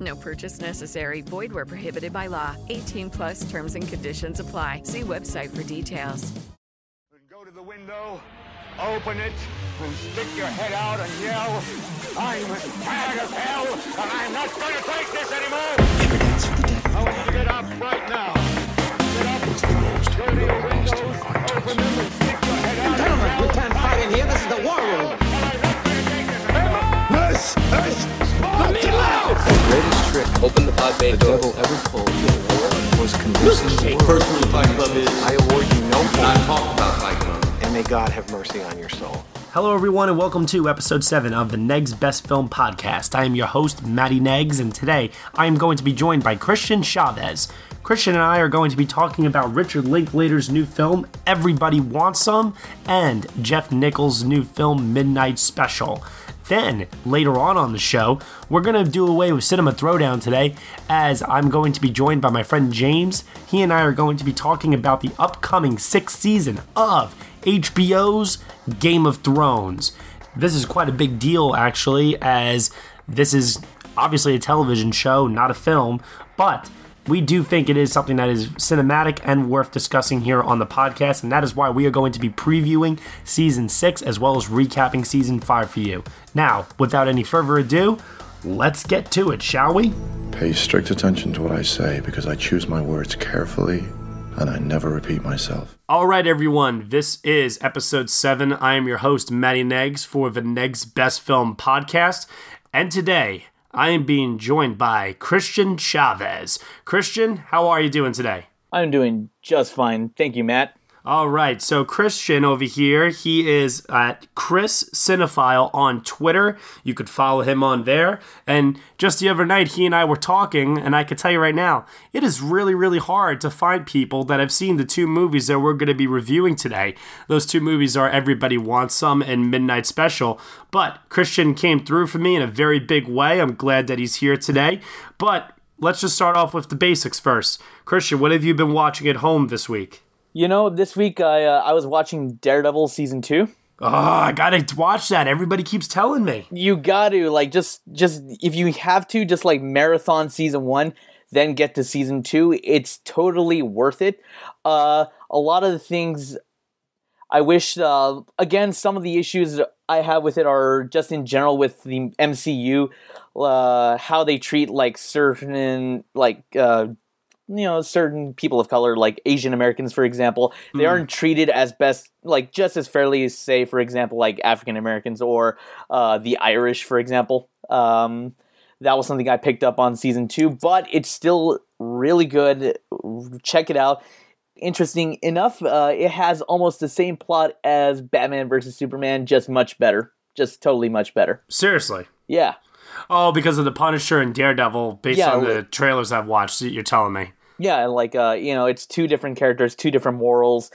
No purchase necessary. Void where prohibited by law. 18 plus terms and conditions apply. See website for details. Go to the window, open it, and stick your head out and yell, I'm mad as hell, and I'm not going to take this anymore! I want you to get up right now. Get up, go to your windows, open them, and stick your head out Gentlemen, and we yell, can't fight in here. This is the war room. I'm not going to take this anymore! This is Sparta! The greatest trick Open the pod bay the door. devil ever pulled was convincing the world. Personally, Fight Club is I award you no not talk about Fight Club. and may God have mercy on your soul. Hello, everyone, and welcome to episode 7 of the Negs Best Film Podcast. I am your host, Matty Negs, and today I am going to be joined by Christian Chavez. Christian and I are going to be talking about Richard Linklater's new film, Everybody Wants Some, and Jeff Nichols' new film, Midnight Special. Then, later on on the show, we're going to do away with Cinema Throwdown today, as I'm going to be joined by my friend James. He and I are going to be talking about the upcoming sixth season of HBO's Game of Thrones. This is quite a big deal, actually, as this is obviously a television show, not a film, but we do think it is something that is cinematic and worth discussing here on the podcast, and that is why we are going to be previewing season six as well as recapping season five for you. Now, without any further ado, let's get to it, shall we? Pay strict attention to what I say because I choose my words carefully and I never repeat myself. All right, everyone, this is episode seven. I am your host, Matty Negs, for the Negs Best Film Podcast, and today I am being joined by Christian Chavez. Christian, how are you doing today? I'm doing just fine. Thank you, Matt. All right, so Christian over here, he is at Chris Cinephile on Twitter. You could follow him on there. And just the other night, he and I were talking, and I can tell you right now, it is really, really hard to find people that have seen the two movies that we're going to be reviewing today. Those two movies are Everybody Wants Some and Midnight Special. But Christian came through for me in a very big way. I'm glad that he's here today. But let's just start off with the basics first. Christian, what have you been watching at home this week? You know, this week I uh, I was watching Daredevil season two. Oh, I gotta watch that. Everybody keeps telling me. You got to like just just if you have to just like marathon season one, then get to season two. It's totally worth it. Uh, a lot of the things I wish. Uh, again, some of the issues I have with it are just in general with the MCU, uh, how they treat like certain like uh, you know certain people of color like asian americans for example they aren't treated as best like just as fairly as say for example like african americans or uh, the irish for example. Um, that was something i picked up on season two but it's still really good. Check it out. Interesting enough uh, it has almost the same plot as batman versus superman just much better. Just totally much better. Seriously. yeah. Oh, because of the Punisher and Daredevil, based Yeah, on the trailers I've watched, you're telling me. Yeah, like uh, you know, it's two different characters, two different morals,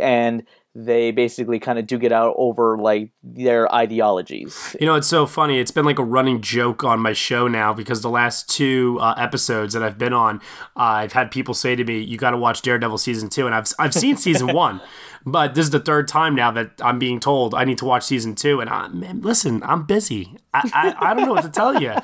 and they basically kind of duke it out over like their ideologies. You know, it's so funny. It's been like a running joke on my show now because the last two uh, episodes that I've been on, uh, I've had people say to me, "You got to watch Daredevil season two. and I've I've seen season one, but this is the third time now that I'm being told I need to watch season two. And I, man, listen, I'm busy. I, I, I don't know what to tell you.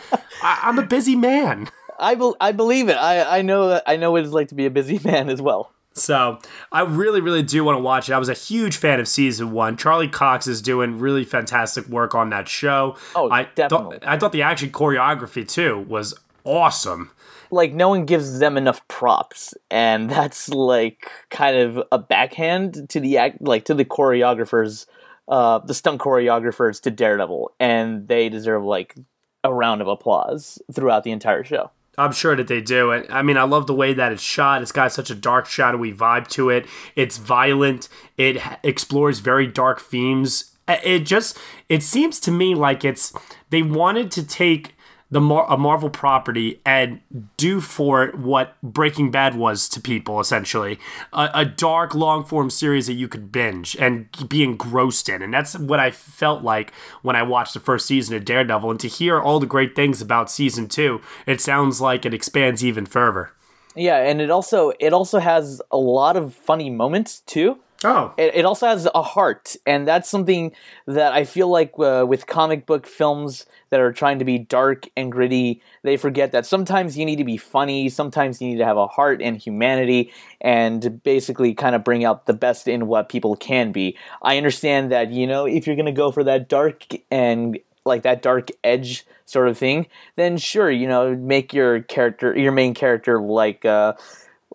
I, I'm a busy man. I bel I believe it. I I know I know what it's like to be a busy man as well. So I really, really do want to watch it. I was a huge fan of season one. Charlie Cox is doing really fantastic work on that show. Oh, I definitely. Thought, I thought the action choreography too was awesome. Like no one gives them enough props, and that's like kind of a backhand to the act, like to the choreographers, uh, the stunt choreographers to Daredevil, and they deserve like a round of applause throughout the entire show. I'm sure that they do. And I mean, I love the way that it's shot. It's got such a dark, shadowy vibe to it. It's violent. It explores very dark themes. It just, it seems to me like it's, they wanted to take the Mar- a Marvel property and do for it what Breaking Bad was to people, essentially a, a dark, long form series that you could binge and be engrossed in, and that's what I felt like when I watched the first season of Daredevil. And to hear all the great things about season two, it sounds like it expands even further. Yeah, and it also it also has a lot of funny moments too. Oh, It, it also has a heart, and that's something that I feel like uh, with comic book films that are trying to be dark and gritty, they forget that sometimes you need to be funny, sometimes you need to have a heart and humanity, and basically kind of bring out the best in what people can be. I understand that you know if you're gonna go for that dark and like that dark edge sort of thing, then sure, you know, make your character, your main character, like. Uh,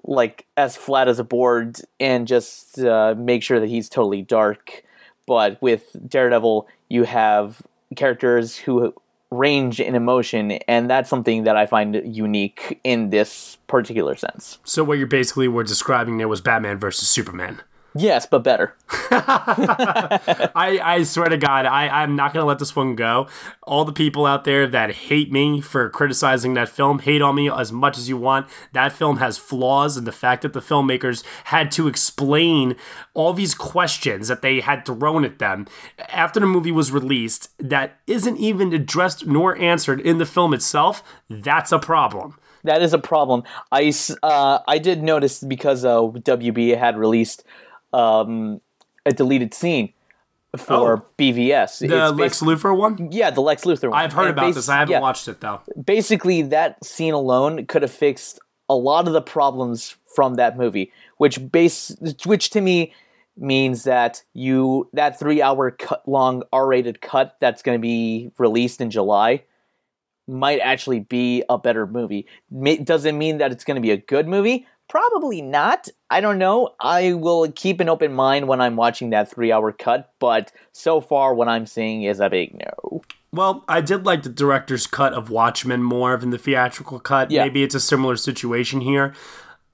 like as flat as a board and just uh, make sure that he's totally dark. But with Daredevil, you have characters who range in emotion, and that's something that I find unique in this particular sense. so what you're basically were describing there was Batman versus Superman. Yes, but better. I, I swear to God, I, I'm not going to let this one go. All the people out there that hate me for criticizing that film, hate on me as much as you want. That film has flaws, and the fact that the filmmakers had to explain all these questions that they had thrown at them after the movie was released that isn't even addressed nor answered in the film itself, that's a problem. That is a problem. I, uh, I did notice because uh, WB had released um, a deleted scene for Oh. BVS. The Lex Luthor one? Yeah, the Lex Luthor one. I've heard And about bas- this. I haven't yeah. watched it though. basically that scene alone could have fixed a lot of the problems from that movie which base which to me means that you that 3 hour cut long R-rated cut that's going to be released in July might actually be a better movie Ma- doesn't mean that it's going to be a good movie probably not i don't know i will keep an open mind when i'm watching that 3 hour cut but so far what i'm seeing is a big no Well, I did like the director's cut of Watchmen more than the theatrical cut. Yeah. Maybe it's a similar situation here.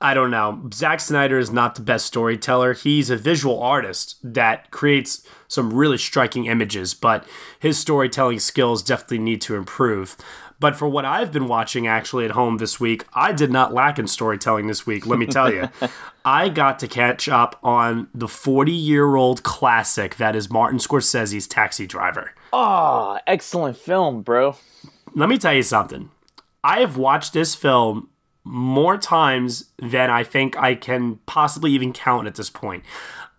I don't know. Zack Snyder is not the best storyteller. He's a visual artist that creates some really striking images, but his storytelling skills definitely need to improve. But for what I've been watching actually at home this week, I did not lack in storytelling this week, let me tell you. I got to catch up on the 40 year old classic that is Martin Scorsese's Taxi Driver. oh excellent film bro let me tell you something. I have watched this film more times than I think I can possibly even count at this point.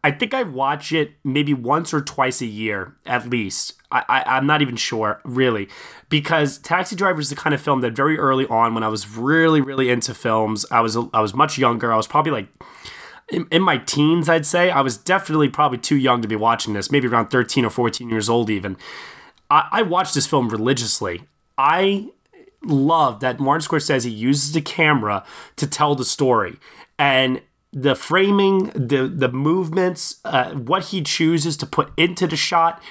I think I watch it maybe once or twice a year at least. I, I, I'm not even sure, really, because Taxi Driver is the kind of film that very early on, when I was really, really into films, I was I was much younger. I was probably like in, in my teens, I'd say. I was definitely probably too young to be watching this, maybe around 13 or 14 years old, even. I, I watched this film religiously. I love that Martin Scorsese uses the camera to tell the story. And the framing, the the movements, uh, what he chooses to put into the shot,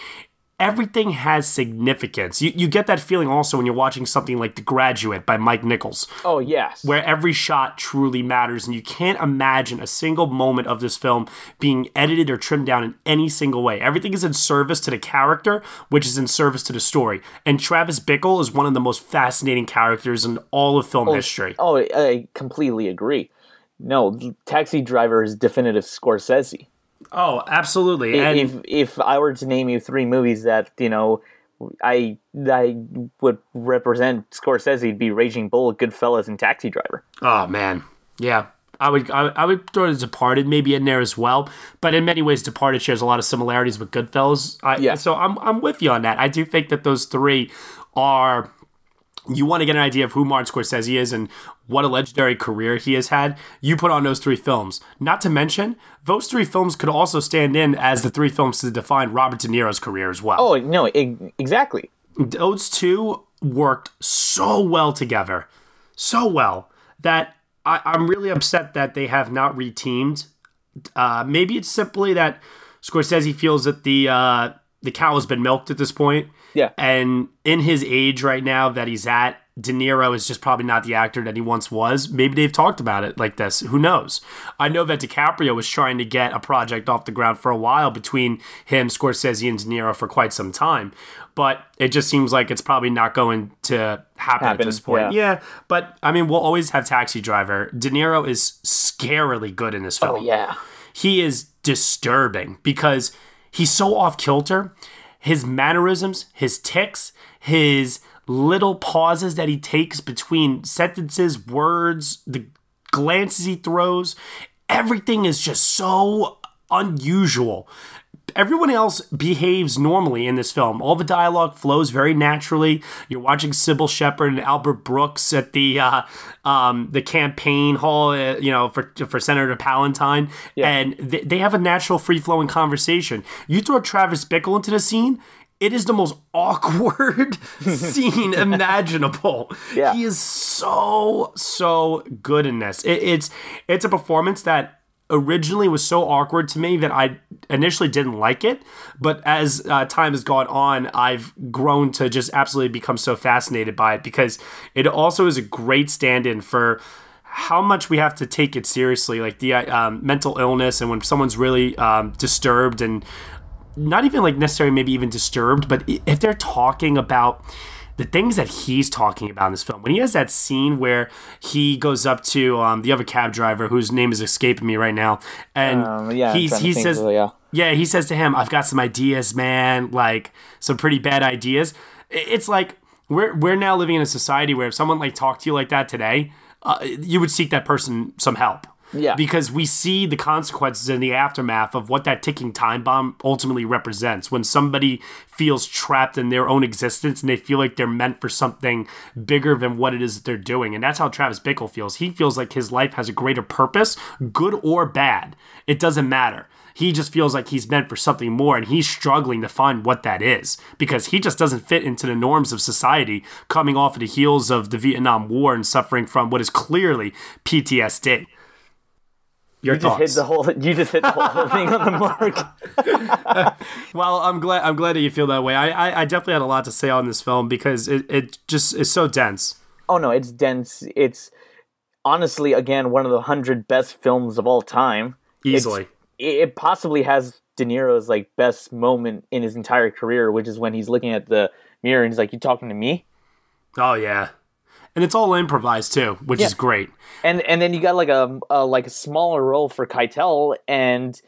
everything has significance. You, you get that feeling also when you're watching something like The Graduate by Mike Nichols oh yes where every shot truly matters and you can't imagine a single moment of this film being edited or trimmed down in any single way everything is in service to the character which is in service to the story and travis bickle is one of the most fascinating characters in all of film history Oh, I completely agree. No, Taxi Driver is definitive Scorsese. oh absolutely and if if I were to name you three movies that you know, I I would represent Scorsese, it'd be Raging Bull, Goodfellas, and Taxi Driver. oh man yeah I would, I, I would throw the Departed maybe in there as well, but in many ways, Departed shares a lot of similarities with Goodfellas. I, Yeah. So I'm, I'm with you on that. I do think that those three are you want to get an idea of who Martin Scorsese is and what a legendary career he has had, you put on those three films. Not to mention, those three films could also stand in as the three films to define Robert De Niro's career as well. Oh no, exactly. Those two worked so well together, so well that I, I'm really upset that they have not reteamed. Uh, maybe it's simply that Scorsese feels that the uh, the cow has been milked at this point. Yeah. And in his age right now that he's at, De Niro is just probably not the actor that he once was. Maybe they've talked about it like this. Who knows? I know that DiCaprio was trying to get a project off the ground for a while between him, Scorsese, and De Niro for quite some time. But it just seems like it's probably not going to happen, Happen, at this point. yeah. Yeah, but I mean, we'll always have Taxi Driver. De Niro is scarily good in this oh, film Oh yeah. he is disturbing because he's so off kilter. His mannerisms, his ticks, his little pauses that he takes between sentences, words, the glances he throws, everything is just so unusual. Everyone else behaves normally in this film. All the dialogue flows very naturally. You're watching Cybill Shepherd and Albert Brooks at the uh, um, the campaign hall, uh, you know, for for Senator Palantine, and they, they have a natural, free flowing conversation. You throw Travis Bickle into the scene, it is the most awkward scene imaginable. Yeah. He is so so good in this. It, it's it's a performance that originally was so awkward to me that I initially didn't like it, but as uh, time has gone on, I've grown to just absolutely become so fascinated by it because it also is a great stand-in for how much we have to take it seriously, like the uh, um, mental illness and when someone's really um, disturbed and not even like necessarily maybe even disturbed, but if they're talking about the things that he's talking about in this film, when he has that scene where he goes up to um, the other cab driver whose name is escaping me right now, and Um, yeah, he's, he says, of yeah. yeah, he says to him, "I've got some ideas, man. Like some pretty bad ideas." It's like we're we're now living in a society where if someone like talked to you like that today, uh, you would seek that person some help. Yeah. Because we see the consequences in the aftermath of what that ticking time bomb ultimately represents. When somebody feels trapped in their own existence and they feel like they're meant for something bigger than what it is that they're doing. And that's how Travis Bickle feels. He feels like his life has a greater purpose, good or bad. It doesn't matter. He just feels like he's meant for something more and he's struggling to find what that is because he just doesn't fit into the norms of society coming off of the heels of the Vietnam War and suffering from what is clearly PTSD. Your You just hit the whole. You just hit the whole thing on the mark. Well, I'm glad. I'm glad that you feel that way. I, I, I definitely had a lot to say on this film because it, it just is so dense. Oh no, it's dense. It's honestly again one of the hundred best films of all time. Easily. it it possibly has De Niro's like best moment in his entire career, which is when he's looking at the mirror and he's like, "You talking to me?" Oh yeah, and it's all improvised too, which is great. And and then you got like a, a like a smaller role for Keitel, and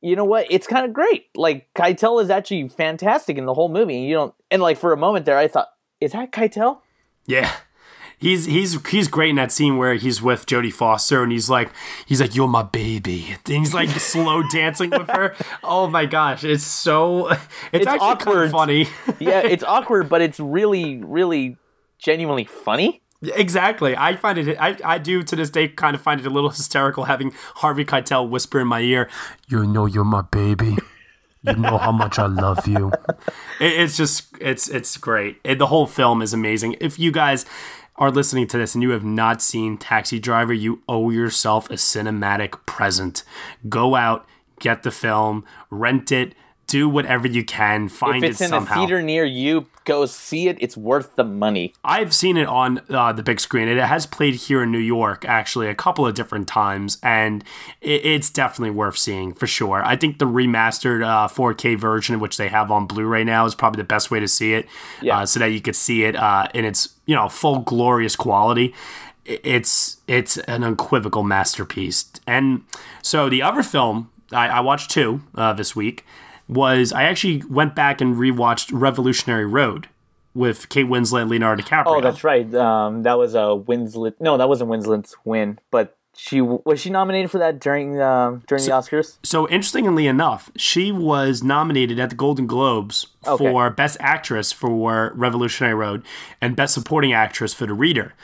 you know what? It's kind of great. Like Keitel is actually fantastic in the whole movie. And you don't and like for a moment there, I thought, "Is that Keitel?" Yeah. He's he's he's great in that scene where he's with Jodie Foster and he's like he's like you're my baby and he's like slow dancing with her. Oh my gosh, it's so it's, It's actually kind awkward. of funny. yeah, it's awkward, but it's really, really genuinely funny. Exactly. I find it. I, I do to this day kind of find it a little hysterical having Harvey Keitel whisper in my ear, "You know you're my baby. You know how much I love you." It, it's just it's it's great. It, the whole film is amazing. If you guys are listening to this and you have not seen Taxi Driver, you owe yourself a cinematic present. Go out, get the film, rent it, do whatever you can, find if it's it in somehow. a theater near you, go see it. It's worth the money. I've seen it on uh, the big screen. It has played here in New York actually a couple of different times, and it, it's definitely worth seeing for sure. I think the remastered uh, 4K version, which they have on Blu-ray now, is probably the best way to see it, Yeah. uh, so that you could see it uh, in its you know full glorious quality. It's it's an unequivocal masterpiece. And so the other film I, I watched two uh, this week was I actually went back and rewatched Revolutionary Road with Kate Winslet and Leonardo DiCaprio. Oh, that's right. Um, that was a Winslet. No, that wasn't Winslet's win, but she was she nominated for that during um, during the Oscars. So interestingly enough, she was nominated at the Golden Globes Okay. for Best Actress for Revolutionary Road and Best Supporting Actress for The Reader.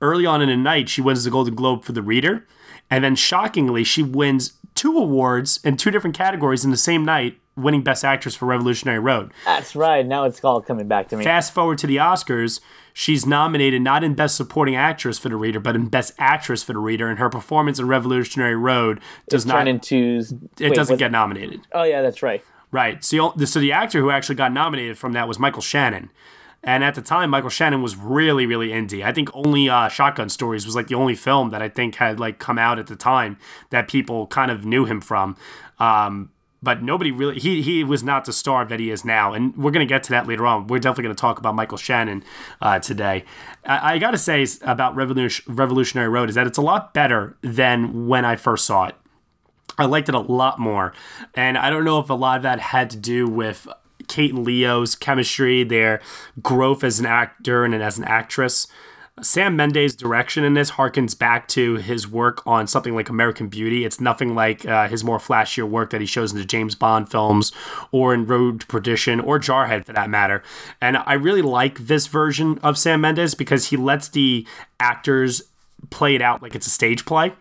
Early on in the night, she wins the Golden Globe for The Reader, and then shockingly, she wins two awards in two different categories in the same night, winning Best Actress for Revolutionary Road. That's right. Now it's all coming back to me. Fast forward to the Oscars, she's nominated not in Best Supporting Actress for The Reader, but in Best Actress for The Reader, and her performance in Revolutionary Road does Turn not. into it wait, doesn't was- get nominated. Oh yeah, that's right. Right. So, so the actor who actually got nominated from that was Michael Shannon. And at the time, Michael Shannon was really, really indie. I think only uh, Shotgun Stories was like the only film that I think had like come out at the time that people kind of knew him from. Um, but nobody really he he was not the star that he is now. And we're going to get to that later on. We're definitely going to talk about michael shannon uh, today. I, I got to say about Revolution, revolutionary road is that it's a lot better than when i first saw it. I liked it a lot more. And i don't know if a lot of that had to do with kate and leo's chemistry their growth as an actor and as an actress Sam Mendes' direction in this harkens back to his work on something like American Beauty. It's nothing like uh, his more flashier work that he shows in the James Bond films or in Road to Perdition or Jarhead for that matter. And I really like this version of Sam Mendes because he lets the actors play it out like it's a stage play.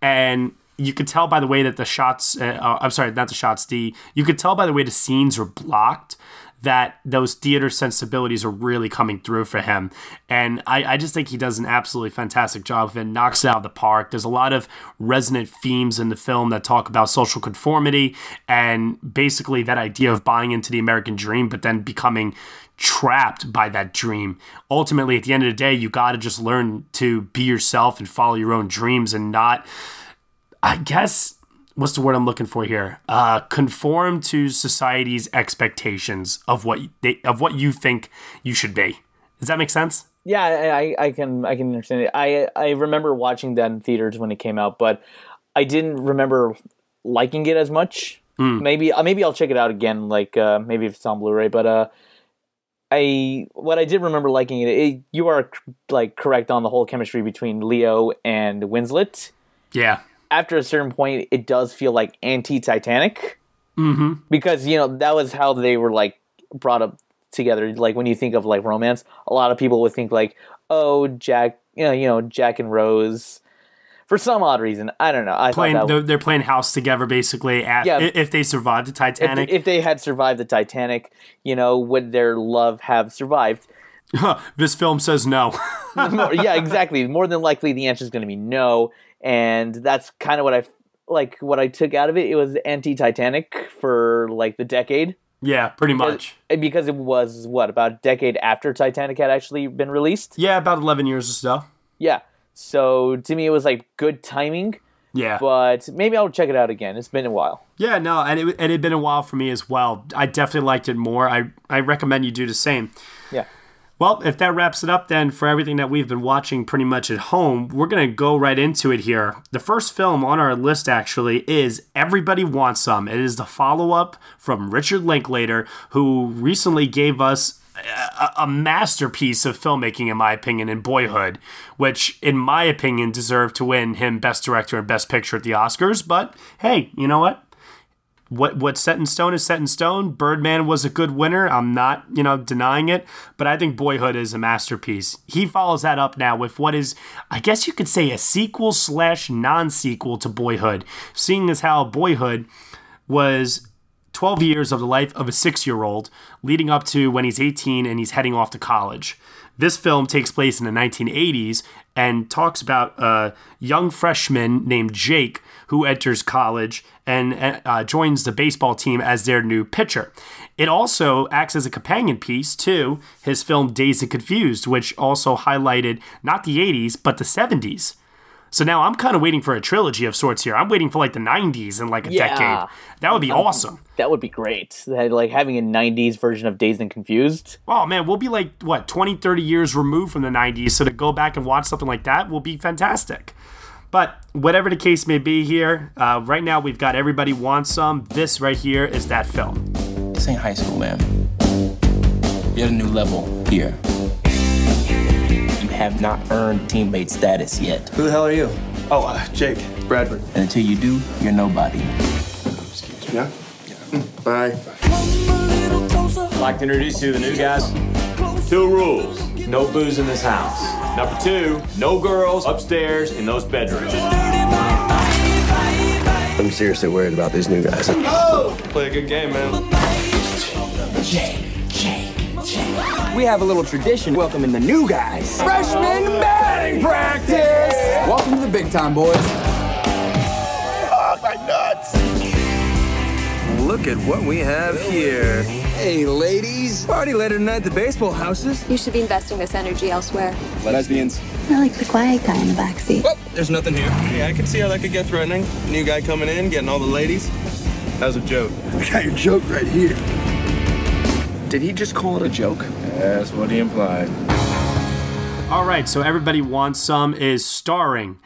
And you could tell by the way that the shots, uh, uh I'm sorry, not the shots, the, you could tell by the way the scenes are blocked that those theater sensibilities are really coming through for him. And I, I just think he does an absolutely fantastic job of it, knocks it out of the park. There's a lot of resonant themes in the film that talk about social conformity and basically that idea of buying into the American dream, but then becoming trapped by that dream. Ultimately, at the end of the day, you got to just learn to be yourself and follow your own dreams and not, I guess, what's the word I'm looking for here? Uh, conform to society's expectations of what they of what you think you should be. Does that make sense? Yeah, I, I can I can understand it. I I remember watching that in theaters when it came out, but I didn't remember liking it as much. Mm. Maybe uh, maybe I'll check it out again, like uh, maybe if it's on Blu-ray. But uh, I what I did remember liking it, it. You are like correct on the whole chemistry between Leo and Winslet. Yeah, after a certain point, it does feel like anti Titanic. Mm-hmm. Because, you know, that was how they were like brought up together. Like when you think of like romance, a lot of people would think like, oh, Jack, you know, you know, Jack and Rose. For some odd reason, I don't know. I playing, they're, they're, playing house together, basically. At, yeah, if they survived the Titanic, if, if they had survived the Titanic, you know, would their love have survived? this film says no. yeah, exactly. More than likely, the answer is going to be no and that's kind of what I like. What I took out of it, it was anti-Titanic for like the decade. Yeah, pretty much. Because, because it was what about a decade after Titanic had actually been released. Yeah, about eleven years or so. Yeah, so to me, it was like good timing. Yeah, but maybe I'll check it out again. It's been a while. Yeah, no, and it, and it had been a while for me as well. I definitely liked it more. I I recommend you do the same. Yeah. Well, if that wraps it up then for everything that we've been watching pretty much at home, we're going to go right into it here. The first film on our list actually is Everybody Wants Some. It is the follow up from Richard Linklater, who recently gave us a, a, masterpiece of filmmaking, in my opinion, in Boyhood, which, in my opinion, deserved to win him Best Director and Best Picture at the Oscars. But hey, you know what? What what's set in stone is set in stone. Birdman was a good winner. I'm not, you know, denying it, but I think Boyhood is a masterpiece. He follows that up now with what is, I guess you could say, a sequel slash non sequel to Boyhood, seeing as how Boyhood was 12 years of the life of a six year old, leading up to when he's 18 and he's heading off to college. This film takes place in the 1980s and talks about a young freshman named Jake who enters college and uh, joins the baseball team as their new pitcher. It also acts as a companion piece to his film Dazed and Confused, which also highlighted not the 80s, but the 70s. So now I'm kind of waiting for a trilogy of sorts here. I'm waiting for like the 90s and like a yeah. decade. That would be um, awesome. That would be great. Like having a 90s version of Dazed and Confused. Oh man, we'll be like what 20, 30 years removed from the 90s, so to go back and watch something like that will be fantastic. But whatever the case may be here, uh, right now we've got Everybody Wants Some. This right here is that film. This ain't high school, man. You're at a new level here. You have not earned teammate status yet. Who the hell are you? Oh, uh, Jake Bradford. And until you do, you're nobody. Excuse me. Yeah? Yeah. Mm, bye. I'd like to introduce you to the new guys. Two rules. No booze in this house. Number two, no girls upstairs in those bedrooms. I'm seriously worried about these new guys. Oh! Play a good game, man. Jake, Jake, Jake. We have a little tradition welcoming the new guys. Freshman batting practice! Welcome to the big time, boys. Oh, my nuts! look at what we have here. Hey, ladies. Party later tonight at the baseball houses. You should be investing this energy elsewhere. Lesbians. I like the quiet guy in the backseat. Oh, there's nothing here. Yeah, I can see how that could get threatening. New guy coming in, getting all the ladies. That was a joke. I got your joke right here. Did he just call it a joke? That's what he implied. All right, so Everybody Wants Some is starring.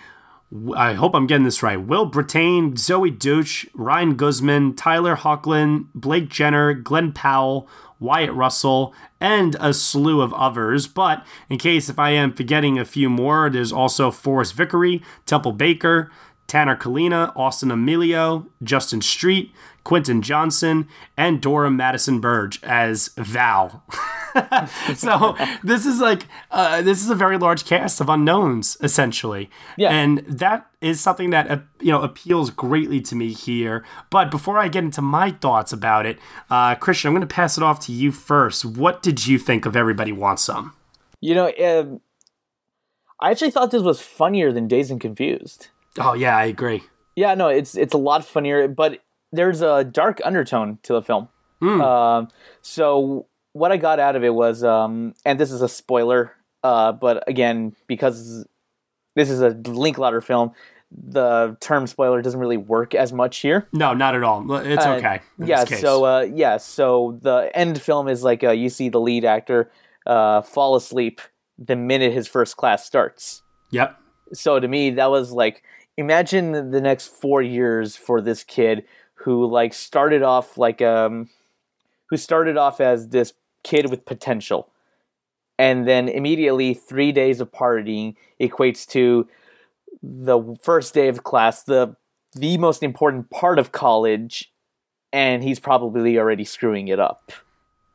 I hope I'm getting this right. Will Brittain, Zoey Deutch, Ryan Guzman, Tyler Hoechlin, Blake Jenner, Glen Powell, Wyatt Russell, and a slew of others. But in case if I am forgetting a few more, there's also Forrest Vickery, Temple Baker, Tanner Kalina, Austin Amelio, Juston Street, Quinton Johnson, and Dora Madison Burge as Val. so this is like uh, this is a very large cast of unknowns essentially. Yeah. And that is something that uh, you know appeals greatly to me here. But before i get into my thoughts about it uh, christian i'm going to pass it off to you first. What did you think of everybody wants some? You know um, i actually thought this was funnier than Dazed and confused. Oh yeah i agree. Yeah no it's it's a lot funnier but there's a dark undertone to the film mm. so what I got out of it was, um, and this is a spoiler, uh, but again, because this is a Linklater film, the term spoiler doesn't really work as much here. No, not at all. It's Uh, okay. yeah. So uh, yeah. So the end film is like uh, you see the lead actor uh, fall asleep the minute his first class starts. Yep. So to me, that was like imagine the next four years for this kid who like started off like um who started off as this kid with potential and then immediately three days of partying equates to the first day of class the the most important part of college and he's probably already screwing it up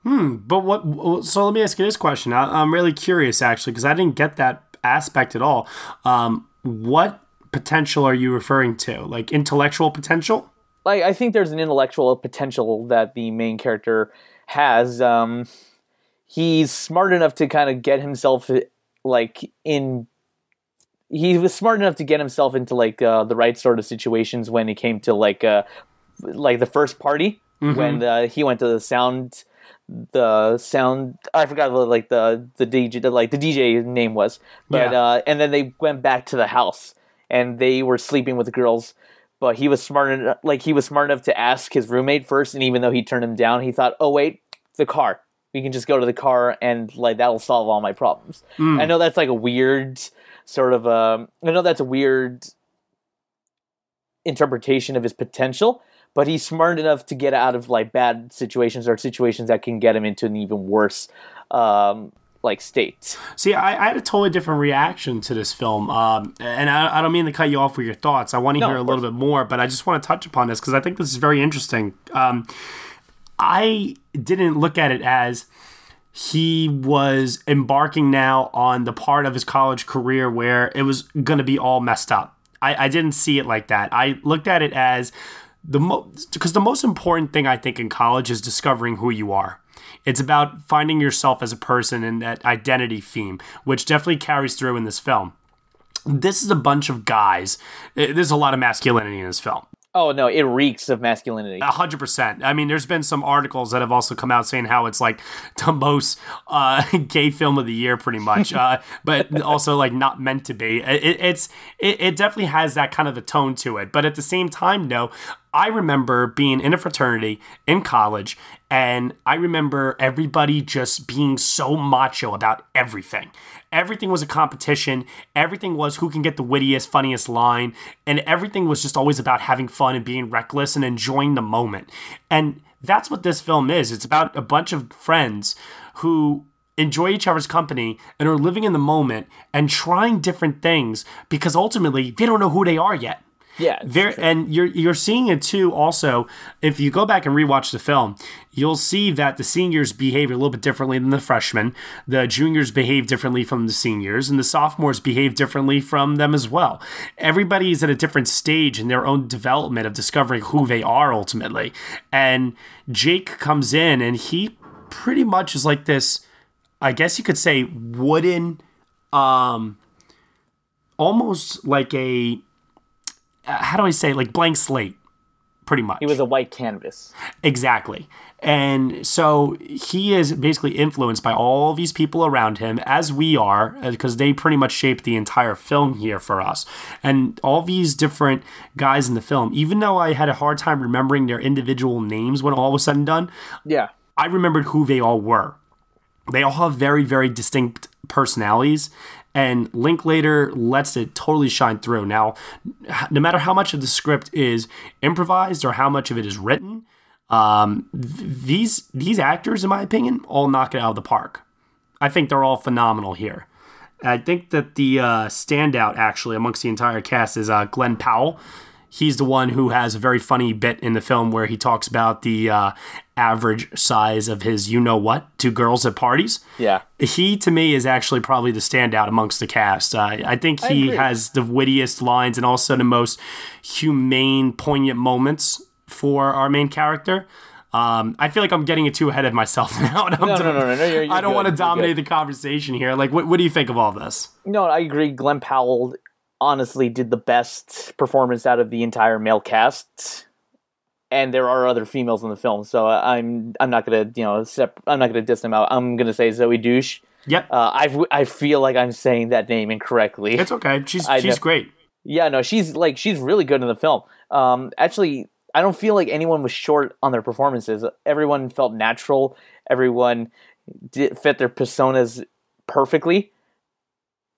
Hmm. But what? So let me ask you this question. I, I'm really curious, actually, because I didn't get that aspect at all. Um, what potential are you referring to? Like intellectual potential? Like I think there's an intellectual potential that the main character has. Um, he's smart enough to kind of get himself like in. He was smart enough to get himself into like uh, the right sort of situations when it came to like uh, like the first party Mhm. when uh, he went to the sound the sound I forgot what like the the DJ the, like the DJ name was but Yeah. uh, and then they went back to the house and they were sleeping with the girls but he was smart enough like he was smart enough to ask his roommate first and even though he turned him down he thought oh wait the car we can just go to the car and like that'll solve all my problems Mm. I know that's like a weird sort of um I know that's a weird interpretation of his potential but he's smart enough to get out of like bad situations or situations that can get him into an even worse um like state See, I, I had a totally different reaction to this film, um, and I, I don't mean to cut you off with your thoughts. I want to No, hear a little bit more, but I just want to touch upon this because I think this is very interesting. Um, I didn't look at it as he was embarking now on the part of his college career where it was going to be all messed up. I, I didn't see it like that. I looked at it as the most because the most important thing I think in college is discovering who you are. It's about finding yourself as a person and that identity theme, which definitely carries through in this film. This is a bunch of guys. eh, There's a lot of masculinity in this film. Oh no it reeks of masculinity A hundred percent. I mean, there's been some articles that have also come out saying how it's like the most uh, gay film of the year, pretty much, uh, but also like not meant to be. It, it's it, it definitely has that kind of a tone to it, but at the same time, no. I remember being in a fraternity in college, and I remember everybody just being so macho about everything. Everything was a competition. Everything was who can get the wittiest, funniest line. And everything was just always about having fun and being reckless and enjoying the moment. And that's what this film is. It's about a bunch of friends who enjoy each other's company and are living in the moment and trying different things because ultimately they don't know who they are yet. Yeah, there and you're you're seeing it too. Also, if you go back and rewatch the film, you'll see that the seniors behave a little bit differently than the freshmen. The juniors behave differently from the seniors, and the sophomores behave differently from them as well. Everybody is at a different stage in their own development of discovering who they are ultimately. And Jake comes in, and he pretty much is like this. I guess you could say wooden, um, almost like a how do I say like blank slate pretty much. He was a white canvas. Exactly. And so he is basically influenced by all these people around him, as we are, uh, because they pretty much shape the entire film here for us. And all these different guys in the film, even though I had a hard time remembering their individual names when all was said and done, yeah, I remembered who they all were. They all have very, very distinct personalities and Linklater lets it totally shine through. Now, no matter how much of the script is improvised or how much of it is written, um, th- these these actors, in my opinion, all knock it out of the park. I think they're all phenomenal here. I think that the uh, standout actually amongst the entire cast is uh, Glen Powell he's the one who has a very funny bit in the film where he talks about the uh, average size of his you know what to girls at parties. Yeah. He, to me, is actually probably the standout amongst the cast. Uh, I think he I has the wittiest lines and also the most humane, poignant moments for our main character. Um, I feel like I'm getting it too ahead of myself now. no, no, no, no, no, you're, you're I don't good. want to dominate the conversation here. Like, what, what do you think of all this? No, I agree. Glen Powell honestly did the best performance out of the entire male cast. And there are other females in the film, so I'm I'm not gonna you know sep- I'm not gonna diss them out. I'm gonna say Zoe Douche. Yep. Uh, I I feel like I'm saying that name incorrectly. It's okay. She's I she's know. great. Yeah, no, she's like she's really good in the film. Um, actually, I don't feel like anyone was short on their performances. Everyone felt natural. Everyone did, fit their personas perfectly,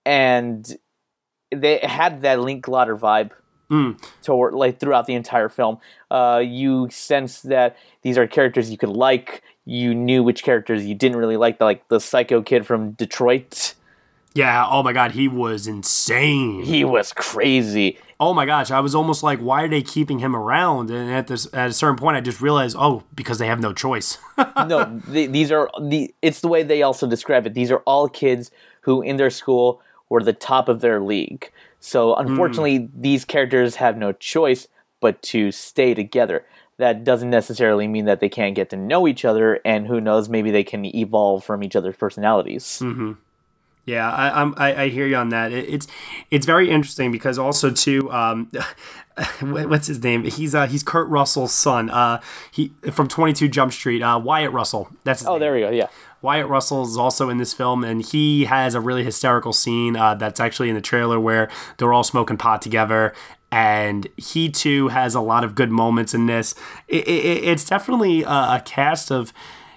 and they had that Link Linklater vibe mm. toward like throughout the entire film. Uh, you sense that these are characters you could like. You knew which characters you didn't really like, like the psycho kid from Detroit. Yeah. Oh my god, he was insane. He was crazy. Oh my gosh, I was almost like, why are they keeping him around? And at this, at a certain point, I just realized, oh, because they have no choice. no, they, these are the. It's the way they also describe it. These are all kids who, in their school, were the top of their league. So unfortunately, mm. these characters have no choice but to stay together. That doesn't necessarily mean that they can't get to know each other, and who knows, maybe they can evolve from each other's personalities. Mm-hmm. Yeah, I, I'm, I, I hear you on that. It, it's it's very interesting because also too, um, what's his name? He's uh he's Kurt Russell's son. Uh, he from Twenty Two Jump Street. Uh, Wyatt Russell. That's oh, name. there we go. Yeah. Wyatt Russell is also in this film, and he has a really hysterical scene uh, that's actually in the trailer where they're all smoking pot together. And he too has a lot of good moments in this. It, it, it's definitely a, a cast of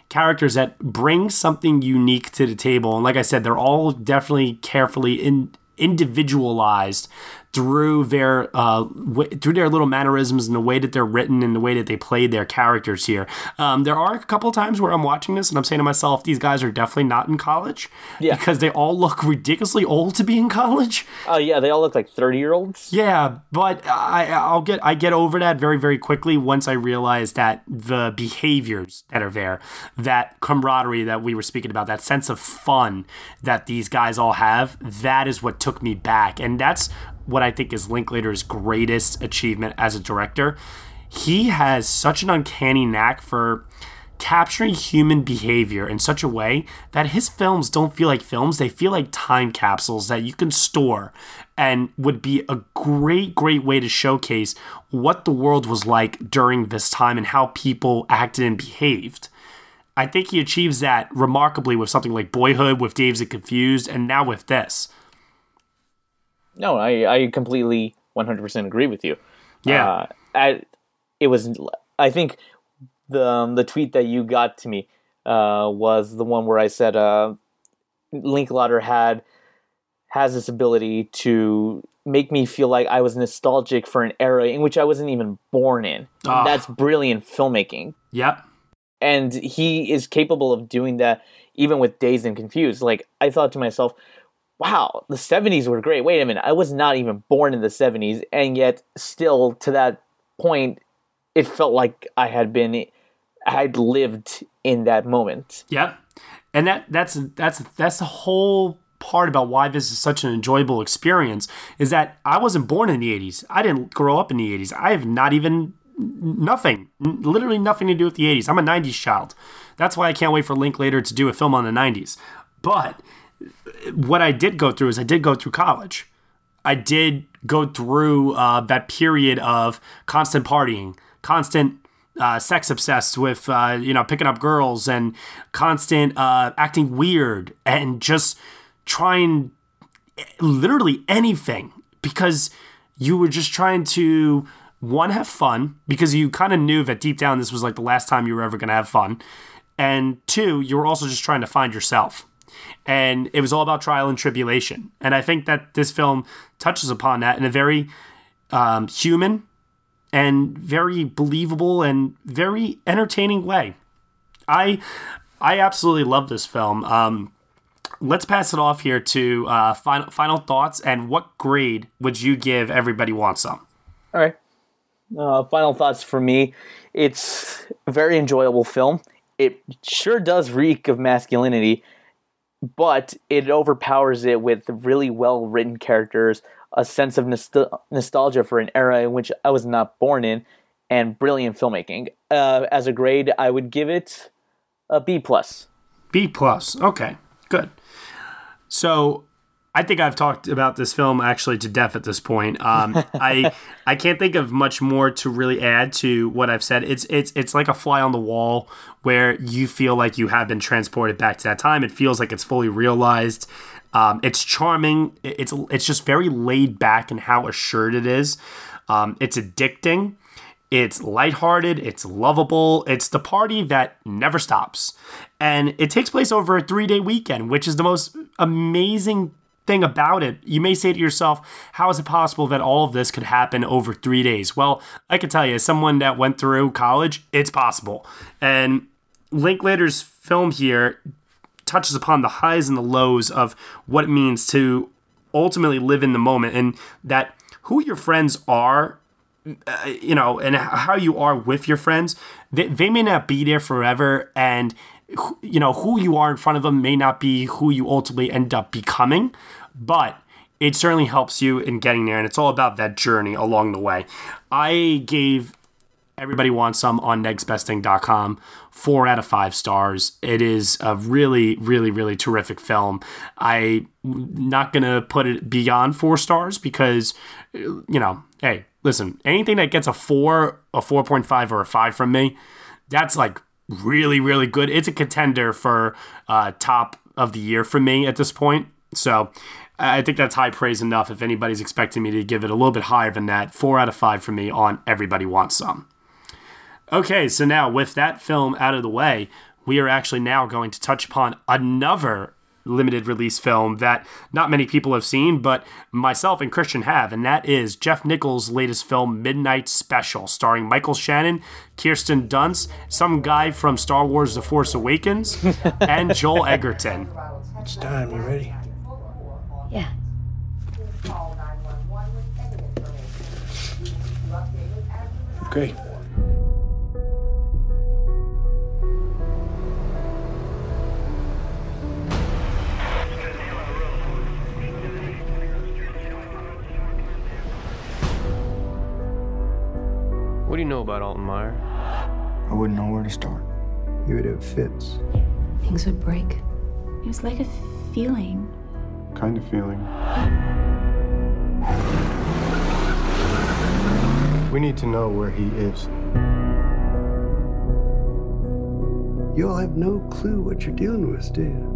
characters that bring something unique to the table. And like I said, they're all definitely carefully in, individualized through their uh, w- through their little mannerisms and the way that they're written and the way that they played their characters here. Um, there are a couple of times where I'm watching this and I'm saying to myself, these guys are definitely not in college, yeah, because they all look ridiculously old to be in college. Oh uh, yeah, they all look like thirty year olds. Yeah, but I I'll get I get over that very very quickly once I realize that the behaviors that are there, that camaraderie that we were speaking about, that sense of fun that these guys all have, that is what took me back, and that's what I think is Linklater's greatest achievement as a director. He has such an uncanny knack for capturing human behavior in such a way that his films don't feel like films, they feel like time capsules that you can store and would be a great, great way to showcase what the world was like during this time and how people acted and behaved. I think he achieves that remarkably with something like Boyhood, with Dazed and Confused, and now with this. No, I, I completely 100% agree with you. Yeah. Uh, I, it was, I think the, um, the tweet that you got to me uh, was the one where I said uh, Linklater had has this ability to make me feel like I was nostalgic for an era in which I wasn't even born in. Oh. That's brilliant filmmaking. Yep. And he is capable of doing that even with Dazed and Confused. Like I thought to myself, wow, the 70s were great. Wait a minute, I was not even born in the 70s, and yet still to that point, it felt like I had been, I had lived in that moment. Yep, and that that's that's that's the whole part about why this is such an enjoyable experience is that I wasn't born in the 80s. I didn't grow up in the 80s. I have not even nothing, literally nothing to do with the 80s. I'm a 90s child. That's why I can't wait for Linklater to do a film on the 90s. But what I did go through is I did go through college. I did go through uh, that period of constant partying, constant uh, sex obsessed with uh, you know picking up girls and constant uh, acting weird and just trying literally anything because you were just trying to one have fun because you kind of knew that deep down this was like the last time you were ever going to have fun and two you were also just trying to find yourself and it was all about trial and tribulation. And i think that this film touches upon that in a very um, human and very believable and very entertaining way. I i absolutely love this film. Um, let's pass it off here to uh, final final thoughts and what grade would you give everybody wants some? All right. Uh, final thoughts for me. It's a very enjoyable film. It sure does reek of masculinity but it overpowers it with really well written characters a sense of nostalgia for an era in which i was not born in and brilliant filmmaking. Uh, as a grade i would give it a b plus. B plus. Okay good. So I think I've talked about this film actually to death at this point. Um, I I can't think of much more to really add to what I've said. It's it's it's like a fly on the wall where you feel like you have been transported back to that time. It feels like it's fully realized. Um, it's charming. It's it's just very laid back in how assured it is. Um, it's addicting. It's lighthearted, it's lovable, it's the party that never stops. And it takes place over a three day weekend, which is the most amazing thing about it. You may say to yourself, how is it possible that all of this could happen over three days? Well, I can tell you, as someone that went through college, it's possible. And Linklater's film here touches upon the highs and the lows of what it means to ultimately live in the moment and that who your friends are uh, you know, and how you are with your friends, they, they may not be there forever. And, you know, who you are in front of them may not be who you ultimately end up becoming. But it certainly helps you in getting there. And it's all about that journey along the way. I gave Everybody Wants Some on negsbesting.com. Four out of five stars. It is a really, really, really terrific film. I'm not to put it beyond four stars because, you know, hey, listen, anything that gets a four, a 4.5, or a five from me, that's like really, really good. It's a contender for uh, top of the year for me at this point. So I think that's high praise enough if anybody's expecting me to give it a little bit higher than that. Four out of five for me on Everybody Wants Some. Okay, so now with that film out of the way, we are actually now going to touch upon another limited release film that not many people have seen, but myself and Christian have, and that is Jeff Nichols' latest film, Midnight Special, starring Michael Shannon, Kirsten Dunst, some guy from Star Wars The Force Awakens, and Joel Edgerton. It's time. You ready? Yeah. Okay. What do you know about Alton Meyer? I wouldn't know where to start. He would have fits. Things would break. It was like a feeling. Kind of feeling. We need to know where he is. You'll have no clue what you're dealing with, do you?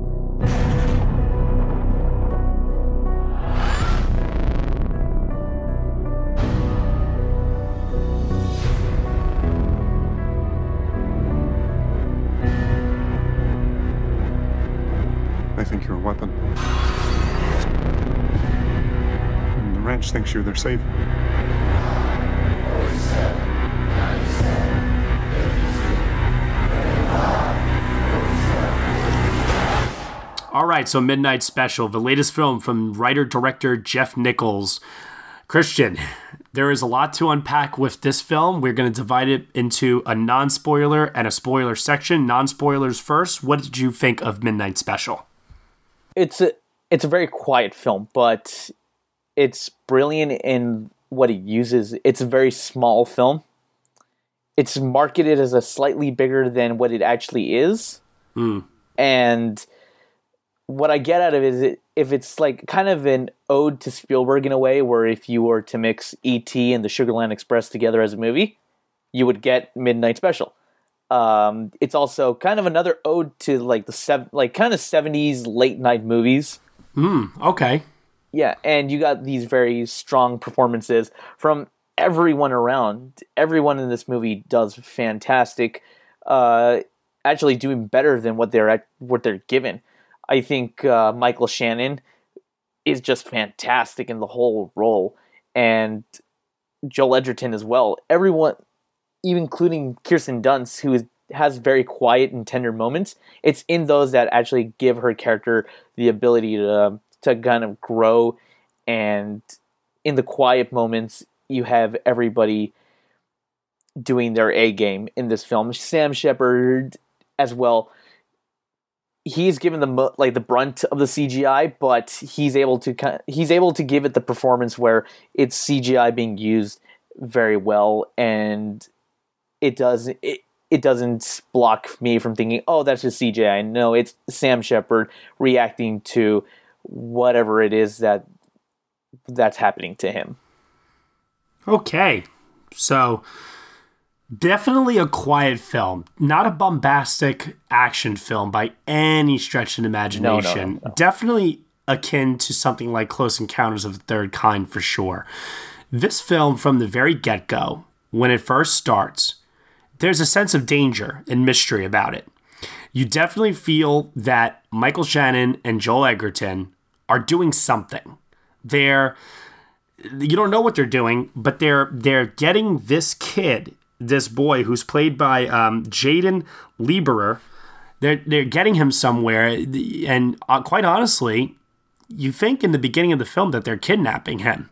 And the ranch thinks you're their savior. All right, so Midnight Special, the latest film from writer director Jeff Nichols. Christian, there is a lot to unpack with this film. We're going to divide it into a non spoiler and a spoiler section. Non spoilers first. What did you think of Midnight Special? It's a it's a very quiet film, but it's brilliant in what it uses. It's a very small film. It's marketed as a slightly bigger than what it actually is. Mm. And what I get out of it is it, if it's like kind of an ode to Spielberg in a way, where if you were to mix E.T. and the Sugarland Express together as a movie, you would get Midnight Special. Um, it's also kind of another ode to like the sev- like kind of seventies late night movies. Hmm. Okay. Yeah, and you got these very strong performances from everyone around. Everyone in this movie does fantastic. Uh, actually, doing better than what they're at, what they're given. I think uh, Michael Shannon is just fantastic in the whole role, and Joel Edgerton as well. Everyone, even including Kirsten Dunst, who is, has very quiet and tender moments. It's in those that actually give her character the ability to to kind of grow, and in the quiet moments, you have everybody doing their A game in this film. Sam Shepard as well. He's given the like the brunt of the CGI, but he's able to he's able to give it the performance where it's CGI being used very well, and it does it it doesn't block me from thinking, oh, that's just CGI. No, it's Sam Shepard reacting to whatever it is that that's happening to him. Okay, so definitely a quiet film, not a bombastic action film by any stretch of imagination. No, no, no, definitely akin to something like Close Encounters of the Third Kind for sure. This film, from the very get go, when it first starts, there's a sense of danger and mystery about it. You definitely feel that Michael Shannon and Joel Edgerton are doing something. They're you don't know what they're doing, but they're they're getting this kid, this boy who's played by um, Jaeden Lieberher. They're they're getting him somewhere, and uh, quite honestly, you think in the beginning of the film that they're kidnapping him,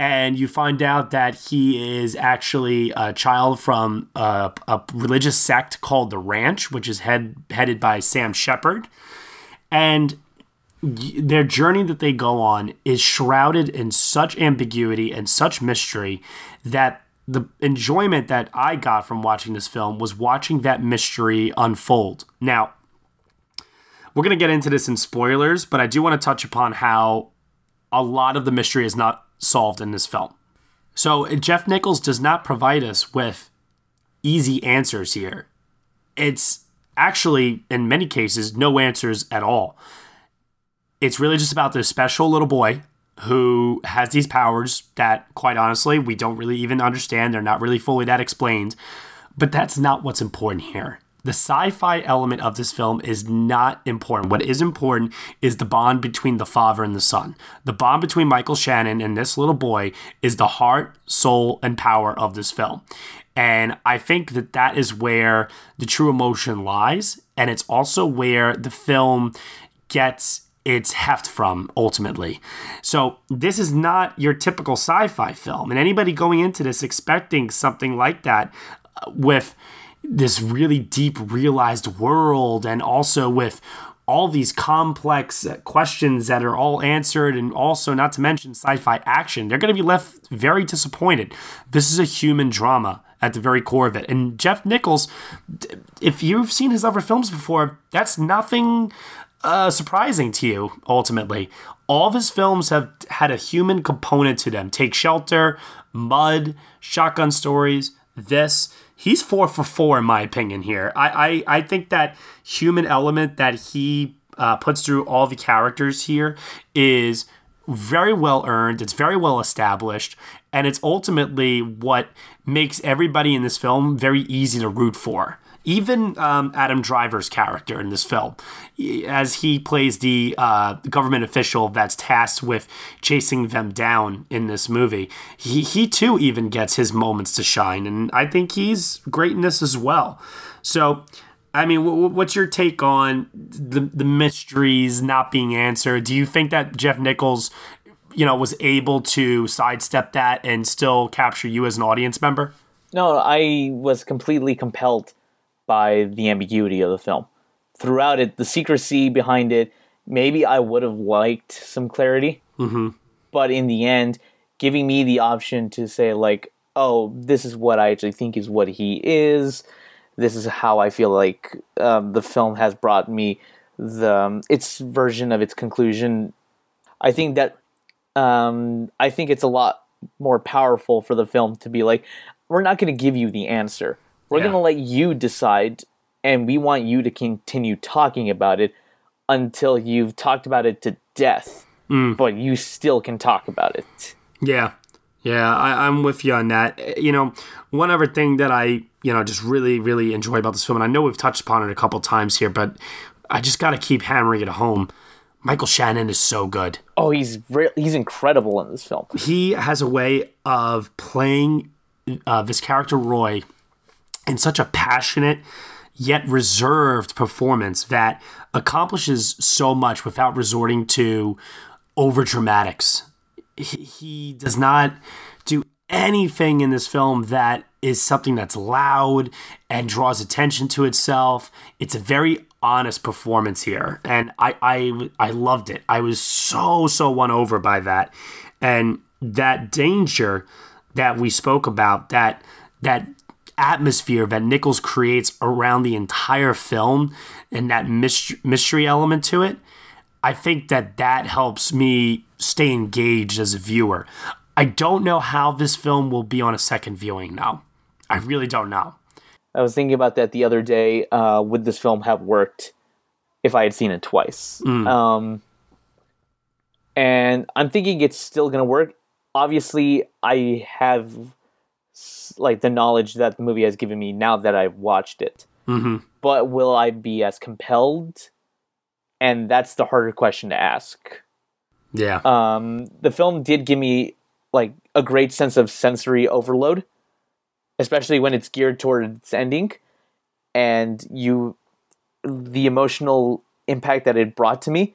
and you find out that he is actually a child from a, a religious sect called the Ranch, which is head headed by Sam Shepard, and their journey that they go on is shrouded in such ambiguity and such mystery that the enjoyment that I got from watching this film was watching that mystery unfold. Now, we're going to get into this in spoilers, but I do want to touch upon how a lot of the mystery is not solved in this film. So, Jeff Nichols does not provide us with easy answers here. It's actually, in many cases, no answers at all it's really just about this special little boy who has these powers that, quite honestly, we don't really even understand. They're not really fully that explained. But that's not what's important here. The sci fi element of this film is not important. What is important is the bond between the father and the son. The bond between Michael Shannon and this little boy is the heart, soul, and power of this film. And I think that that is where the true emotion lies. And it's also where the film gets its heft from ultimately. So, this is not your typical sci fi film. And anybody going into this expecting something like that uh, with this really deep realized world and also with all these complex questions that are all answered and also not to mention sci-fi action they're going to be left very disappointed this is a human drama at the very core of it and jeff nichols if you've seen his other films before that's nothing uh, surprising to you, ultimately. All of his films have had a human component to them. Take Shelter, Mud, Shotgun Stories, this. He's four for four, in my opinion, here. I, I, I think that human element that he uh, puts through all the characters here is very well earned, it's very well established, and it's ultimately what makes everybody in this film very easy to root for. Even um, Adam Driver's character in this film, as he plays the uh, government official that's tasked with chasing them down in this movie, he, he too even gets his moments to shine. And I think he's great in this as well. So, I mean, what's your take on the, the mysteries not being answered? Do you think that Jeff Nichols, you know, was able to sidestep that and still capture you as an audience member? No, I was completely compelled by the ambiguity of the film. Throughout it, the secrecy behind it, maybe I would have liked some clarity. Mm-hmm. But in the end, giving me the option to say, like, oh, this is what I actually think is what he is. This is how I feel like um, the film has brought me the um, its version of its conclusion. I think that um, I think it's a lot more powerful for the film to be like, we're not going to give you the answer. We're Yeah. going to let you decide, and we want you to continue talking about it until you've talked about it to death. Mm. But you still can talk about it. Yeah. Yeah, I, I'm with you on that. You know, one other thing that I, you know, just really, really enjoy about this film, and I know we've touched upon it a couple times here, but I just got to keep hammering it home. Michael Shannon is so good. Oh, he's re- he's incredible in this film. He has a way of playing uh, this character Roy in such a passionate yet reserved performance that accomplishes so much without resorting to over dramatics. He, he does not do anything in this film that is something that's loud and draws attention to itself. It's a very honest performance here, and I I I loved it. I was so so won over by that, and that danger that we spoke about that that atmosphere that Nichols creates around the entire film and that mystery, element to it. I think that that helps me stay engaged as a viewer. I don't know how this film will be on a second viewing now. I really don't know. I was thinking about that the other day. Uh, would this film have worked if I had seen it twice? Mm. Um, and I'm thinking it's still going to work. Obviously, I have like the knowledge that the movie has given me now that I've watched it. Mm-hmm. But will I be as compelled? And that's the harder question to ask. Yeah. Um, the film did give me like a great sense of sensory overload, especially when it's geared toward its ending, and you, the emotional impact that it brought to me,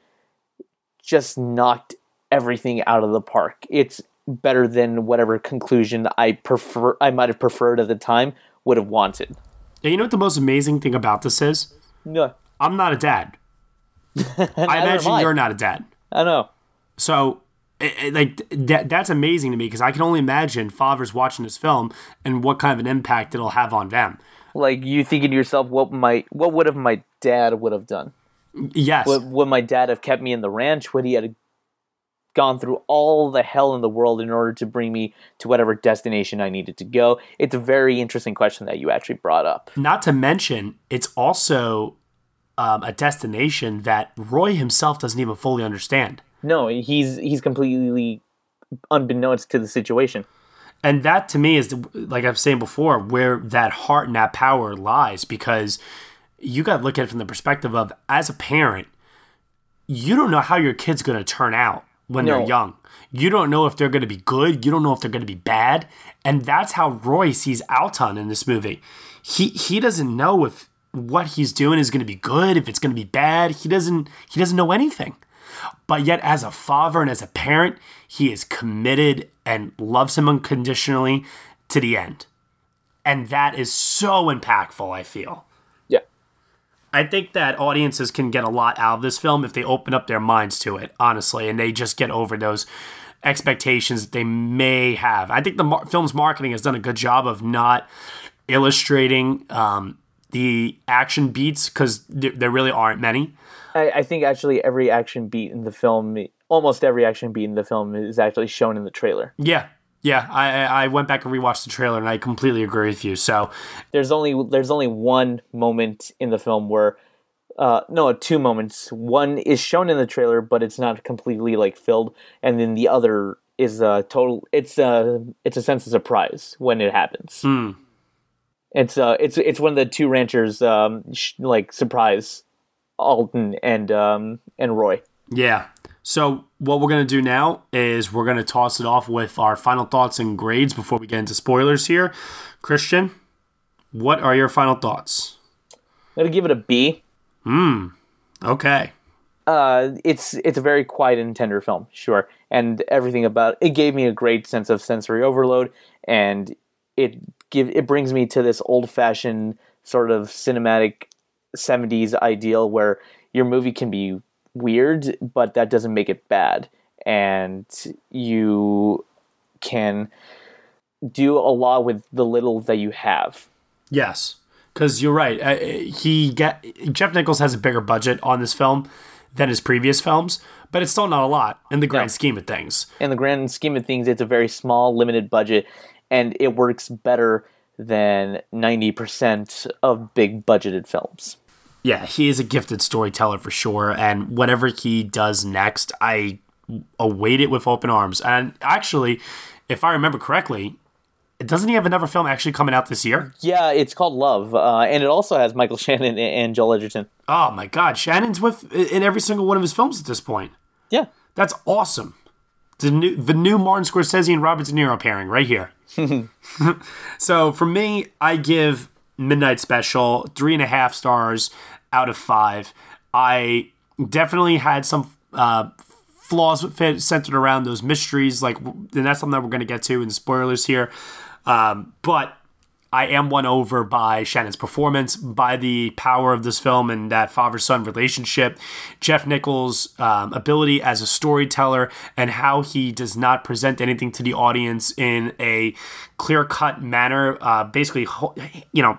just knocked everything out of the park. It's better than whatever conclusion I prefer. I might have preferred at the time would have wanted. And you know what the most amazing thing about this is? No, I'm not a dad. I imagine you're not a dad. I know. So, it, it- like that, that's amazing to me because I can only imagine fathers watching this film and what kind of an impact it'll have on them. Like you thinking to yourself, what my what would have my dad would have done? Yes. Would, would my dad have kept me in the ranch? Would he have gone through all the hell in the world in order to bring me to whatever destination I needed to go? It's a very interesting question that you actually brought up. Not to mention, it's also um, a destination that Roy himself doesn't even fully understand. No, he's he's completely unbeknownst to the situation. And that to me is, like I've saying before, where that heart and that power lies because you got to look at it from the perspective of, as a parent, you don't know how your kid's going to turn out when No. they're young. You don't know if they're going to be good. You don't know if they're going to be bad. And that's how Roy sees Alton in this movie. He he doesn't know if what he's doing is going to be good, if it's going to be bad. He doesn't he doesn't know anything. But yet, as a father and as a parent, he is committed and loves him unconditionally to the end. And that is so impactful, I feel. I think that audiences can get a lot out of this film if they open up their minds to it, honestly, and they just get over those expectations that they may have. I think the mar- film's marketing has done a good job of not illustrating um, the action beats because there, there really aren't many. I, I think actually every action beat in the film, almost every action beat in the film, is actually shown in the trailer. Yeah, yeah. I I went back and rewatched the trailer, and I completely agree with you. So There's only there's only one moment in the film where, uh, no, two moments. One is shown in the trailer, but it's not completely like filled, and then the other is a total. It's a it's a sense of surprise when it happens. Hmm. It's uh it's it's when the two ranchers um sh- like surprise Alton and um and Roy. Yeah. So what we're gonna do now is we're gonna toss it off with our final thoughts and grades before we get into spoilers here. Christian, what are your final thoughts? I'm gonna give it a B. Hmm. Okay. Uh, it's it's a very quiet and tender film, sure, and everything about it gave me a great sense of sensory overload, and it give it brings me to this old fashioned sort of cinematic '70s ideal where your movie can be weird, but that doesn't make it bad, and you can do a lot with the little that you have. Yes, because you're right. Uh, he get Jeff Nichols has a bigger budget on this film than his previous films, but it's still not a lot in the grand scheme of things. in the grand scheme of things, it's a very small, limited budget, and it works better than 90% of big budgeted films. Yeah, he is a gifted storyteller for sure, and whatever he does next, I await it with open arms. And actually, if I remember correctly, doesn't he have another film actually coming out this year? Yeah, it's called Love, uh, and it also has Michael Shannon and Joel Edgerton. Oh my God, Shannon's with in every single one of his films at this point. Yeah, that's awesome. The new the new Martin Scorsese and Robert De Niro pairing right here. so for me, I give Midnight Special three and a half stars out of five. I definitely had some uh, flaws centered around those mysteries, like, and that's something that we're going to get to in spoilers here. Um, but I am won over by Shannon's performance, by the power of this film and that father son relationship, Jeff Nichols' um, ability as a storyteller, and how he does not present anything to the audience in a clear cut manner. Uh, basically, you know,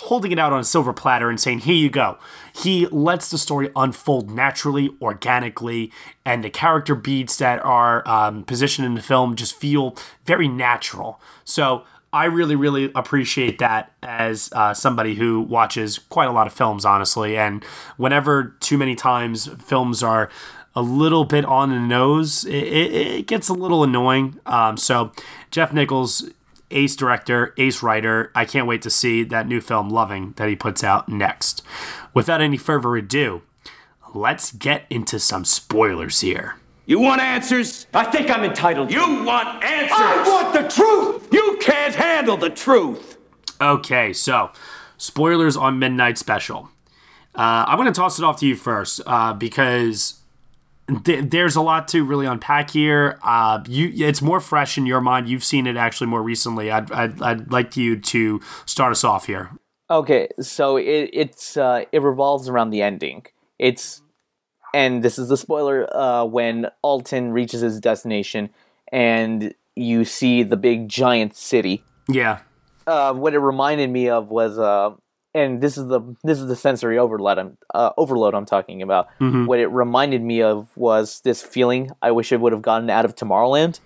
holding it out on a silver platter and saying, Here you go. He lets the story unfold naturally, organically, and the character beats that are um, positioned in the film just feel very natural. So I really, really appreciate that as uh, somebody who watches quite a lot of films, honestly. And whenever too many times films are a little bit on the nose, it, it, it gets a little annoying. Um, so Jeff Nichols ace director, ace writer. I can't wait to see that new film, Loving, that he puts out next. Without any further ado, let's get into some spoilers here. You want answers? I think I'm entitled. You want answers? I want the truth! You can't handle the truth! Okay, so spoilers on Midnight Special. Uh, I'm going to toss it off to you first uh, because th- there's a lot to really unpack here. Uh, you, it's more fresh in your mind. You've seen it actually more recently. I'd, I'd, I'd like you to start us off here. Okay, so it, it's uh, it revolves around the ending. It's and this is the spoiler uh, when Alton reaches his destination and you see the big giant city. Yeah. Uh, what it reminded me of was uh, and this is the this is the sensory overload I'm uh, overload I'm talking about. Mm-hmm. What it reminded me of was this feeling I wish I would have gotten out of Tomorrowland,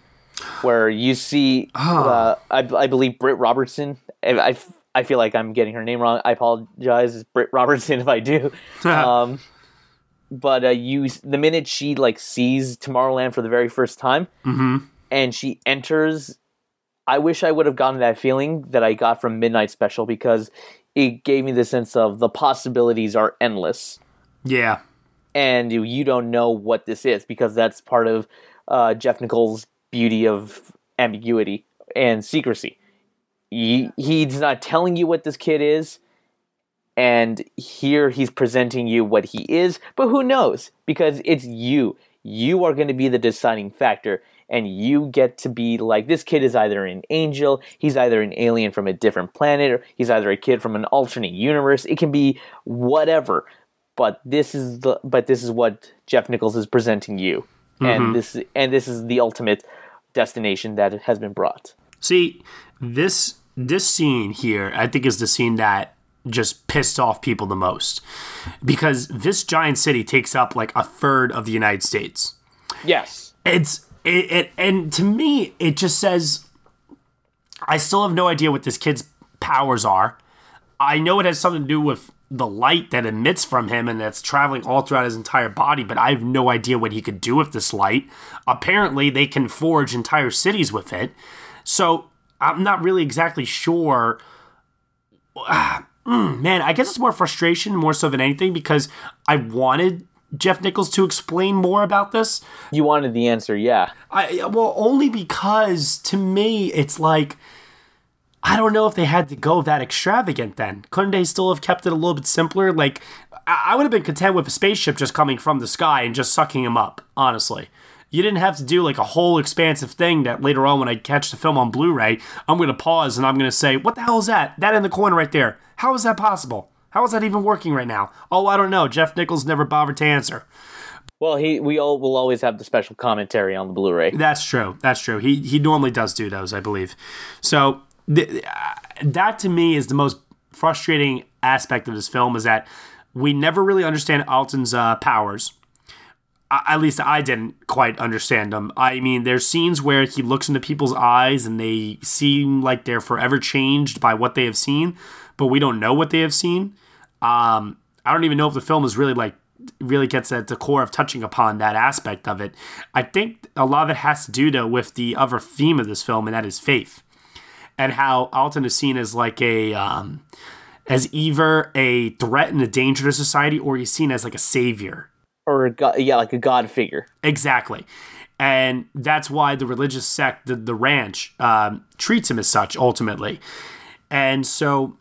where you see, Ah. uh, I, I believe Britt Robertson. I, I, I feel like I'm getting her name wrong. I apologize, it's Britt Robertson, if I do. um, but uh, you, the minute she like sees Tomorrowland for the very first time, Mm-hmm. and she enters I wish I would have gotten that feeling that I got from Midnight Special because it gave me the sense of the possibilities are endless. Yeah. And you, you don't know what this is because that's part of uh, Jeff Nichols' beauty of ambiguity and secrecy. He, he's not telling you what this kid is, and here he's presenting you what he is, but who knows? Because it's you. You are going to be the deciding factor, and you get to be like this kid is either an angel, he's either an alien from a different planet, or he's either a kid from an alternate universe. It can be whatever, but this is the but this is what Jeff Nichols is presenting you, Mhm. and this and this is the ultimate destination that has been brought. See, this this scene here, I think, is the scene that just pissed off people the most because this giant city takes up like a third of the United States. Yes, it's it, it and to me, it just says I still have no idea what this kid's powers are. I know it has something to do with the light that emits from him and that's traveling all throughout his entire body, but I have no idea what he could do with this light. Apparently, they can forge entire cities with it. So I'm not really exactly sure. Mm, man, I guess it's more frustration more so than anything because I wanted Jeff Nichols to explain more about this. You wanted the answer, yeah. I well only because to me it's like I don't know if they had to go that extravagant then. Couldn't they still have kept it a little bit simpler? Like I, I would have been content with a spaceship just coming from the sky and just sucking him up, honestly. You didn't have to do like a whole expansive thing that later on when I catch the film on Blu-ray, I'm gonna pause and I'm gonna say, What the hell is that? That in the corner right there. How is that possible? How is that even working right now? Oh, I don't know. Jeff Nichols never bothered to answer. Well, he we all will always have the special commentary on the Blu-ray. That's true. That's true. He he normally does do those, I believe. So th- that to me is the most frustrating aspect of this film is that we never really understand Alton's uh, powers. at least I didn't quite understand them. I mean, there's scenes where he looks into people's eyes and they seem like they're forever changed by what they have seen, but we don't know what they have seen. Um, I don't even know if the film is really like really gets at the core of touching upon that aspect of it. I think a lot of it has to do though with the other theme of this film, and that is faith, and how Alton is seen as like a um, as either a threat and a danger to society, or he's seen as like a savior or a god, yeah, like a god figure. Exactly. And that's why the religious sect, the, the ranch, um, treats him as such ultimately. And so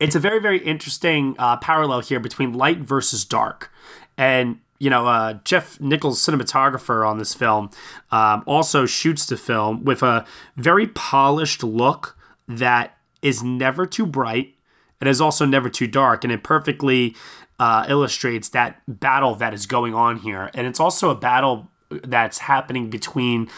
it's a very, very interesting uh, parallel here between light versus dark. And, you know, uh, Jeff Nichols, cinematographer on this film, um, also shoots the film with a very polished look that is never too bright. and is also never too dark. And it perfectly uh, illustrates that battle that is going on here. And it's also a battle that's happening between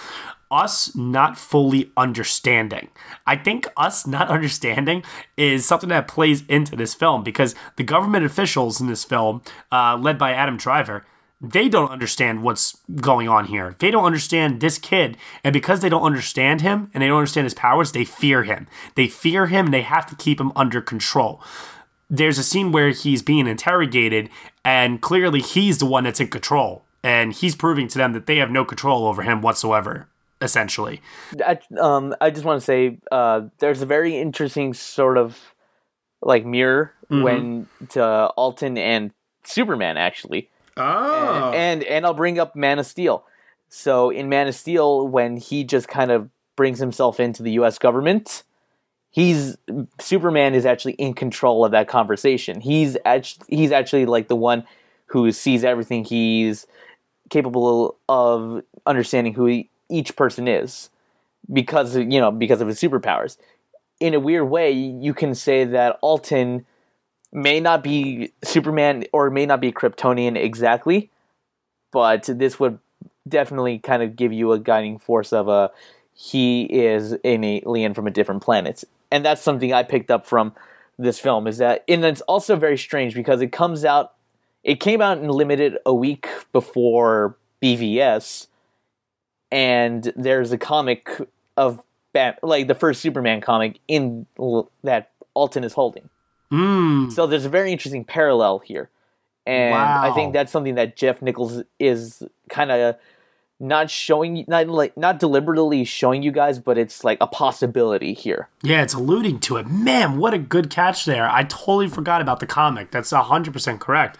us not fully understanding. I think us not understanding is something that plays into this film because the government officials in this film, uh, led by Adam Driver, they don't understand what's going on here. They don't understand this kid. And because they don't understand him and they don't understand his powers, they fear him. They fear him and they have to keep him under control there's a scene where he's being interrogated, and clearly he's the one that's in control, and he's proving to them that they have no control over him whatsoever. Essentially, I, um, I just want to say uh, there's a very interesting sort of like mirror mm-hmm. when to Alton and Superman actually. Oh, and, and and I'll bring up Man of Steel. So in Man of Steel, when he just kind of brings himself into the U.S. government, he's Superman is actually in control of that conversation. He's actually he's actually like the one who sees everything. He's capable of understanding who he, each person is because you know because of his superpowers. In a weird way, you can say that Alton may not be Superman or may not be Kryptonian exactly, but this would definitely kind of give you a guiding force of a he is an alien from a different planet and that's something I picked up from this film is that and it's also very strange because it comes out it came out in limited a week before BVS and there's a comic of Bat, like the first Superman comic in that Alton is holding. Mm. So there's a very interesting parallel here. And wow. I think that's something that Jeff Nichols is kind of not showing not like not deliberately showing you guys but it's like a possibility here yeah it's alluding to it man what a good catch there i totally forgot about the comic that's 100% correct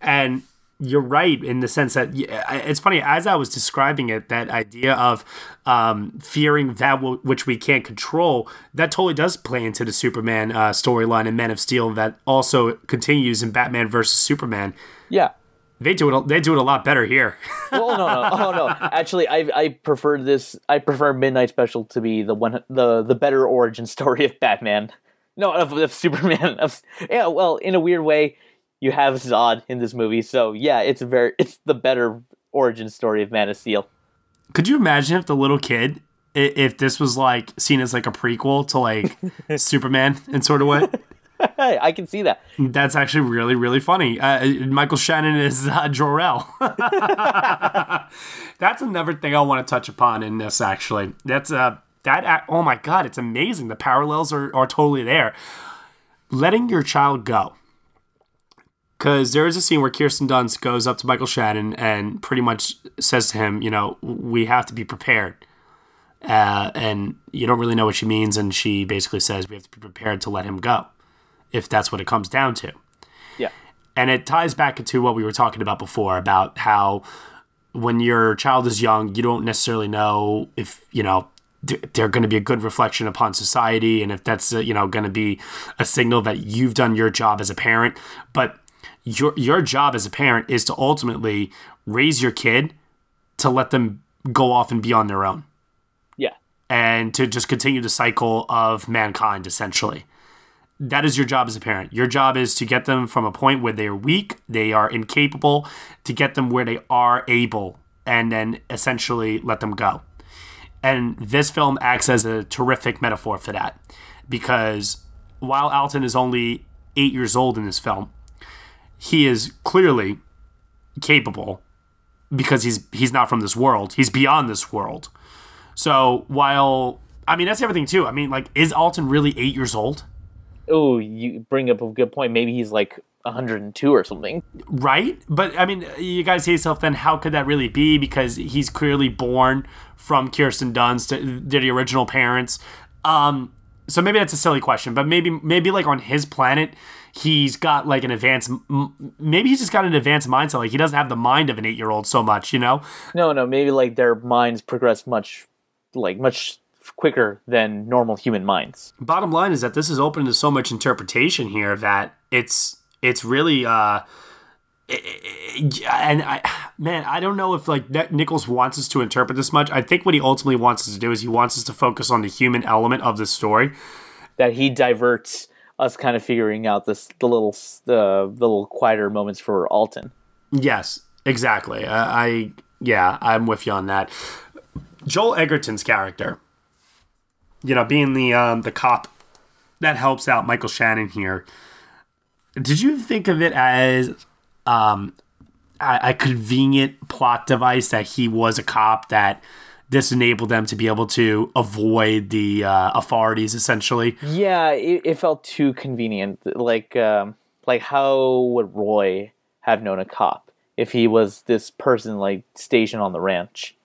and you're right in the sense that it's funny as i was describing it that idea of um, fearing that w- which we can't control that totally does play into the superman uh, storyline in man of steel that also continues in batman versus superman yeah they do it. They do it a lot better here. well, no, no, oh no. Actually, I I prefer this. I prefer Midnight Special to be the one, the the better origin story of Batman. No, of, of Superman. Of, yeah, well, in a weird way, you have Zod in this movie, so yeah, it's very it's the better origin story of Man of Steel. Could you imagine if the little kid, if this was like seen as like a prequel to like Superman in sort of way? I can see that. That's actually really, really funny. Uh, Michael Shannon is uh, Jor-El. That's another thing I want to touch upon in this. Actually, that's uh, that. Oh my god, it's amazing. The parallels are are totally there. Letting your child go. Because there is a scene where Kirsten Dunst goes up to Michael Shannon and pretty much says to him, you know, we have to be prepared. Uh, and you don't really know what she means. And she basically says, we have to be prepared to let him go if that's what it comes down to. Yeah. And it ties back into what we were talking about before about how when your child is young, you don't necessarily know if, you know, they're going to be a good reflection upon society and if that's, uh, you know, going to be a signal that you've done your job as a parent. But your your job as a parent is to ultimately raise your kid to let them go off and be on their own. Yeah. And to just continue the cycle of mankind essentially that is your job as a parent. Your job is to get them from a point where they are weak, they are incapable, to get them where they are able, and then essentially let them go. And this film acts as a terrific metaphor for that. Because while Alton is only eight years old in this film, he is clearly capable because he's he's not from this world. He's beyond this world. So while I mean that's everything too. I mean like is Alton really eight years old? Oh, you bring up a good point. Maybe he's like 102 or something. Right? But I mean, you gotta say yourself then, how could that really be? Because he's clearly born from Kirsten Dunst, to the original parents. Um, so maybe that's a silly question, but maybe maybe like on his planet, he's got like an advanced. Maybe he's just got an advanced mindset. Like he doesn't have the mind of an eight year old so much, you know? No, no. Maybe like their minds progress much, like much quicker than normal human minds. Bottom line is that this is open to so much interpretation here that it's it's really uh and I man, I don't know if like Nichols wants us to interpret this much. I think what he ultimately wants us to do is he wants us to focus on the human element of the story. That he diverts us kind of figuring out this the little the, the little quieter moments for Alton. Yes, exactly. I, I yeah, I'm with you on that. Joel Edgerton's character, you know, being the um, the cop that helps out Michael Shannon here. Did you think of it as um, a, a convenient plot device that he was a cop that this enabled them to be able to avoid the uh, authorities essentially yeah it, it felt too convenient like um, like how would roy have known a cop if he was this person like stationed on the ranch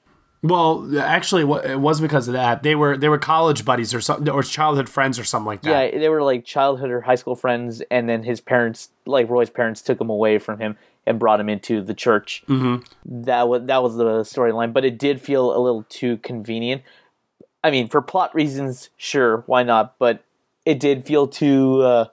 well, actually, it wasn't because of that. They were they were college buddies or something, or childhood friends or something like that. Yeah, they were like childhood or high school friends, and then his parents, like Roy's parents, took him away from him and brought him into the church. Mm-hmm. That was that was the storyline, but it did feel a little too convenient. I mean, for plot reasons, sure, why not? But it did feel too uh,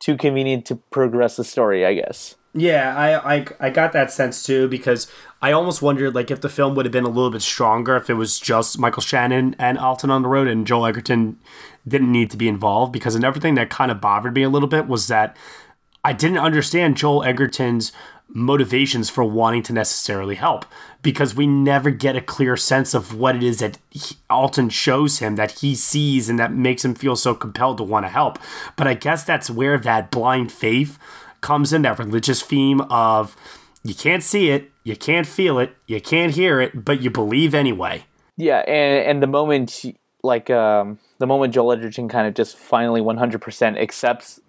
too convenient to progress the story, I guess. Yeah, I, I I got that sense too because I almost wondered like if the film would have been a little bit stronger if it was just Michael Shannon and Alton on the road and Joel Edgerton didn't need to be involved because and everything that kind of bothered me a little bit was that I didn't understand Joel Edgerton's motivations for wanting to necessarily help because we never get a clear sense of what it is that Alton shows him that he sees and that makes him feel so compelled to want to help. But I guess that's where that blind faith comes in that religious theme of you can't see it, you can't feel it, you can't hear it, but you believe anyway. Yeah, and and the moment like um, the moment Joel Edgerton kind of just finally 100% accepts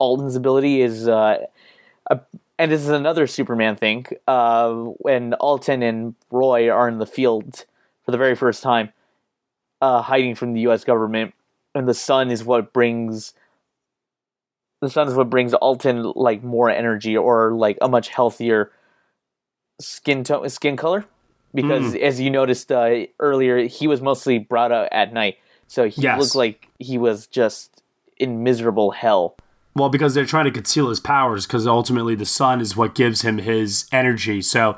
Alton's ability is uh, a, and this is another Superman thing uh, when Alton and Roy are in the field for the very first time, uh, hiding from the U.S. government, and the sun is what brings the sun is what brings Alton like more energy or like a much healthier skin tone, skin color. Because mm. as you noticed uh, earlier, he was mostly brought out at night, so he yes. looked like he was just in miserable hell. Well, because they're trying to conceal his powers, because ultimately the sun is what gives him his energy. So,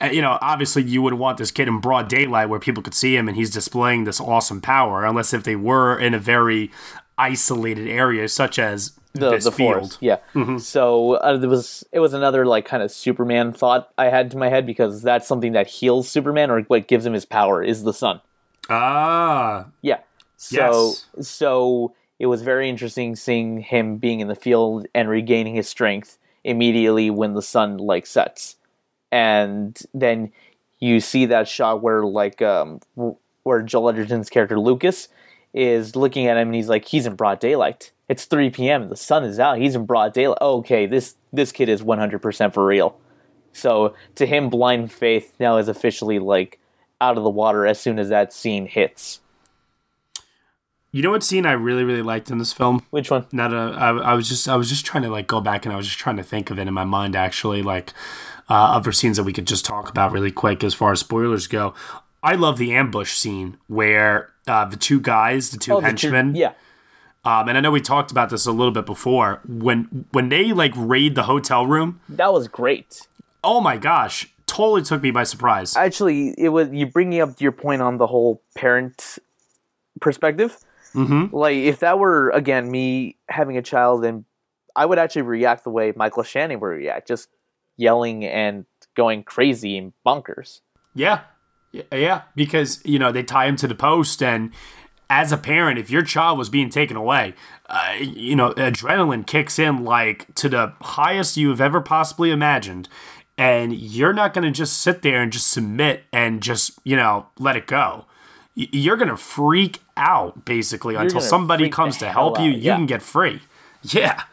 uh, you know, obviously you would want this kid in broad daylight where people could see him and he's displaying this awesome power, unless if they were in a very isolated area, such as the, this the field. forest. Yeah. Mm-hmm. So uh, there was it was another like kind of Superman thought I had to my head because that's something that heals Superman or what gives him his power is the sun. Ah. Yeah. So yes. so it was very interesting seeing him being in the field and regaining his strength immediately when the sun like sets, and then you see that shot where like um where Joel Edgerton's character Lucas is looking at him and he's like he's in broad daylight it's 3 p.m. The sun is out. He's in broad daylight. Okay, this this kid is 100% for real. So to him, blind faith now is officially like out of the water as soon as that scene hits. You know what scene I really really liked in this film? Which one? Not a, I, I was just I was just trying to like go back and I was just trying to think of it in my mind actually like uh, other scenes that we could just talk about really quick as far as spoilers go. I love the ambush scene where uh, the two guys, the two oh, henchmen, the two, yeah um, and I know we talked about this a little bit before. When when they like raid the hotel room, that was great. Oh my gosh, totally took me by surprise. Actually, it was you bringing up your point on the whole parent perspective. Mm-hmm. Like if that were again me having a child, and I would actually react the way Michael Shannon would react, just yelling and going crazy and bonkers. Yeah, yeah, because you know they tie him to the post and as a parent, if your child was being taken away, uh, you know, adrenaline kicks in like to the highest you have ever possibly imagined. And you're not going to just sit there and just submit and just, you know, let it go. Y- You're going to freak out basically You're until somebody comes to help hell you. out, You yeah. can get free. Yeah.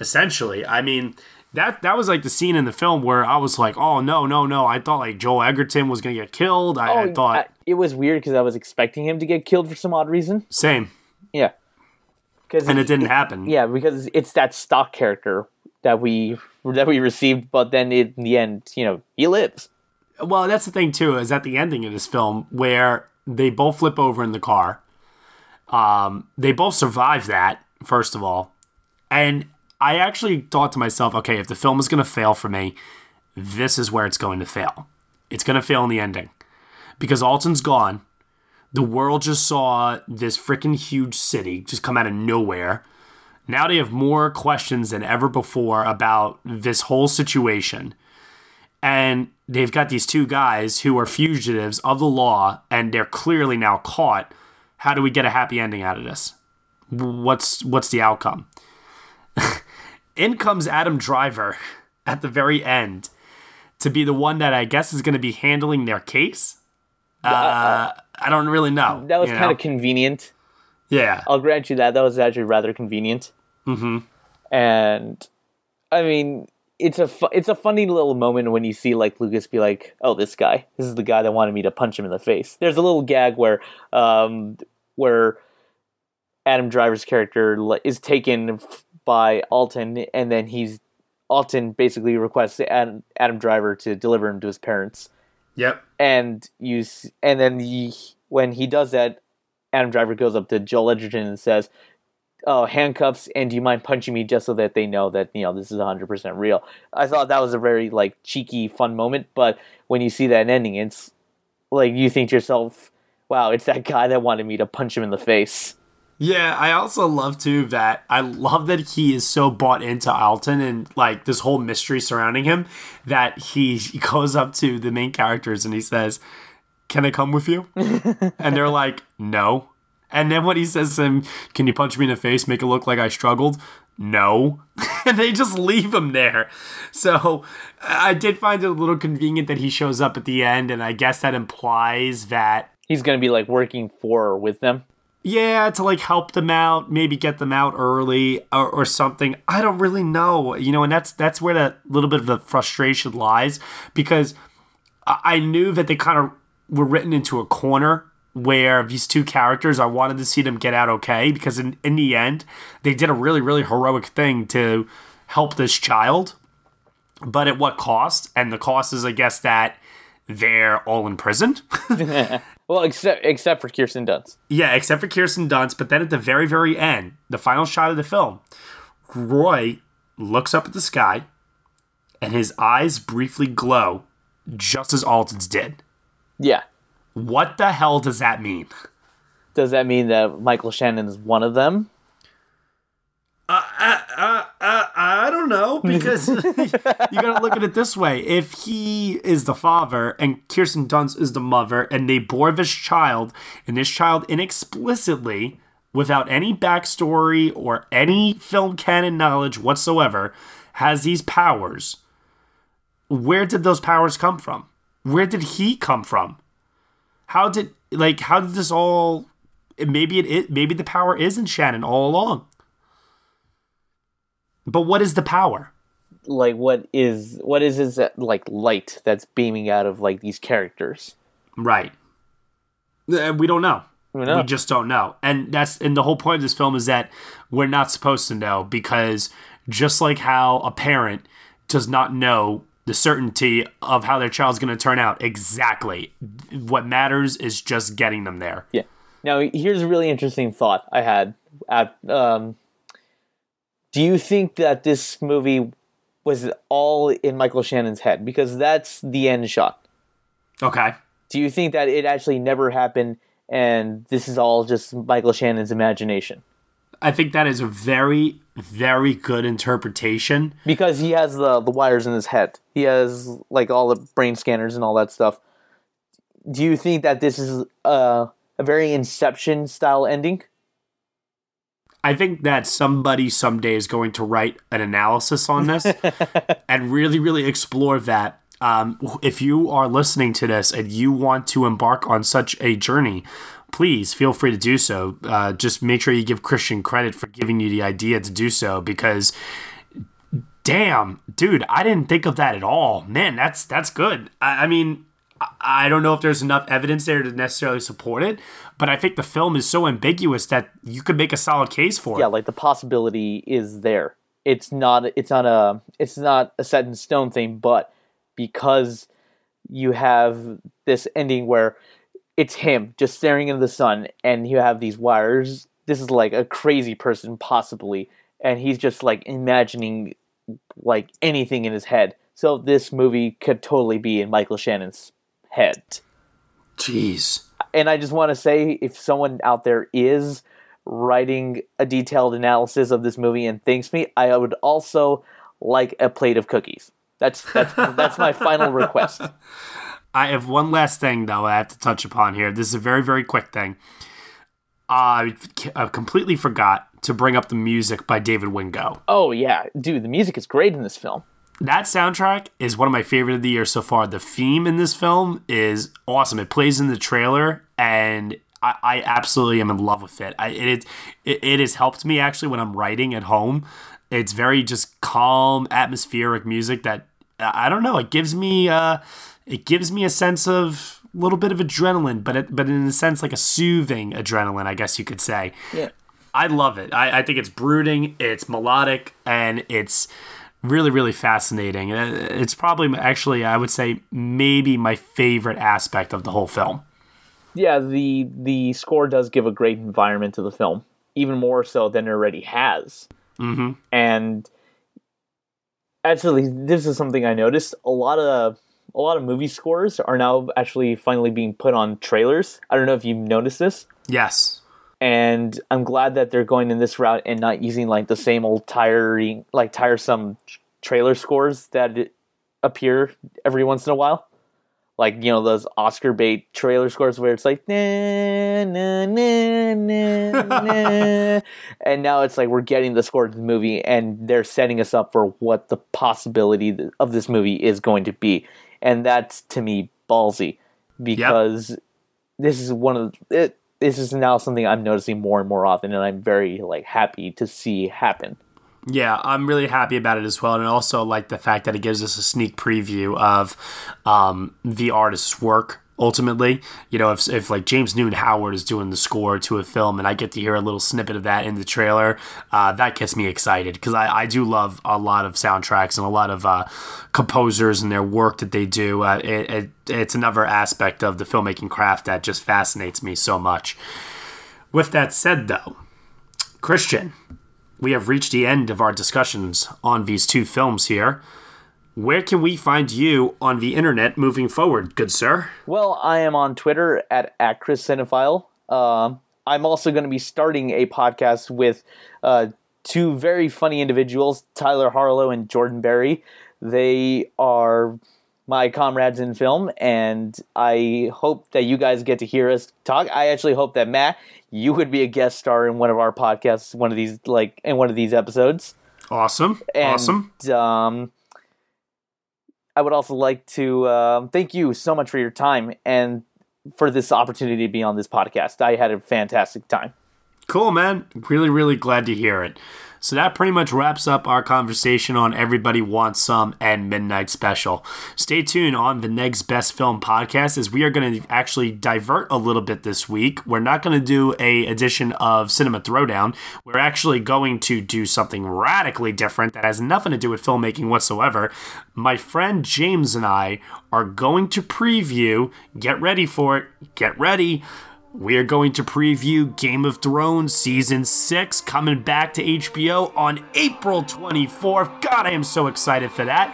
Essentially. I mean, that that was like the scene in the film where I was like, "Oh no, no, no." I thought like Joel Edgerton was going to get killed. I, oh, I thought Oh, I- it was weird because I was expecting him to get killed for some odd reason. same. Yeah, because And it didn't happen. Yeah, because it's that stock character that we that we received, but then in the end, you know, he lives. Well, that's the thing too. Is at the ending of this film where they both flip over in the car. Um, they both survive that first of all, and I actually thought to myself, okay, if the film is going to fail for me, this is where it's going to fail. It's going to fail in the ending because Alton's gone. The world just saw this freaking huge city just come out of nowhere. Now they have more questions than ever before about this whole situation and they've got these two guys who are fugitives of the law and they're clearly now caught how do we get a happy ending out of this what's what's the outcome in comes adam driver at the very end to be the one that i guess is going to be handling their case uh, i don't really know That was kind know? of convenient. yeah I'll grant you that. That was actually rather convenient. mm-hmm And I mean, it's a fu- it's a funny little moment when you see like Lucas be like, "Oh, this guy. This is the guy that wanted me to punch him in the face." There's a little gag where um where Adam Driver's character is taken by Alton and then he's Alton basically requests Adam, Adam Driver to deliver him to his parents. yep and you and then he, when he does that, Adam Driver goes up to Joel Edgerton and says, "Oh, handcuffs, and do you mind punching me just so that they know that you know this is 100 percent real?" I thought that was a very like cheeky, fun moment, but when you see that ending, it's like you think to yourself, "Wow, it's that guy that wanted me to punch him in the face." Yeah, I also love too that I love that he is so bought into Alton and like this whole mystery surrounding him that he goes up to the main characters and he says, "Can I come with you?" and they're like, "No." And then when he says to him, "Can you punch me in the face, make it look like I struggled?" No. and they just leave him there. So I did find it a little convenient that he shows up at the end, and I guess that implies that He's gonna be like working for or with them. yeah, to like help them out, maybe get them out early or, or something. I don't really know, you know, and that's that's where that little bit of the frustration lies because I knew that they kind of were written into a corner where these two characters, I wanted to see them get out okay because in, in the end, they did a really, really heroic thing to help this child, but at what cost? And the cost is, I guess, that they're all imprisoned. well, except except for Kirsten Dunst. Yeah, except for Kirsten Dunst. But then at the very, very end, the final shot of the film, Roy looks up at the sky and his eyes briefly glow just as Alton's did. Yeah. What the hell does that mean? Does that mean that Michael Shannon is one of them? Uh, uh, uh, I don't know because you gotta look at it this way: if he is the father and Kirsten Dunst is the mother, and they bore this child, and this child inexplicitly, without any backstory or any film canon knowledge whatsoever, has these powers. Where did those powers come from? Where did he come from? How did like how did this all? Maybe it, it maybe the power is in Shannon all along. But what is the power? Like, what is what is his uh, like light that's beaming out of like these characters? Right. Uh, We don't know. We know. We just don't know. And that's and the whole point of this film is that we're not supposed to know because just like how a parent does not know the certainty of how their child's going to turn out exactly. What matters is just getting them there. Yeah. Now, here's a really interesting thought I had. At, um, do you think that this movie was all in Michael Shannon's head? Because that's the end shot. Okay. Do you think that it actually never happened and this is all just Michael Shannon's imagination? I think that is a very, very good interpretation. Because he has the, the wires in his head, he has like all the brain scanners and all that stuff. Do you think that this is uh, a very Inception style ending? I think that somebody someday is going to write an analysis on this and really, really explore that. Um, if you are listening to this and you want to embark on such a journey, please feel free to do so. Uh, just make sure you give Christian credit for giving you the idea to do so because damn, dude, I didn't think of that at all. Man, that's that's good. I, I mean, I don't know if there's enough evidence there to necessarily support it, but I think the film is so ambiguous that you could make a solid case for it. Yeah, like the possibility is there. It's not it's not a it's not a set in stone thing, but because you have this ending where it's him just staring into the sun and you have these wires, this is like a crazy person possibly and he's just like imagining like anything in his head. So this movie could totally be in Michael Shannon's head. Jeez. And I just want to say if someone out there is writing a detailed analysis of this movie and thanks me, I would also like a plate of cookies. That's that's that's my final request. I have one last thing though I have to touch upon here. This is a very very quick thing. I I completely forgot to bring up the music by David Wingo. Oh yeah, dude, the music is great in this film. That soundtrack is one of my favorite of the year so far. The theme in this film is awesome. It plays in the trailer, and I, I absolutely am in love with it. I, it, it it has helped me actually when I'm writing at home. It's very just calm, atmospheric music that I don't know. It gives me uh, it gives me a sense of a little bit of adrenaline, but it, but in a sense like a soothing adrenaline, I guess you could say. Yeah. I love it. I, I think it's brooding, it's melodic, and it's really, really fascinating. Uh, It's probably actually, I would say, maybe my favorite aspect of the whole film. Yeah, the the score does give a great environment to the film, even more so than it already has. Mm-hmm. And actually, this is something I noticed. A lot of a lot of movie scores are now actually finally being put on trailers. I don't know if you've noticed this. Yes. And I'm glad that they're going in this route and not using like the same old tiring, like tiresome trailer scores that appear every once in a while. Like you know those Oscar bait trailer scores where it's like na na na na na, and now it's like we're getting the score of the movie, and they're setting us up for what the possibility of this movie is going to be, and that's to me ballsy because this is one of the, it. This is now something I'm noticing more and more often, and I'm very like happy to see happen. Yeah, I'm really happy about it as well, and also like the fact that it gives us a sneak preview of um, the artist's work. Ultimately, you know, if, if like James Newton Howard is doing the score to a film, and I get to hear a little snippet of that in the trailer, uh, that gets me excited because I, I do love a lot of soundtracks and a lot of uh, composers and their work that they do. Uh, it, it, it's another aspect of the filmmaking craft that just fascinates me so much. With that said, though, Christian, we have reached the end of our discussions on these two films here. Where can we find you on the internet moving forward, good sir? Well, I am on Twitter at, at Chris Cinephile. Um, I'm also going to be starting a podcast with uh, two very funny individuals, Tyler Harlow and Jordan Berry. They are my comrades in film, and I hope that you guys get to hear us talk. I actually hope that Matt, you would be a guest star in one of our podcasts, one of these like in one of these episodes. Awesome, And, awesome. Um, I would also like to um, thank you so much for your time and for this opportunity to be on this podcast. I had a fantastic time. Cool, man. Really, really glad to hear it. So that pretty much wraps up our conversation on Everybody Wants Some and Midnight Special. Stay tuned on the Next Best Film podcast as we are going to actually divert a little bit this week. We're not going to do a edition of Cinema Throwdown. We're actually going to do something radically different that has nothing to do with filmmaking whatsoever. My friend James and I are going to preview, get ready for it, get ready we are going to preview Game of Thrones Season 6 coming back to HBO on April 24th. God, I am so excited for that.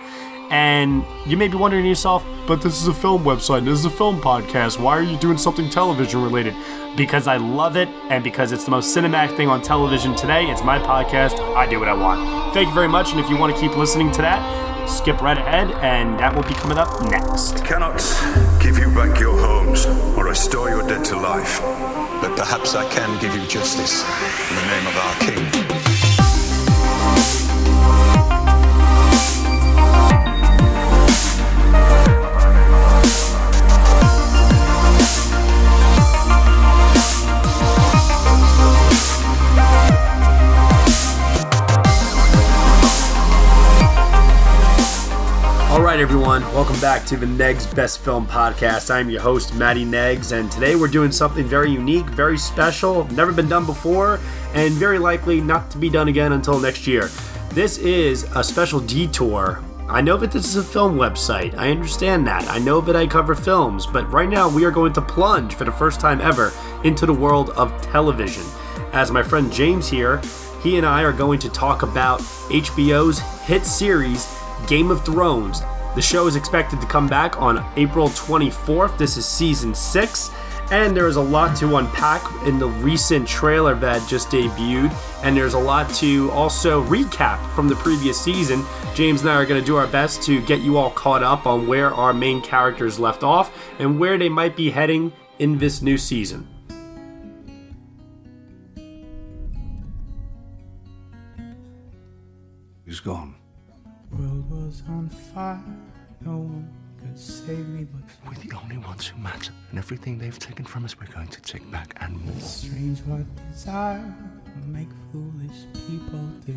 And you may be wondering to yourself, but this is a film website, this is a film podcast. Why are you doing something television related? Because I love it and because it's the most cinematic thing on television today. It's my podcast. I do what I want. Thank you very much. And if you want to keep listening to that, skip right ahead, and that will be coming up next. Cannot give you back your homes or restore your dead to life, but perhaps I can give you justice in the name of our king. Right, everyone, welcome back to the Next Best Film Podcast. I'm your host, Matty Negs, and today we're doing something very unique, very special, never been done before, and very likely not to be done again until next year. This is a special detour. I know that this is a film website. I understand that. I know that I cover films, but right now we are going to plunge for the first time ever into the world of television. As my friend James here, he and I are going to talk about HBO's hit series Game of Thrones. The show is expected to come back on April 24th. This is season 6, and there is a lot to unpack in the recent trailer that just debuted, and there's a lot to also recap from the previous season. James and I are going to do our best to get you all caught up on where our main characters left off and where they might be heading in this new season. He's gone. world was on fire. No one could save me, but We're the only ones who matter, and everything they've taken from us, we're going to take back and more. strange what desire will make foolish people do.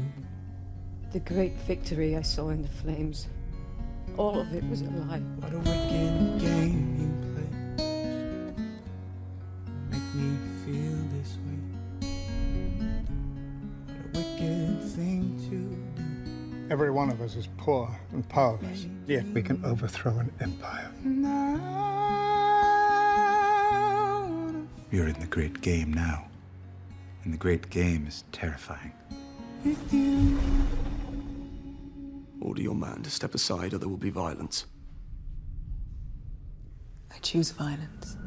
The great victory I saw in the flames. All of it was a lie. What a wicked game you play. Make me feel this way. What a wicked thing to do. Every one of us is poor and powerless, yet we can overthrow an empire. You're in the great game now. And the great game is terrifying. Order your man to step aside or there will be violence. I choose violence.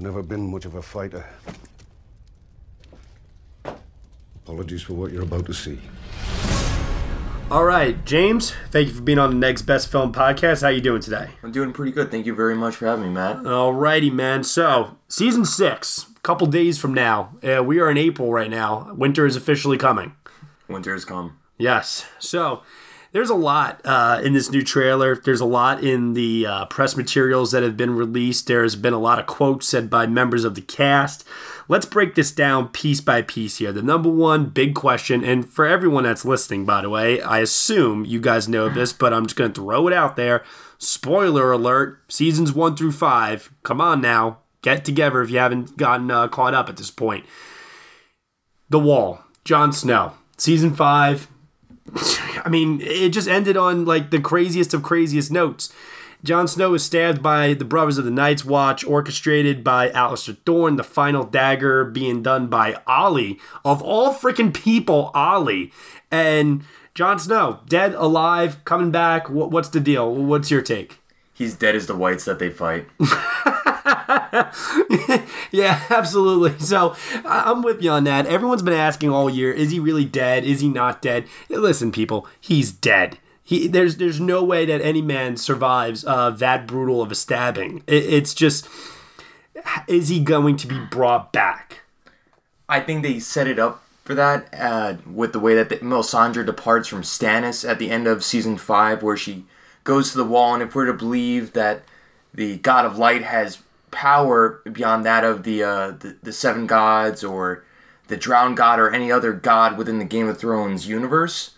I've never been much of a fighter. Apologies for what you're about to see. All right, James, thank you for being on the Next Best Film Podcast. How are you doing today? I'm doing pretty good. Thank you very much for having me, Matt. All righty, man. So, season six, a couple days from now. Uh, we are in April right now. Winter is officially coming. Winter has come. Yes. So, there's a lot uh, in this new trailer. There's a lot in the uh, press materials that have been released. There's been a lot of quotes said by members of the cast. Let's break this down piece by piece here. The number one big question, and for everyone that's listening, by the way, I assume you guys know this, but I'm just going to throw it out there. Spoiler alert seasons one through five. Come on now. Get together if you haven't gotten uh, caught up at this point. The Wall, Jon Snow, season five. I mean, it just ended on like the craziest of craziest notes. Jon Snow is stabbed by the Brothers of the Night's Watch, orchestrated by Alliser Thorne, the final dagger being done by Olly. Of all freaking people, Olly. And Jon Snow, dead, alive, coming back. What's the deal? What's your take? He's dead as the whites that they fight. yeah, absolutely. So I'm with you on that. Everyone's been asking all year, is he really dead? Is he not dead? Listen, people, he's dead. He, there's there's no way that any man survives uh, that brutal of a stabbing. It, it's just, is he going to be brought back? I think they set it up for that uh, with the way that the, Melisandre departs from Stannis at the end of season five, where she goes to the wall. And if we're to believe that the God of Light has power beyond that of the uh, the, the seven gods or the drowned god or any other god within the Game of Thrones universe,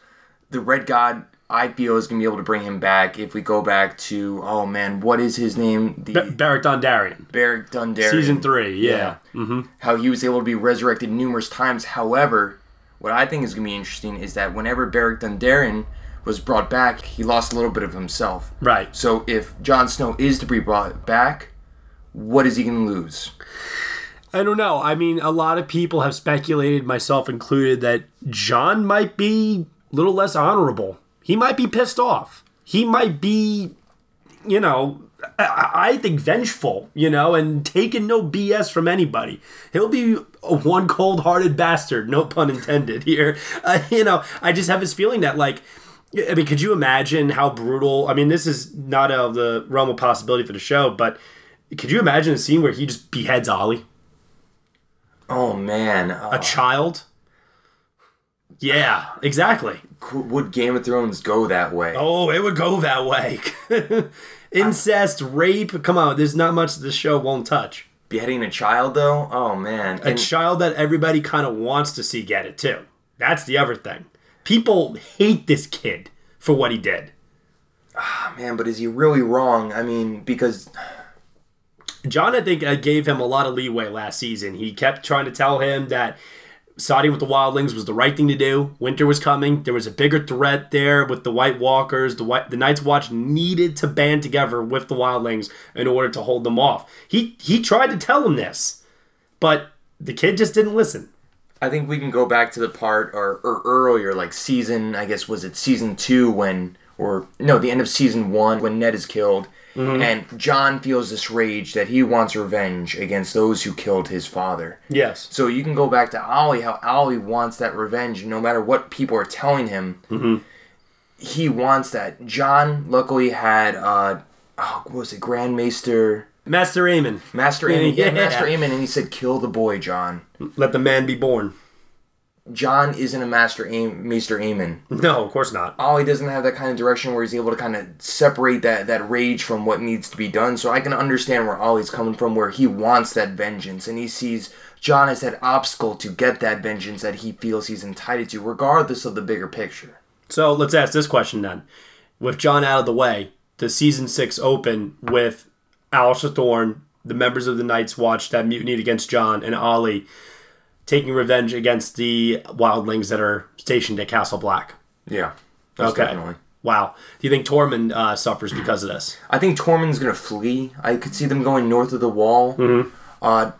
the Red God I feel is gonna be able to bring him back if we go back to oh man, what is his name? The Ba- Beric Dondarrion. Beric Dondarrion. Season three, yeah. Mm-hmm. How he was able to be resurrected numerous times. However, what I think is going to be interesting is that whenever Beric Dondarrion was brought back, he lost a little bit of himself. Right. So if Jon Snow is to be brought back, what is he going to lose? I don't know. I mean, a lot of people have speculated, myself included, that Jon might be a little less honorable. He might be pissed off. He might be, you know, I, think vengeful, you know, and taking no BS from anybody. He'll be a one cold hearted bastard, no pun intended here. Uh, you know, I just have this feeling that, like, I mean, could you imagine how brutal? I mean, this is not out of the realm of possibility for the show, but could you imagine a scene where he just beheads Olly? Oh man, uh, a child. Yeah, exactly. Would Game of Thrones go that way? Oh, it would go that way. Incest, rape. Come on, there's not much the show won't touch. Beheading a child, though. Oh man, a and, child that everybody kind of wants to see get it too. That's the other thing. People hate this kid for what he did. Ah, man, but is he really wrong? I mean, because Jon, I think, uh, gave him a lot of leeway last season. He kept trying to tell him that siding with the Wildlings was the right thing to do. Winter was coming. There was a bigger threat there with the White Walkers. The White, the Night's Watch needed to band together with the Wildlings in order to hold them off. He he tried to tell him this, but the kid just didn't listen. I think we can go back to the part or, or earlier, like season. I guess was it season two when, or no, the end of season one when Ned is killed Mm-hmm. And Jon feels this rage that he wants revenge against those who killed his father. Yes. So you can go back to Olly, how Olly wants that revenge, no matter what people are telling him. Mm-hmm. He wants that. Jon luckily had, uh, oh, what was it, Grand Maester. Master Aemon. Maester Aemon. Yeah, yeah, Maester Aemon, and he said, "Kill the boy, John. Let the man be born." Jon isn't a master aim, Maester Aemon. No, of course not. Oh, Olly doesn't have that kind of direction where he's able to kind of separate that, that rage from what needs to be done. So I can understand where Olly's coming from, where he wants that vengeance and he sees Jon as that obstacle to get that vengeance that he feels he's entitled to, regardless of the bigger picture. So let's ask this question then: With Jon out of the way, does season six open with Alliser Thorne, the members of the Night's Watch that mutinied against Jon, and Olly? Taking revenge against the wildlings that are stationed at Castle Black. Yeah. Okay. Definitely. Wow. Do you think Tormund uh, suffers because of this? I think Tormund's going to flee. I could see them going north of the wall. Mm-hmm. Uh,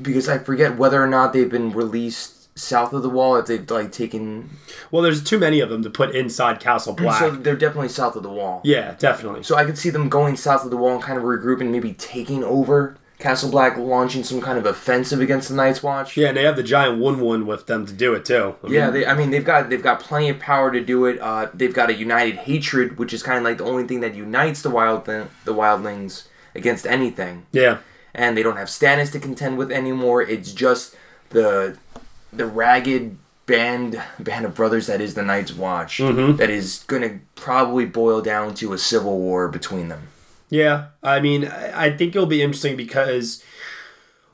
because I forget whether or not they've been released south of the wall if they've like taken well there's too many of them to put inside castle black so they're definitely south of the wall yeah definitely so i could see them going south of the wall and kind of regrouping maybe taking over Castle Black launching some kind of offensive against the Night's Watch. Yeah, and they have the giant Wun Wun with them to do it too. I mean, yeah, they, I mean they've got they've got plenty of power to do it. Uh, they've got a united hatred, which is kind of like the only thing that unites the wild th- the wildlings against anything. Yeah, and they don't have Stannis to contend with anymore. It's just the the ragged band band of brothers that is the Night's Watch mm-hmm. that is going to probably boil down to a civil war between them. Yeah, I mean, I think it'll be interesting because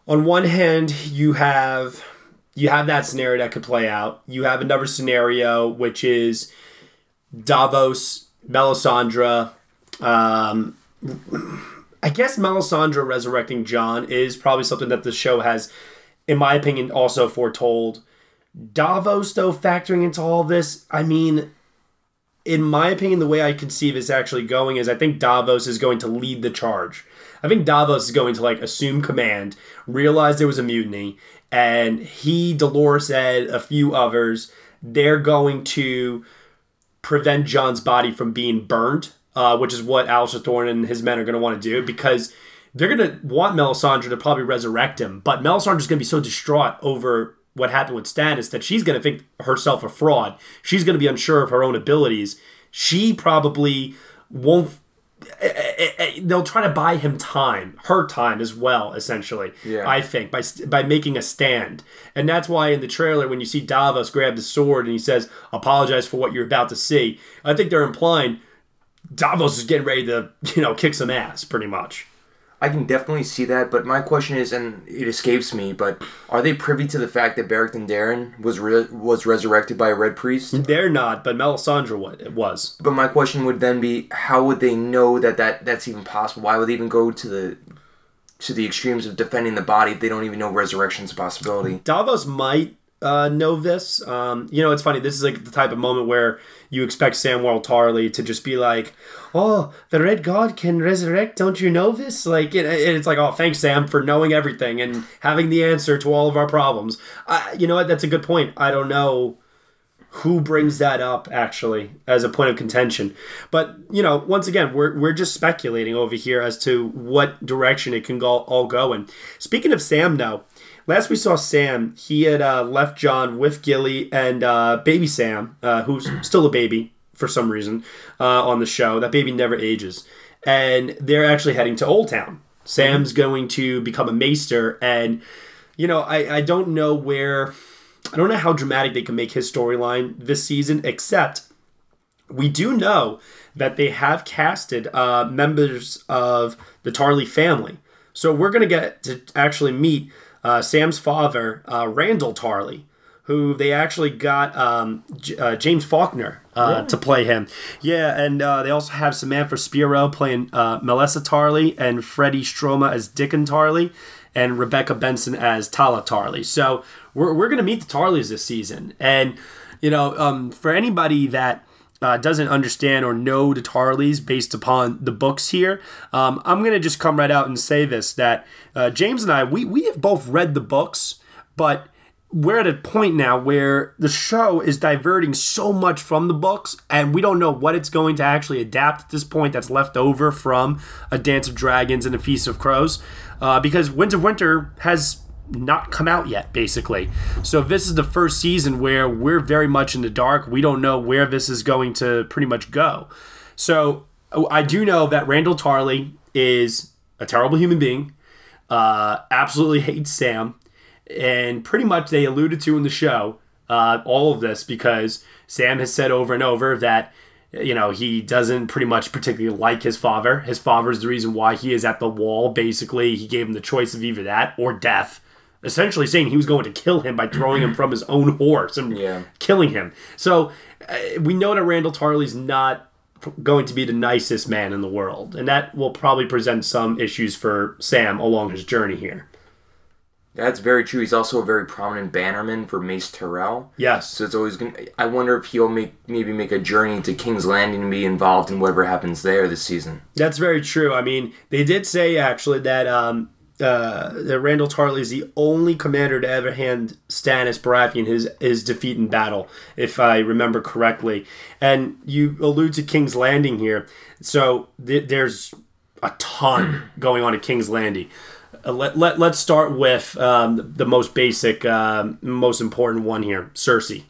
on one hand, you have you have that scenario that could play out. You have another scenario which is Davos, Melisandre. Um, I guess Melisandre resurrecting Jon is probably something that the show has, in my opinion, also foretold. Davos, though, factoring into all this, I mean, in my opinion, the way I conceive is actually going is I think Davos is going to lead the charge. I think Davos is going to like assume command, realize there was a mutiny, and he, Dolorous Edd, a few others, they're going to prevent Jon's body from being burned, uh, which is what Alliser Thorne and his men are going to want to do because they're going to want Melisandre to probably resurrect him, but Melisandre is going to be so distraught over what happened with Stannis that she's going to think herself a fraud. She's going to be unsure of her own abilities. She probably won't. Eh, eh, eh, they'll try to buy him time, her time as well. Essentially, yeah. I think by by making a stand, and that's why in the trailer when you see Davos grab the sword and he says, "Apologize for what you're about to see," I think they're implying Davos is getting ready to you know kick some ass, pretty much. I can definitely see that, but my question is, and it escapes me, but are they privy to the fact that Beric Dondarrion was re- was resurrected by a Red Priest? They're not, but Melisandre was. But my question would then be, how would they know that, that that's even possible? Why would they even go to the to the extremes of defending the body if they don't even know resurrection's a possibility? Davos might uh, know this. Um, you know, it's funny. This is like the type of moment where you expect Samuel Tarly to just be like, "Oh, the Red God can resurrect. Don't you know this?" Like, it, it's like, "Oh, thanks, Sam, for knowing everything and having the answer to all of our problems." Uh, you know what? That's a good point. I don't know who brings that up actually as a point of contention. But you know, once again, we're we're just speculating over here as to what direction it can go all go in. Speaking of Sam, now last we saw Sam, he had uh, left Jon with Gilly and uh, baby Sam, uh, who's still a baby for some reason uh, on the show. That baby never ages, and they're actually heading to Old Town. Sam's going to become a maester, and you know, I I don't know where I don't know how dramatic they can make his storyline this season, except we do know that they have casted uh, members of the Tarly family. So we're going to get to actually meet uh, Sam's father, uh, Randyll Tarly, who they actually got um, J- uh, James Faulkner uh, Really? to play him. Yeah, and uh, they also have Samantha Spiro playing uh, Melessa Tarly and Freddie Stroma as Dickon Tarly and Rebecca Benson as Talla Tarly. So we're, we're going to meet the Tarlys this season. And, you know, um, for anybody that uh, doesn't understand or know the Tarlys based upon the books here, um, I'm going to just come right out and say this that uh, James and I, we, we have both read the books, but we're at a point now where the show is diverting so much from the books, and we don't know what it's going to actually adapt at this point that's left over from A Dance of Dragons and A Feast of Crows, uh, because Winds of Winter has not come out yet, basically. So this is the first season where we're very much in the dark. We don't know where this is going to pretty much go. So I do know that Randyll Tarly is a terrible human being, uh, absolutely hates Sam, and pretty much they alluded to in the show uh, all of this because Sam has said over and over that you know he doesn't pretty much particularly like his father. His father is the reason why he is at the wall. Basically, he gave him the choice of either that or death. Essentially, saying he was going to kill him by throwing him from his own horse and yeah. killing him. So uh, we know that Randyll Tarly's not going to be the nicest man in the world, and that will probably present some issues for Sam along his journey here. That's very true. He's also a very prominent bannerman for Mace Tyrell. Yes. So it's always gonna. I wonder if he'll make maybe make a journey to King's Landing and be involved in whatever happens there this season. That's very true. I mean, they did say actually that um, uh, that Randyll Tarly is the only commander to ever hand Stannis Baratheon his his defeat in battle, if I remember correctly. And you allude to King's Landing here, so th- there's a ton going on at King's Landing. Uh, let, let, let's start with um, the most basic, um most important one here Cersei.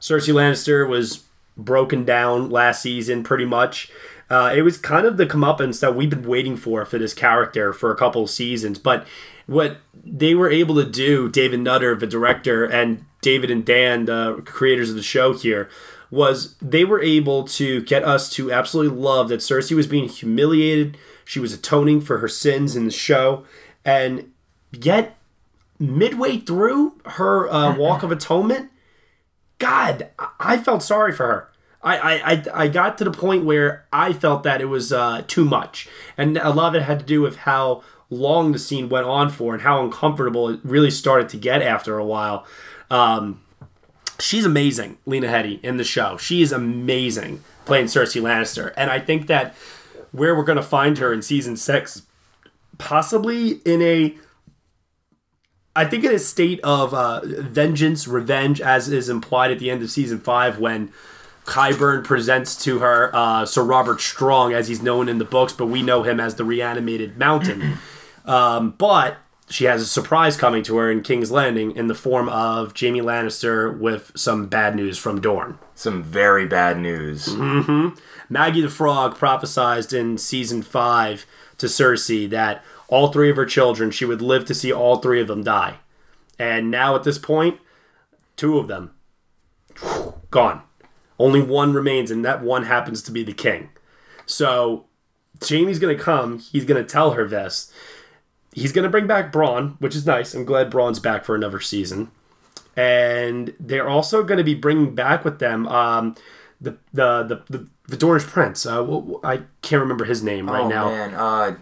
Cersei Lannister was broken down last season pretty much. Uh, it was kind of the comeuppance that we've been waiting for for this character for a couple of seasons. But what they were able to do, David Nutter, the director, and David and Dan, the creators of the show here, was they were able to get us to absolutely love that Cersei was being humiliated. She was atoning for her sins in the show. And yet, midway through her uh, walk of atonement, God, I felt sorry for her. I, I, I, got to the point where I felt that it was uh, too much. And a lot of it had to do with how long the scene went on for and how uncomfortable it really started to get after a while. Um, she's amazing, Lena Headey, in the show. She is amazing playing Cersei Lannister. And I think that where we're going to find her in season six, possibly in a I think in a state of uh, vengeance, revenge, as is implied at the end of season five, when Qyburn presents to her uh, Sir Robert Strong, as he's known in the books, but we know him as the reanimated Mountain. um, but she has a surprise coming to her in King's Landing in the form of Jaime Lannister with some bad news from Dorne. Some very bad news. hmm Maggie the Frog prophesized in season five to Cersei that all three of her children, she would live to see all three of them die. And now at this point, two of them gone. Only one remains, and that one happens to be the king. So Jaime's gonna come. He's gonna tell her this. He's gonna bring back Bronn, which is nice. I'm glad Bronn's back for another season. And they're also gonna be bringing back with them um, the the the the, the Dornish Prince. Uh, I can't remember his name right oh now. man, uh,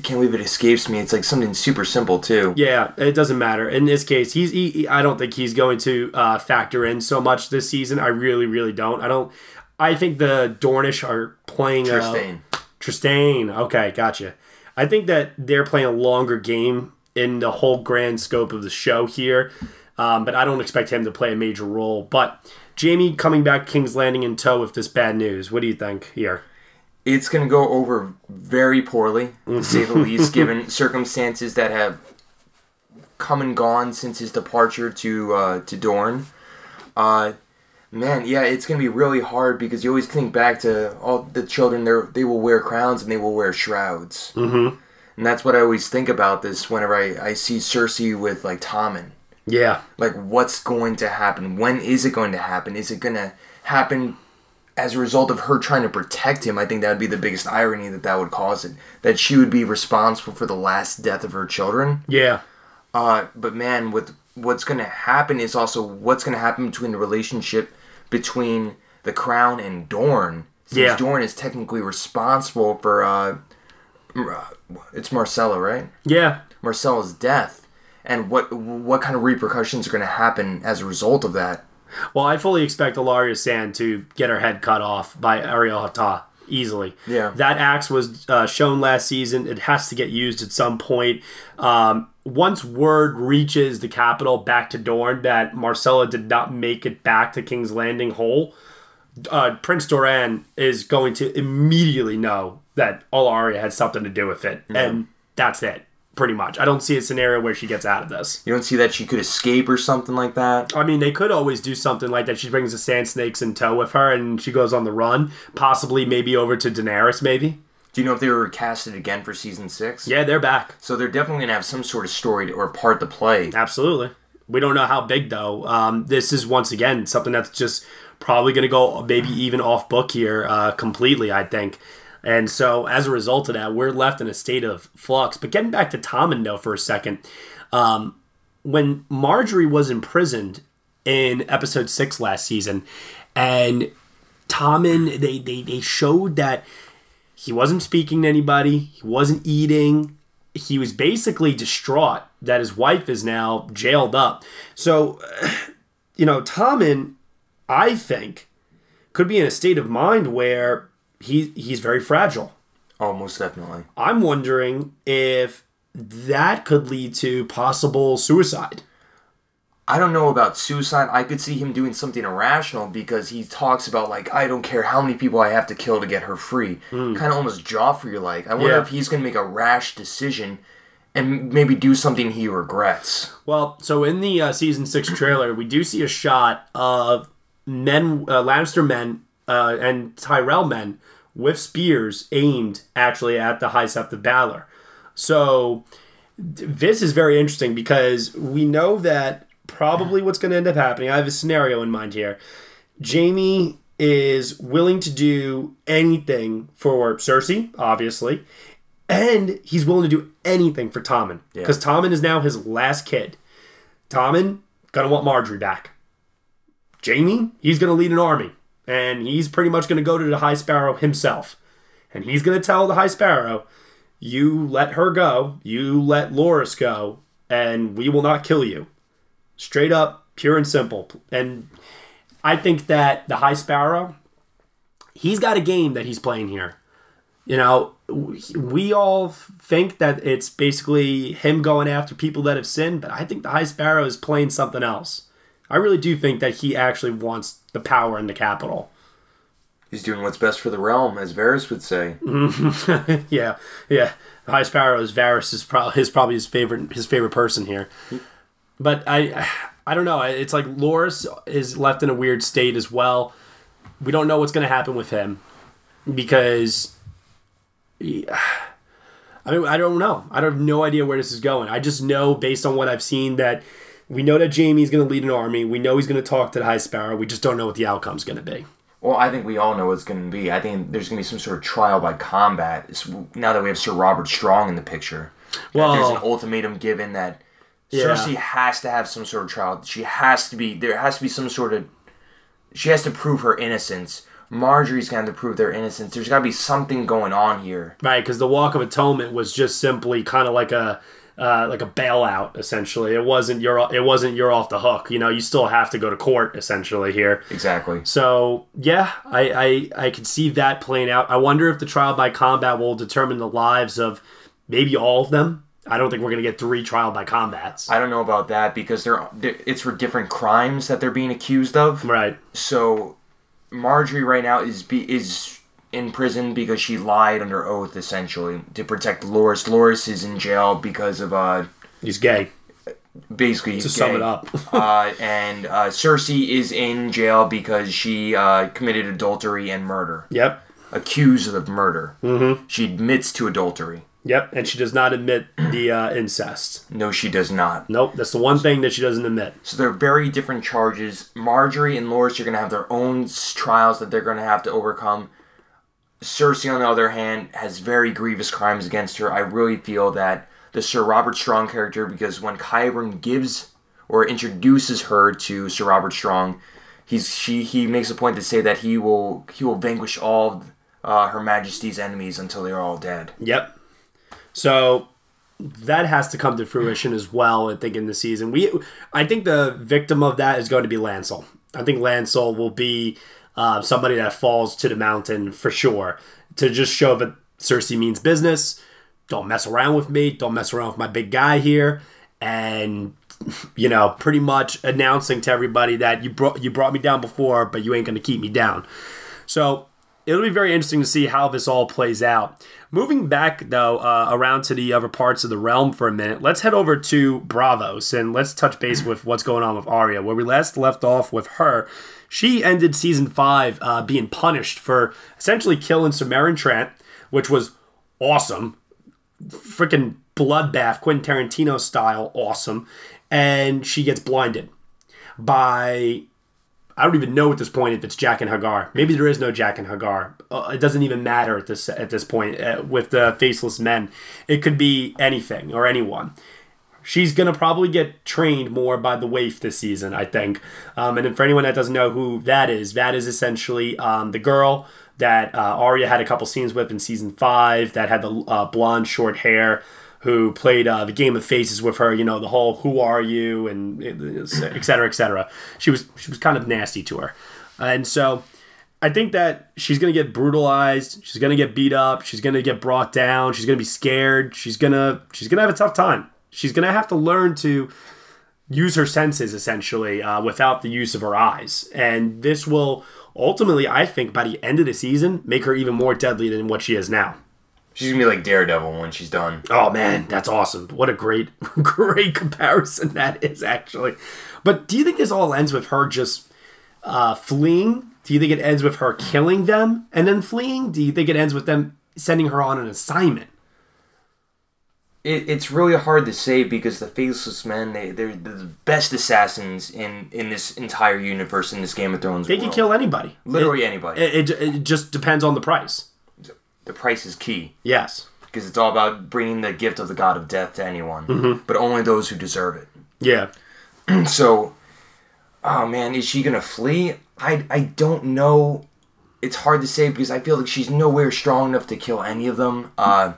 I can't believe it escapes me. It's like something super simple too. Yeah, it doesn't matter. In this case, he's. He, I don't think he's going to uh, factor in so much this season. I really, really don't. I don't. I think the Dornish are playing. Uh, Trystane. Okay, gotcha. I think that they're playing a longer game in the whole grand scope of the show here, um, but I don't expect him to play a major role. But Jaime coming back King's Landing in tow with this bad news. What do you think here? It's going to go over very poorly, to say the least, given circumstances that have come and gone since his departure to uh, to Dorne. Uh, man, yeah, it's going to be really hard because you always think back to all the children. They they will wear crowns and they will wear shrouds, Mm-hmm. and that's what I always think about this whenever I, I see Cersei with like Tommen. Yeah. Like, what's going to happen? When is it going to happen? Is it going to happen as a result of her trying to protect him? I think that would be the biggest irony that that would cause it. That she would be responsible for the last death of her children. Yeah. Uh, but man, with what's going to happen is also what's going to happen between the relationship between the crown and Dorne. Since Yeah. Dorne is technically responsible for uh, it's Myrcella, right? Yeah. Myrcella's death, and what what kind of repercussions are going to happen as a result of that? Well, I fully expect Ellaria Sand to get her head cut off by Areo Hotah easily. Yeah. That axe was uh, shown last season. It has to get used at some point. Um, once word reaches the capital back to Dorne that Myrcella did not make it back to King's Landing whole, uh, Prince Doran is going to immediately know that Ellaria had something to do with it. Yeah. And that's it, pretty much. I don't see a scenario where she gets out of this. You don't see that she could escape or something like that. I mean, they could always do something like that. She brings the sand snakes in tow with her, and she goes on the run. Possibly, maybe over to Daenerys. Maybe. Do you know if they were casted again for season six? Yeah, they're back. So they're definitely gonna have some sort of story to, or part to play. Absolutely. We don't know how big though. Um, this is once again something that's just probably going to go maybe even off book here uh, completely. I think. And so as a result of that, we're left in a state of flux. But getting back to Tommen though for a second, um, when Margaery was imprisoned in episode six last season, and Tommen they they they showed that he wasn't speaking to anybody, he wasn't eating, he was basically distraught that his wife is now jailed up. So, you know, Tommen, I think, could be in a state of mind where he he's very fragile. Almost definitely. I'm wondering if that could lead to possible suicide. I don't know about suicide. I could see him doing something irrational because he talks about like I don't care how many people I have to kill to get her free. Kind of almost Joffrey like. I wonder. Yeah. if he's gonna make a rash decision and maybe do something he regrets. Well, so in the uh, season six trailer, we do see a shot of men, uh, Lannister men, uh, and Tyrell men with spears aimed actually at the High Sept of Baelor. So this is very interesting because we know that probably what's going to end up happening. I have a scenario in mind here. Jaime is willing to do anything for Cersei, obviously, and he's willing to do anything for Tommen Yeah. because Tommen is now his last kid. Tommen gonna want Margaery back. Jaime, he's gonna lead an army, and he's pretty much gonna go to the High Sparrow himself, and he's gonna tell the High Sparrow, "You let her go, you let Loras go, and we will not kill you." Straight up, pure and simple. And I think that the High Sparrow, he's got a game that he's playing here. You know, we all think that it's basically him going after people that have sinned, but I think the High Sparrow is playing something else. I really do think that he actually wants the power in the capital. He's doing what's best for the realm, as Varys would say. yeah, yeah. The High Sparrow is Varys is probably is probably his favorite his favorite person here. But I I don't know. It's like Loras is left in a weird state as well. We don't know what's going to happen with him because he- I mean I don't know. I have no idea where this is going. I just know based on what I've seen that we know that Jaime's going to lead an army. We know he's going to talk to the High Sparrow. We just don't know what the outcome's going to be. Well, I think we all know what's going to be. I think there's going to be some sort of trial by combat. It's- now that we have Sir Robert Strong in the picture, Well- there's an ultimatum given that Yeah. Cersei has to have some sort of trial. She has to be there. Has to be some sort of. She has to prove her innocence, Margaery's gonna have to prove their innocence. There's gotta be something going on here. Right, because the Walk of Atonement was just simply kind of like a uh, like a bailout essentially. It wasn't you're it wasn't you're off the hook. You know, you still have to go to court essentially here. Exactly. So yeah, I I I could see that playing out. I wonder if the trial by combat will determine the lives of maybe all of them. I don't think we're gonna get three trial by combats. I don't know about that because they're, they're it's for different crimes that they're being accused of. Right. So Margaery right now is be is in prison because she lied under oath essentially to protect Loras. Loras is in jail because of uh he's gay. Basically, To sum gay. it up. uh, and uh, Cersei is in jail because she uh, committed adultery and murder. Yep. Accused of murder. Mm-hmm. She admits to adultery. Yep, and she does not admit the uh, incest. No, she does not. Nope, that's the one thing that she doesn't admit. So they're very different charges. Margaery and Loras are going to have their own trials that they're going to have to overcome. Cersei, on the other hand, has very grievous crimes against her. I really feel that the Sir Robert Strong character, because when Qyburn gives or introduces her to Sir Robert Strong, he's she he makes a point to say that he will he will vanquish all uh, Her Majesty's enemies until they are all dead. Yep. So that has to come to fruition as well. I think in the season, we I think the victim of that is going to be Lancel. I think Lancel will be uh, somebody that falls to the mountain for sure to just show that Cersei means business. Don't mess around with me. Don't mess around with my big guy here. And you know, pretty much announcing to everybody that you brought you brought me down before, but you ain't gonna keep me down. So it'll be very interesting to see how this all plays out. Moving back though, uh, around to the other parts of the realm for a minute, let's head over to Braavos and let's touch base with what's going on with Arya. Where we last left off with her, she ended season five uh, being punished for essentially killing Ser Meryn Trant, which was awesome freaking bloodbath, Quentin Tarantino style, awesome. And she gets blinded by. I don't even know at this point if it's Jaqen H'ghar. Maybe there is no Jaqen H'ghar. Uh, it doesn't even matter at this at this point uh, with the faceless men. It could be anything or anyone. She's gonna probably get trained more by the waif this season, I think. Um, and for anyone that doesn't know who that is, that is essentially um, the girl that uh, Arya had a couple scenes with in season five. That had the uh, blonde, short hair. Who played uh, the game of faces with her? You know the whole "Who are you?" and et cetera, et cetera. She was she was kind of nasty to her, and so I think that she's gonna get brutalized. She's gonna get beat up. She's gonna get brought down. She's gonna be scared. She's gonna she's gonna have a tough time. She's gonna have to learn to use her senses essentially uh, without the use of her eyes, and this will ultimately, I think, by the end of the season, make her even more deadly than what she is now. She's gonna be like Daredevil when she's done. Oh man, that's awesome! What a great, great comparison that is actually. But do you think this all ends with her just uh, fleeing? Do you think it ends with her killing them and then fleeing? Do you think it ends with them sending her on an assignment? It, it's really hard to say because the Faceless Men they they're the best assassins in in this entire universe in this Game of Thrones. They world. can kill anybody. Literally It- anybody. It, it, it just depends on the price. The price is key. Yes. Because it's all about bringing the gift of the god of death to anyone, Mhm. but only those who deserve it. Yeah. so, oh man, is she gonna flee? I I don't know. It's hard to say because I feel like she's nowhere strong enough to kill any of them. Uh,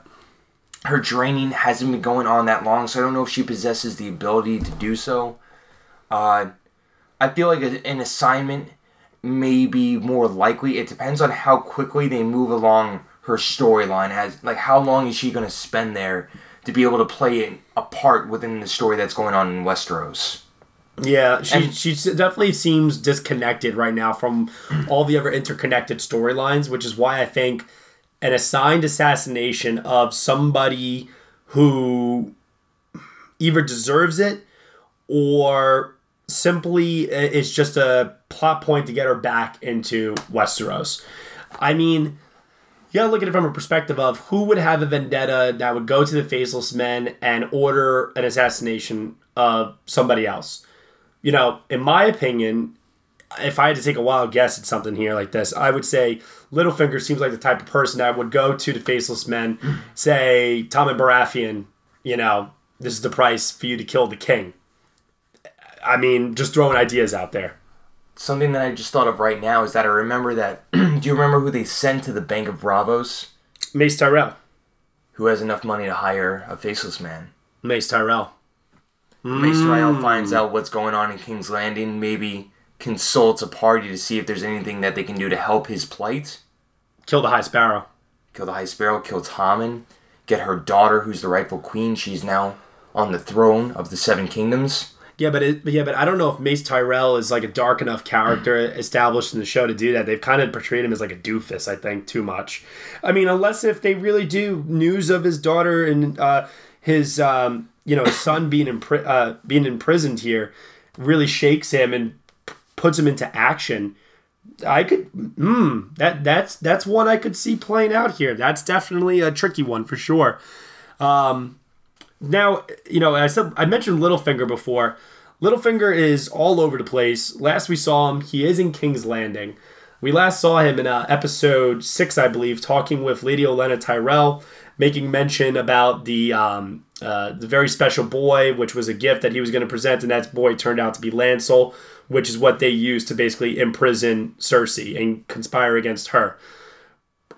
her draining hasn't been going on that long, so I don't know if she possesses the ability to do so. Uh, I feel like a- an assignment may be more likely. It depends on how quickly they move along her storyline. Has like how long is she going to spend there to be able to play it a part within the story that's going on in Westeros? Yeah, she And- she definitely seems disconnected right now from all the other interconnected storylines, which is why I think an assigned assassination of somebody who either deserves it or simply is just a plot point to get her back into Westeros. I mean, you gotta look at it from a perspective of who would have a vendetta that would go to the Faceless Men and order an assassination of somebody else. You know, in my opinion, if I had to take a wild guess at something here like this, I would say Littlefinger seems like the type of person that would go to the Faceless Men, say, Tommen Baratheon, you know, this is the price for you to kill the king. I mean, just throwing ideas out there. Something that I just thought of right now is that I remember that. do you remember who they sent to the Bank of Braavos? Mace Tyrell. Who has enough money to hire a faceless man? Mace Tyrell. Mace Tyrell Mm. finds out what's going on in King's Landing, maybe consults a party to see if there's anything that they can do to help his plight. Kill the High Sparrow. Kill the High Sparrow, kill Tommen, get her daughter, who's the rightful queen. She's now on the throne of the Seven Kingdoms. Yeah, but it, yeah, but I don't know if Mace Tyrell is like a dark enough character established in the show to do that. They've kind of portrayed him as like a doofus. I think too much. I mean, unless if they really do news of his daughter and uh, his um, you know his son being in pri- uh, being imprisoned here really shakes him and p- puts him into action. I could, mm, that that's that's one I could see playing out here. That's definitely a tricky one for sure. Um, now, you know, I said I mentioned Littlefinger before. Littlefinger is all over the place. Last we saw him, he is in King's Landing. We last saw him in uh, episode six, I believe, talking with Lady Olenna Tyrell, making mention about the um, uh, the very special boy, which was a gift that he was going to present, and that boy turned out to be Lancel, which is what they used to basically imprison Cersei and conspire against her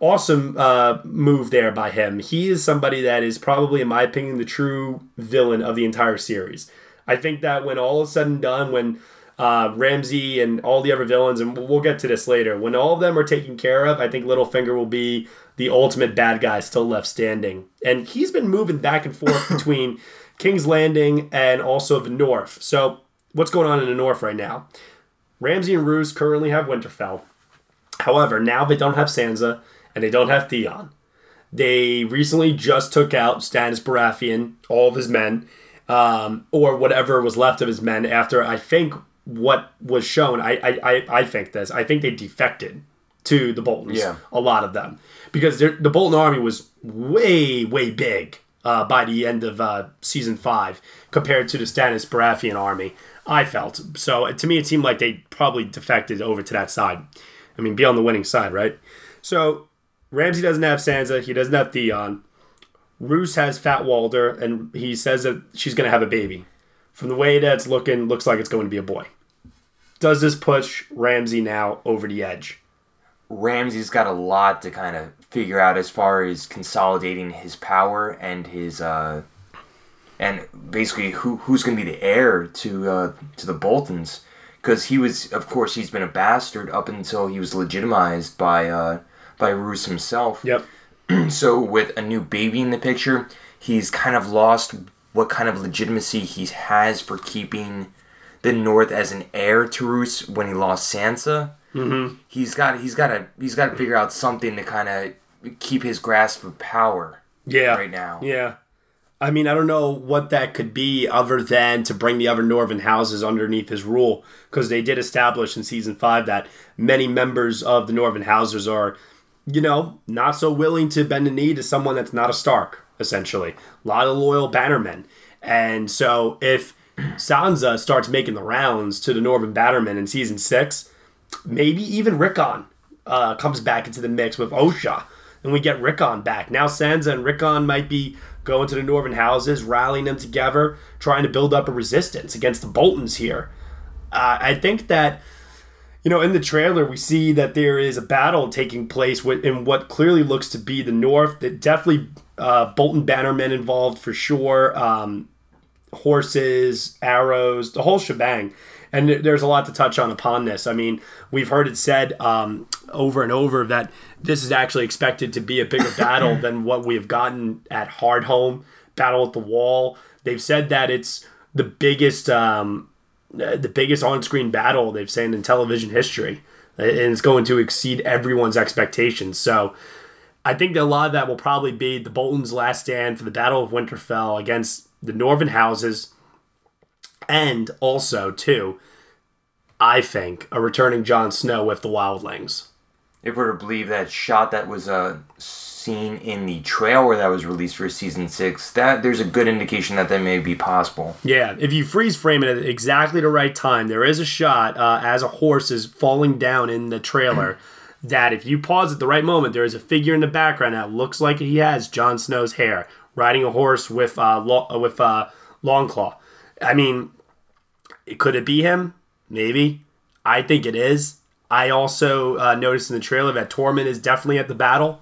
awesome uh, move there by him. He is somebody that is probably, in my opinion, the true villain of the entire series. I think that when all is said and done, when uh, Ramsay and all the other villains, and we'll get to this later, when all of them are taken care of, I think Littlefinger will be the ultimate bad guy still left standing. And he's been moving back and forth between King's Landing and also the North. So, what's going on in the North right now? Ramsay and Roose currently have Winterfell. However, now they don't have Sansa and they don't have Theon. They recently just took out Stannis Baratheon, all of his men, um, or whatever was left of his men after I think what was shown. I I, I, I think this. I think they defected to the Boltons. Yeah. A lot of them. Because the Bolton army was way, way big uh, by the end of uh, season five compared to the Stannis Baratheon army, I felt. So to me, it seemed like they probably defected over to that side. I mean, be on the winning side, right? So Ramsay doesn't have Sansa. He doesn't have Theon. Roose has Fat Walda, and he says that she's going to have a baby. From the way that's looking, looks like it's going to be a boy. Does this push Ramsay now over the edge? Ramsay's got a lot to kind of figure out as far as consolidating his power and his uh and basically who who's going to be the heir to uh to the Boltons because he was of course he's been a bastard up until he was legitimized by uh by Roose himself. Yep. so with a new baby in the picture, he's kind of lost what kind of legitimacy he has for keeping the North as an heir to Roose when he lost Sansa Mm-hmm. he's got he's got to he's got to figure out something to kind of keep his grasp of power. Yeah. Right now. Yeah. I mean, I don't know what that could be other than to bring the other Northern houses underneath his rule, because they did establish in season five that many members of the Northern houses are, you know, not so willing to bend a knee to someone that's not a Stark, essentially. A lot of loyal bannermen. And so if Sansa starts making the rounds to the Northern Bannermen in season six, maybe even Rickon uh, comes back into the mix with Osha, and we get Rickon back. Now Sansa and Rickon might be going to the Northern houses, rallying them together, trying to build up a resistance against the Boltons here. Uh, I think that, you know, in the trailer, we see that there is a battle taking place in what clearly looks to be the North. That definitely uh, Bolton bannermen involved for sure. Um, horses, arrows, the whole shebang. And there's a lot to touch on upon this. I mean, we've heard it said um, over and over that this is actually expected to be a bigger battle than what we have gotten at Hardhome, Battle at the Wall. They've said that it's the biggest, um, the biggest on-screen battle they've seen in television history, and it's going to exceed everyone's expectations. So, I think that a lot of that will probably be the Bolton's last stand for the Battle of Winterfell against the Northern houses, and also too, I think a returning Jon Snow with the Wildlings. If we're to believe that shot that was uh, seen in the trailer that was released for season six, that there's a good indication that that may be possible. Yeah, if you freeze frame it at exactly the right time, there is a shot uh, as a horse is falling down in the trailer. that if you pause at the right moment, there is a figure in the background that looks like he has Jon Snow's hair, riding a horse with uh, lo- with uh, Longclaw. I mean, could it be him? Maybe. I think it is. I also uh, noticed in the trailer that Tormund is definitely at the battle.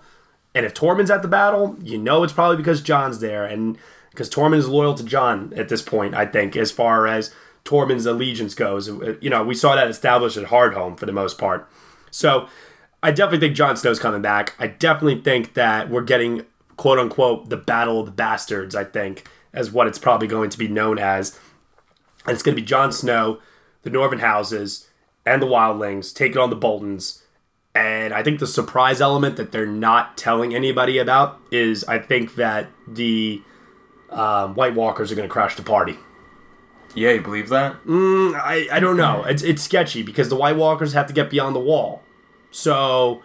And if Tormund's at the battle, you know it's probably because Jon's there. And because Tormund is loyal to John at this point, I think, as far as Tormund's allegiance goes. Uh, you know, we saw that established at Hardhome for the most part. So I definitely think Jon Snow's coming back. I definitely think that we're getting, quote unquote, the Battle of the Bastards, I think, as what it's probably going to be known as. And it's going to be Jon Snow, the Northern Houses, and the Wildlings taking on the Boltons. And I think the surprise element that they're not telling anybody about is I think that the um, White Walkers are going to crash the party. Yeah, you believe that? Mm, I, I don't know. It's, it's sketchy because the White Walkers have to get beyond the wall. So,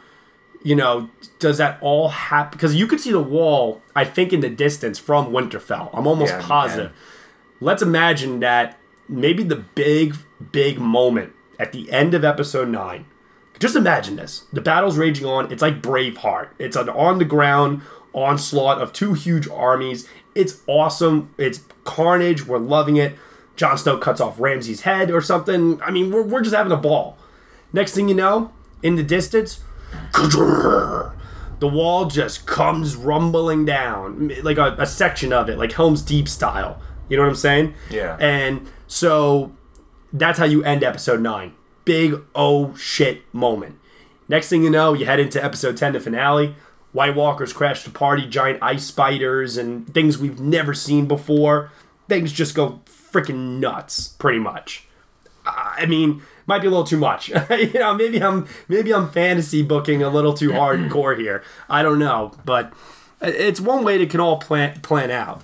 you know, does that all happen? Because you could see the wall, I think, in the distance from Winterfell. I'm almost Yeah, positive. Let's imagine that maybe the big, big moment at the end of episode 9. Just imagine this. The battle's raging on. It's like Braveheart. It's an on the ground onslaught of two huge armies. It's awesome. It's carnage. We're loving it. Jon Snow cuts off Ramsay's head or something. I mean, we're, we're just having a ball. Next thing you know, in the distance, the wall just comes rumbling down, like a, a section of it, like Helm's Deep style. You know what I'm saying? Yeah. And so that's how you end episode nine. Big oh shit moment. Next thing you know, you head into episode 10, the finale. White Walkers crash the party, giant ice spiders, and things we've never seen before. Things just go freaking nuts, pretty much. I mean, might be a little too much. you know, maybe I'm maybe I'm fantasy booking a little too hardcore here. I don't know, but it's one way that can all plan plan out.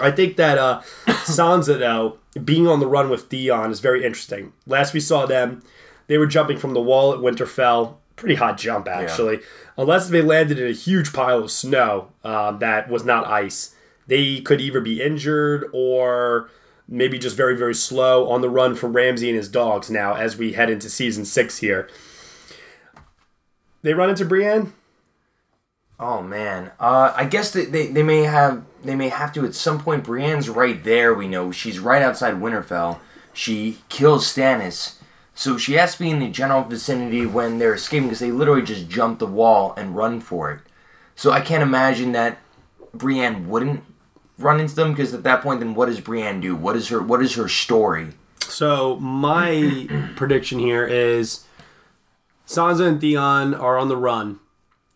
I think that uh, Sansa though being on the run with Theon is very interesting. Last we saw them, they were jumping from the wall at Winterfell. Pretty hot jump actually. Unless they landed in a huge pile of snow um, that was not ice, they could either be injured or maybe just very very slow on the run from Ramsay and his dogs. Now as we head into season six here, they run into Brienne. Oh man, uh, I guess that they, they may have they may have to at some point. Brienne's right there. We know she's right outside Winterfell. She kills Stannis, so she has to be in the general vicinity when they're escaping because they literally just jump the wall and run for it. So I can't imagine that Brienne wouldn't run into them because at that point, then what does Brienne do? What is her what is her story? So my prediction here is Sansa and Theon are on the run.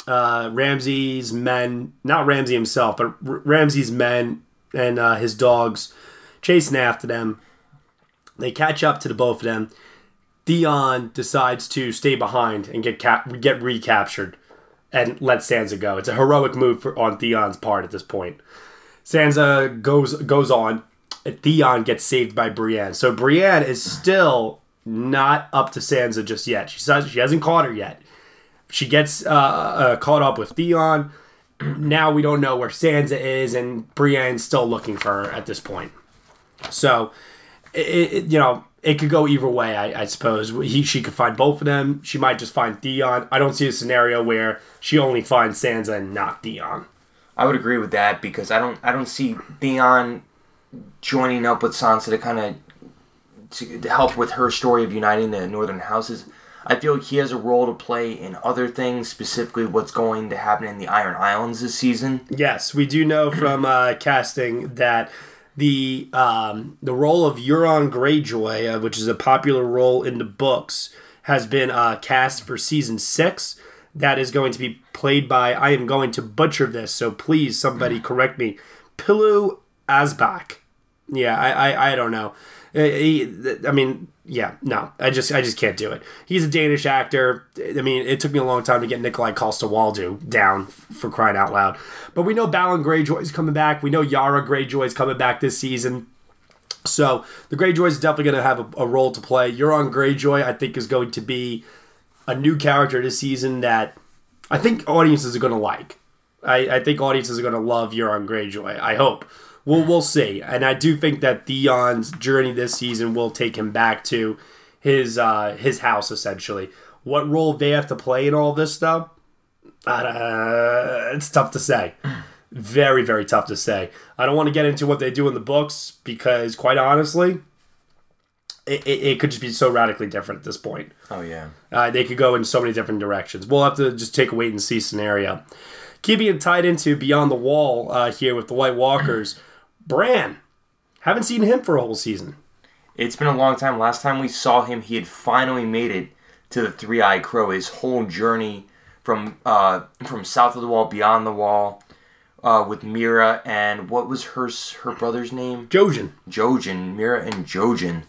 Uh, Ramsay's men, not Ramsay himself, but R- Ramsay's men and uh, his dogs chasing after them. They catch up to the both of them. Theon decides to stay behind and get cap- get recaptured and let Sansa go. It's a heroic move for, on Theon's part at this point. Sansa goes goes on. Theon gets saved by Brienne. So Brienne is still not up to Sansa just yet. She says she hasn't caught her yet. She gets uh, uh, caught up with Theon. Now we don't know where Sansa is, and Brienne's still looking for her at this point. So, it, it, you know, it could go either way. I, I suppose he she could find both of them. She might just find Theon. I don't see a scenario where she only finds Sansa and not Theon. I would agree with that because I don't I don't see Theon joining up with Sansa to kind of to, to help with her story of uniting the northern houses. I feel like he has a role to play in other things, specifically what's going to happen in the Iron Islands this season. Yes, we do know from uh, casting that the um, the role of Euron Greyjoy, uh, which is a popular role in the books, has been uh, cast for season six. That is going to be played by. I am going to butcher this, so please somebody correct me. Pilou Asbæk. Yeah, I, I I don't know. Uh, he, I mean, yeah, no, I just I just can't do it. He's a Danish actor. I mean, it took me a long time to get Nikolaj Coster-Waldau down for crying out loud. But we know Balon Greyjoy's coming back. We know Yara Greyjoy's coming back this season. So the Greyjoys is definitely going to have a, a role to play. Euron Greyjoy, I think, is going to be a new character this season that I think audiences are going to like. I, I think audiences are going to love Euron Greyjoy. I hope. We'll, we'll see. And I do think that Theon's journey this season will take him back to his uh, his house, essentially. What role they have to play in all this stuff, uh, it's tough to say. Very, very tough to say. I don't want to get into what they do in the books because, quite honestly, it, it, it could just be so radically different at this point. Oh yeah. Uh, they could go in so many different directions. We'll have to just take a wait and see scenario. Keeping it tied into Beyond the Wall uh, here with the White Walkers, Bran. Haven't seen him for a whole season. It's been a long time. Last time we saw him, he had finally made it to the Three Eyed Crow. His whole journey from uh, from south of the wall, beyond the wall, uh, with Meera and what was her her brother's name? Jojen. Jojen. Meera and Jojen,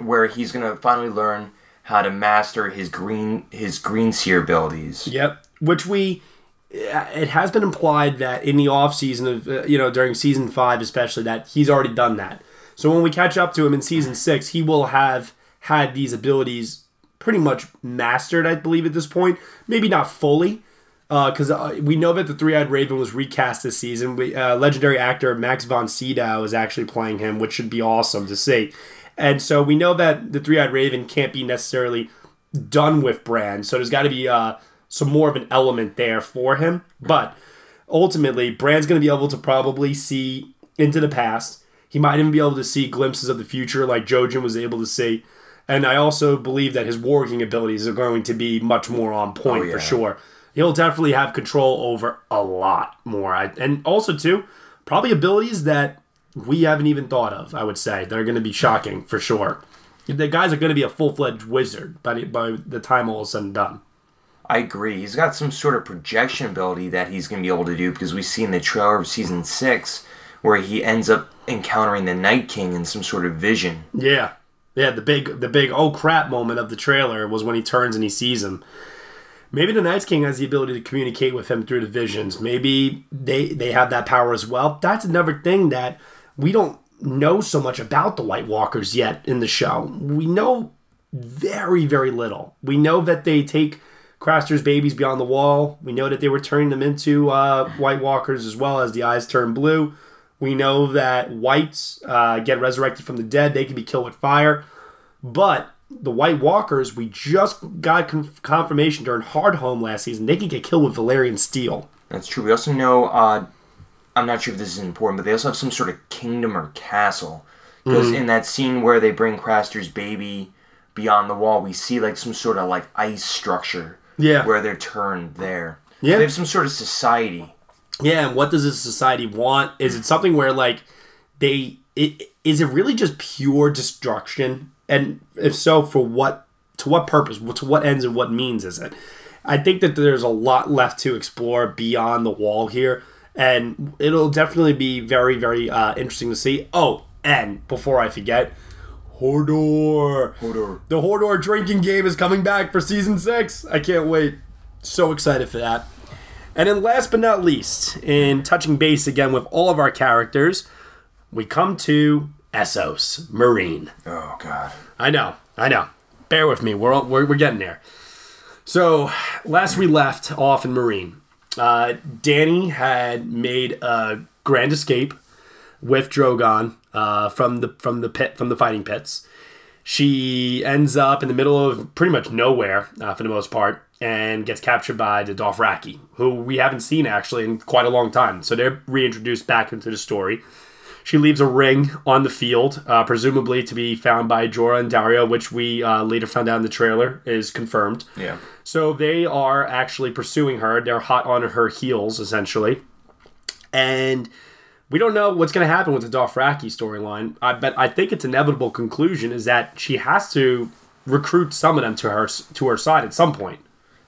where he's gonna finally learn how to master his green his green seer abilities. Yep. Which we it has been implied that in the off season of uh, you know during season five especially that he's already done that. So when we catch up to him in season six, he will have had these abilities pretty much mastered, I believe, at this point. Maybe not fully, because uh, uh, we know that the Three Eyed Raven was recast this season. We, uh, legendary actor Max von Sydow is actually playing him, which should be awesome to see. And so we know that the Three Eyed Raven can't be necessarily done with Bran, so there's got to be uh, some more of an element there for him. But ultimately, Bran's going to be able to probably see into the past. He might even be able to see glimpses of the future, like Jojen was able to see. And I also believe that his warging abilities are going to be much more on point Oh, yeah. for sure. He'll definitely have control over a lot more. I, and also, too, probably abilities that we haven't even thought of, I would say. They're going to be shocking for sure. The guys are going to be a full fledged wizard by the, by the time all is said and done. I agree. He's got some sort of projection ability that he's going to be able to do because we see in the trailer of season six where he ends up encountering the Night King in some sort of vision. Yeah. Yeah, the big the big oh crap moment of the trailer was when he turns and he sees him. Maybe the Night King has the ability to communicate with him through the visions. Maybe they they have that power as well. That's another thing that we don't know so much about the White Walkers yet in the show. We know very very little. We know that they take Craster's babies beyond the wall. We know that they were turning them into uh, White Walkers as well as the eyes turn blue. We know that whites uh, get resurrected from the dead. They can be killed with fire. But the White Walkers, we just got conf- confirmation during Hardhome last season, they can get killed with Valyrian steel. That's true. We also know, uh, I'm not sure if this is important, but they also have some sort of kingdom or castle. Because Mhm. in that scene where they bring Craster's baby beyond the wall, we see like some sort of like ice structure. Yeah. Where they're turned there. Yeah. They have some sort of society. Yeah, and what does this society want? Is it something where like they it is it really just pure destruction? And if so, for what to what purpose? To what ends and what means is it? I think that there's a lot left to explore beyond the wall here, and it'll definitely be very very uh, interesting to see. Oh, and before I forget, Hodor. Hodor. The Hodor drinking game is coming back for season six. I can't wait. So excited for that. And then last but not least, in touching base again with all of our characters, we come to Essos, Meereen. Oh, God. I know, I know. Bear with me, we're, all, we're, we're getting there. So, last we left off in Meereen, uh, Dany had made a grand escape with Drogon uh, from the from the pit from the fighting pits. She ends up in the middle of pretty much nowhere uh, for the most part, and gets captured by the Dothraki, who we haven't seen actually in quite a long time. So they're reintroduced back into the story. She leaves a ring on the field, uh, presumably to be found by Jorah and Daario, which we uh, later found out in the trailer is confirmed. Yeah. So they are actually pursuing her. They're hot on her heels, essentially. And we don't know what's going to happen with the Dothraki storyline. I but I think its inevitable conclusion is that she has to recruit some of them to her to her side at some point.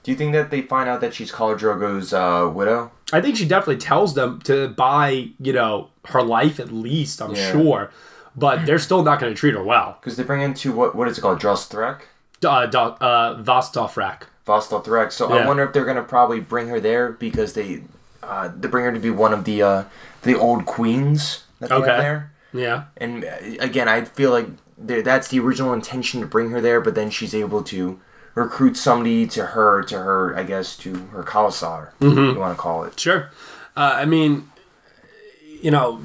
Do you think that they find out that she's Khal Drogo's uh, widow? I think she definitely tells them to buy, you know, her life at least. I'm Yeah. sure, but they're still not going to treat her well. Because they bring into what what is it called? Dros Threk? Uh, Do, uh, Vaes Dothrak. Vostok Threk. So I wonder if they're gonna probably bring her there because they uh, they bring her to be one of the uh, the old queens that they Okay. have there. Yeah. And uh, again, I feel like that's the original intention to bring her there, but then she's able to recruit somebody to her, to her, I guess, to her Khalasar, Mhm. you want to call it. Sure. Uh, I mean, you know,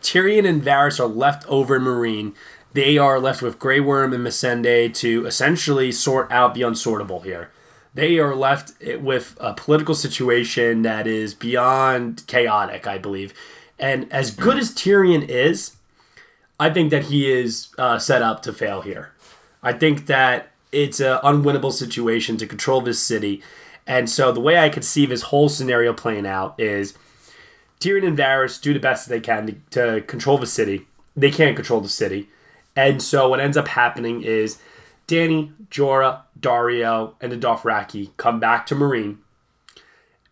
Tyrion and Varys are left over in Meereen. They are left with Grey Worm and Missandei to essentially sort out the unsortable here. They are left with a political situation that is beyond chaotic, I believe. And as good as Tyrion is, I think that he is uh, set up to fail here. I think that it's an unwinnable situation to control this city. And so the way I see this whole scenario playing out is Tyrion and Varys do the best they can to, to control the city. They can't control the city. And so what ends up happening is Dany, Jorah, Daario, and the Dothraki come back to Meereen.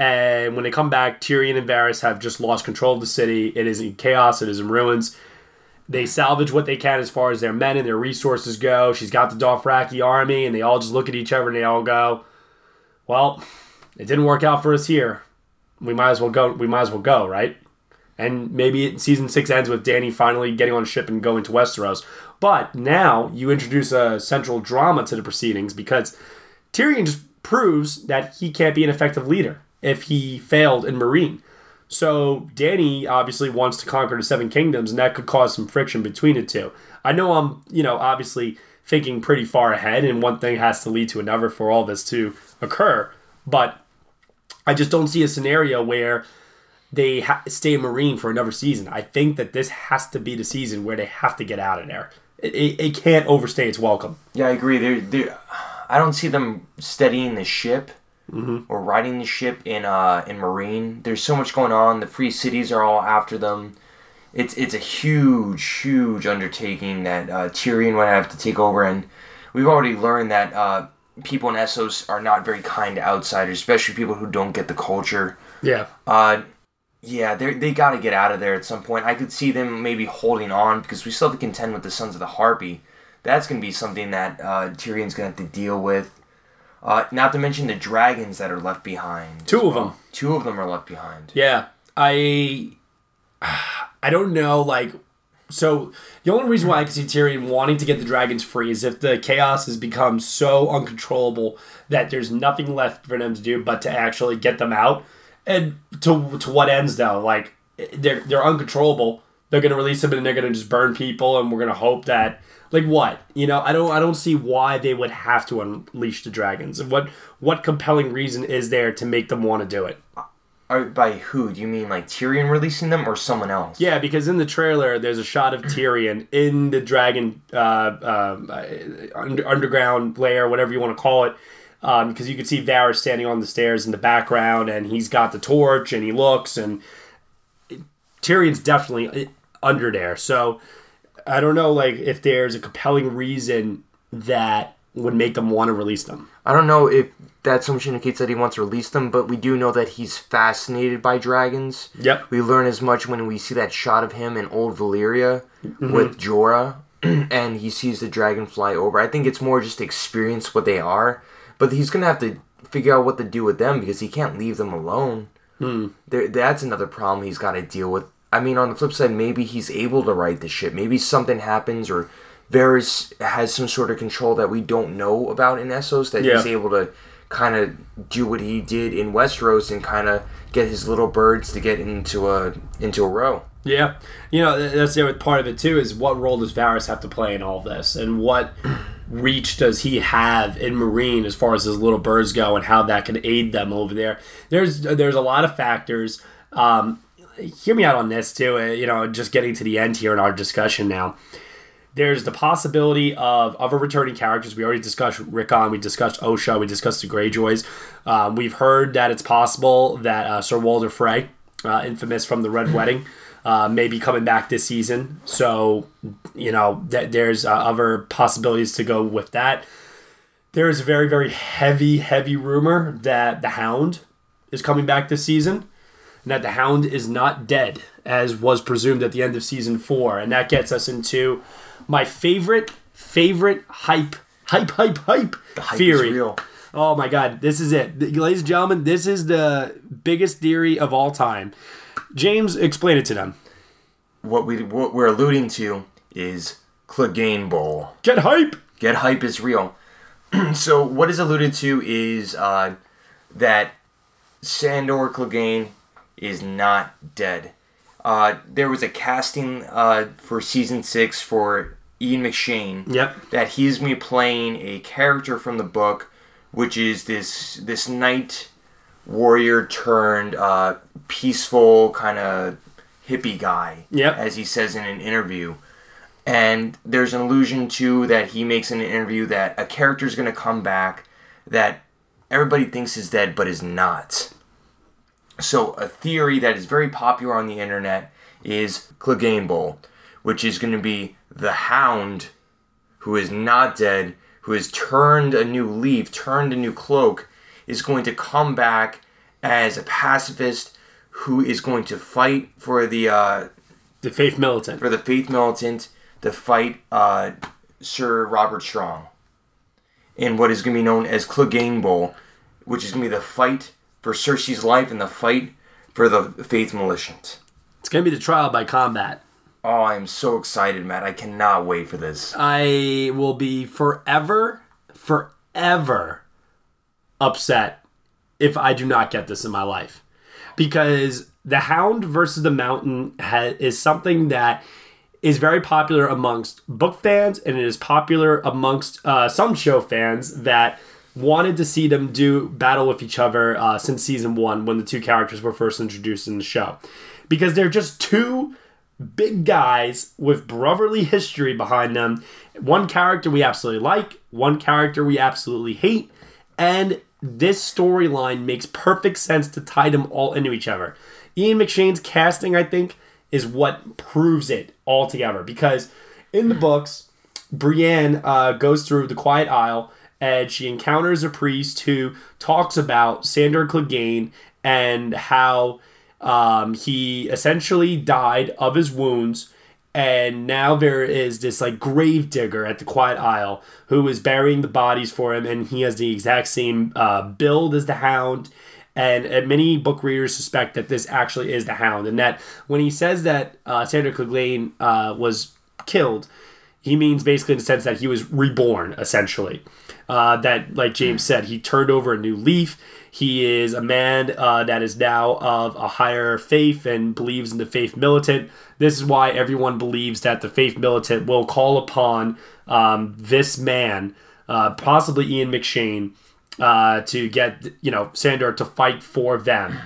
And when they come back, Tyrion and Varys have just lost control of the city. It is in chaos. It is in ruins. They salvage what they can as far as their men and their resources go. She's got the Dothraki army, and they all just look at each other and they all go, "Well, it didn't work out for us here. We might as well go. We might as well go, right?" And maybe season six ends with Dany finally getting on a ship and going to Westeros. But now you introduce a central drama to the proceedings because Tyrion just proves that he can't be an effective leader if he failed in Meereen. So Dany obviously wants to conquer the Seven Kingdoms, and that could cause some friction between the two. I know I'm, you know, obviously thinking pretty far ahead, and one thing has to lead to another for all this to occur. But I just don't see a scenario where they ha- stay Meereen for another season. I think that this has to be the season where they have to get out of there. It, it, it can't overstay its welcome. Yeah, I agree. They're, they're, I don't see them steadying the ship Mhm. or riding the ship in uh in Meereen. There's so much going on. The free cities are all after them. It's it's a huge, huge undertaking that uh, Tyrion would have to take over, and we've already learned that uh, people in Essos are not very kind to outsiders, especially people who don't get the culture. Yeah. Uh, yeah, they they got to get out of there at some point. I could see them maybe holding on because we still have to contend with the Sons of the Harpy. That's going to be something that uh, Tyrion's going to have to deal with. Uh, not to mention the dragons that are left behind. Two of well. them. Two of them are left behind. Yeah, I I don't know. Like, so the only reason why I can see Tyrion wanting to get the dragons free is if the chaos has become so uncontrollable that there's nothing left for them to do but to actually get them out. And to to what ends though? Like, they're they're uncontrollable. They're gonna release them and they're gonna just burn people, and we're gonna hope that. Like what? You know, I don't I don't see why they would have to unleash the dragons. And what what compelling reason is there to make them want to do it? Are, by who? Do you mean like Tyrion releasing them or someone else? Yeah, because in the trailer, there's a shot of Tyrion in the dragon uh, uh, under, underground lair, whatever you want to call it. Because you can see Varys standing on the stairs in the background, and he's got the torch, and he looks, and Tyrion's definitely under there. So I don't know, like if there's a compelling reason that would make them want to release them. I don't know if that so much indicates that he wants to release them, but we do know that he's fascinated by dragons. Yep. We learn as much when we see that shot of him in Old Valyria Mhm. with Jorah, and he sees the dragon fly over. I think it's more just experience what they are, but he's gonna have to figure out what to do with them because he can't leave them alone. Hmm. There, that's another problem he's got to deal with. I mean, on the flip side, maybe he's able to right the ship. Maybe something happens, or Varys has some sort of control that we don't know about in Essos that he's able to kind of do what he did in Westeros and kind of get his little birds to get into a into a row. Yeah, you know that's the other part of it too. Is what role does Varys have to play in all this, and what reach does he have in Meereen as far as his little birds go, and how that can aid them over there? There's there's a lot of factors. Um, hear me out on this too. uh, You know, just getting to the end here in our discussion now. There's the possibility of other returning characters. We already discussed Rickon, we discussed Osha, we discussed the Greyjoys. Um, we've heard that it's possible that uh, Sir Walder Frey, uh, infamous from the Red Wedding, uh, may be coming back this season. So, you know, th- there's uh, other possibilities to go with that. There is a very, very heavy, heavy rumor that the Hound is coming back this season and that the Hound is not dead, as was presumed at the end of season four. And that gets us into my favorite, favorite hype, hype, hype, hype, hype is theory. Oh my God, this is it. Ladies and gentlemen, this is the biggest theory of all time. James, explain it to them. What we what we're alluding to is Clegane Bowl. Get hype. Get hype is real. so what is alluded to is uh, that Sandor Clegane is not dead. Uh, there was a casting uh, for season six for Ian McShane. Yep. That he's me playing a character from the book, which is this this knight warrior turned uh, peaceful kind of hippie guy. Yep. As he says in an interview. And there's an allusion to that he makes in an interview that a character is going to come back that everybody thinks is dead but is not. So, a theory that is very popular on the internet is Cleganebowl, which is going to be the hound who is not dead, who has turned a new leaf, turned a new cloak, is going to come back as a pacifist who is going to fight for the uh, the faith militant. for the faith militant to fight uh, Sir Robert Strong in what is going to be known as Clegane Bowl, which is going to be the fight for Cersei's life and the fight for the faith militant. It's going to be the trial by combat. Oh, I'm so excited, Matt. I cannot wait for this. I will be forever, forever upset if I do not get this in my life. Because the Hound versus the Mountain ha- is something that is very popular amongst book fans and it is popular amongst uh, some show fans that wanted to see them do battle with each other uh, since season one when the two characters were first introduced in the show. Because they're just two big guys with brotherly history behind them. One character we absolutely like, one character we absolutely hate, and this storyline makes perfect sense to tie them all into each other. Ian McShane's casting, I think, is what proves it all together because in the books, Brienne uh, goes through the Quiet Isle and she encounters a priest who talks about Sandor Clegane and how um, he essentially died of his wounds. And now there is this like grave digger at the Quiet Isle who is burying the bodies for him, and he has the exact same uh, build as the Hound. And, and many book readers suspect that this actually is the Hound, and that when he says that uh, Sandor Clegane uh, was killed, he means basically in the sense that he was reborn, essentially. Uh, that, like James said, he turned over a new leaf. He is a man uh, that is now of a higher faith and believes in the faith militant. This is why everyone believes that the faith militant will call upon um, this man, uh, possibly Ian McShane, uh, to get you know Sandor to fight for them.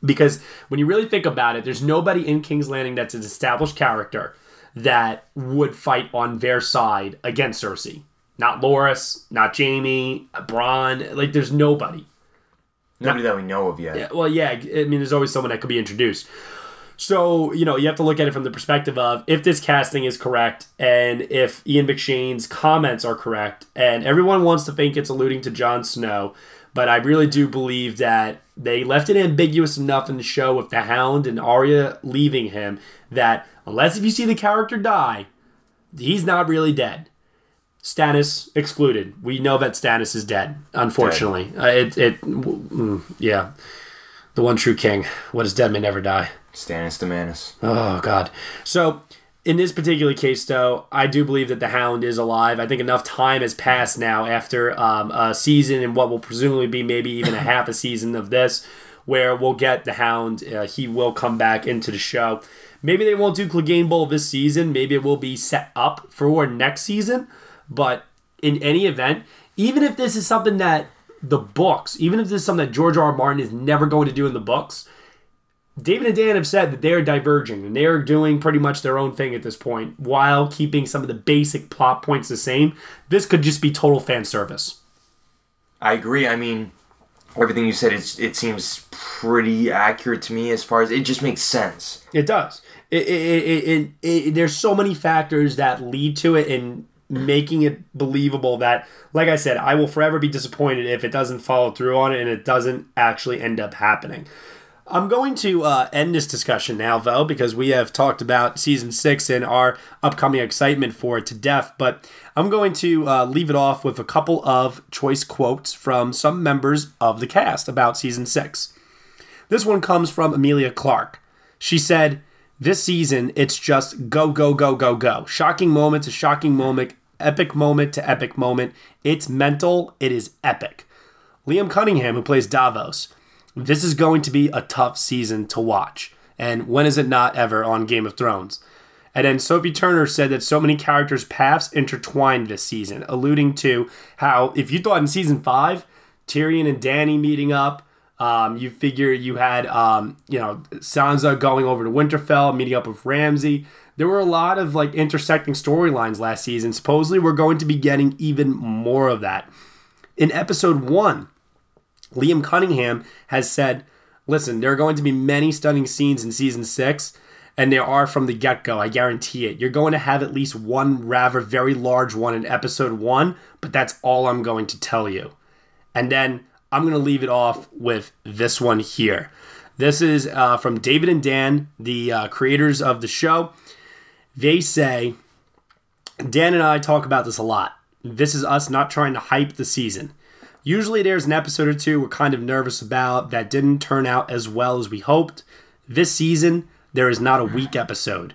Because when you really think about it, there's nobody in King's Landing that's an established character that would fight on their side against Cersei. Not Loras, not Jaime, uh, Bronn. Like, there's nobody. Nobody that we know of yet. Yeah, well, yeah. I mean, there's always someone that could be introduced. So, you know, you have to look at it from the perspective of if this casting is correct and if Ian McShane's comments are correct, and everyone wants to think it's alluding to Jon Snow, but I really do believe that they left it ambiguous enough in the show with the Hound and Arya leaving him that unless if you see the character die, he's not really dead. Stannis excluded. We know that Stannis is dead. Unfortunately, uh, it it mm, yeah, the one true king. What is dead may never die. Stannis the Manus. Oh God. So in this particular case, though, I do believe that the Hound is alive. I think enough time has passed now after um, a season and what will presumably be maybe even a half a season of this, where we'll get the Hound. Uh, he will come back into the show. Maybe they won't do Clegane Bowl this season. Maybe it will be set up for next season. But in any event, even if this is something that the books, even if this is something that George R. R. Martin is never going to do in the books, David and Dan have said that they're diverging and they're doing pretty much their own thing at this point while keeping some of the basic plot points the same. This could just be total fan service. I agree. I mean, everything you said, it's, it seems pretty accurate to me as far as it just makes sense. It does. It, it, it, it, there's so many factors that lead to it and making it believable that like i said i will forever be disappointed if it doesn't follow through on it and it doesn't actually end up happening. I'm going to uh, end this discussion now though because we have talked about season six and our upcoming excitement for it to death but i'm going to uh, leave it off with a couple of choice quotes from some members of the cast about season six. This one comes from Emilia Clarke. She said this season, it's just go, go, go, go, go. Shocking moment to shocking moment, epic moment to epic moment. It's mental. It is epic. Liam Cunningham, who plays Davos, this is going to be a tough season to watch. And when is it not ever on Game of Thrones? And then Sophie Turner said that so many characters' paths intertwined this season, alluding to how if you thought in season five, Tyrion and Dany meeting up, Um, you figure you had, um, you know, Sansa going over to Winterfell, meeting up with Ramsay. There were a lot of like intersecting storylines last season. Supposedly, we're going to be getting even more of that. In episode one, Liam Cunningham has said, listen, there are going to be many stunning scenes in season six, and there are from the get go. I guarantee it. You're going to have at least one rather very large one in episode one, but that's all I'm going to tell you. And then I'm going to leave it off with this one here. This is uh, from David and Dan, the uh, creators of the show. They say, Dan and I talk about this a lot. This is us not trying to hype the season. Usually there's an episode or two we're kind of nervous about that didn't turn out as well as we hoped. This season, there is not a weak episode.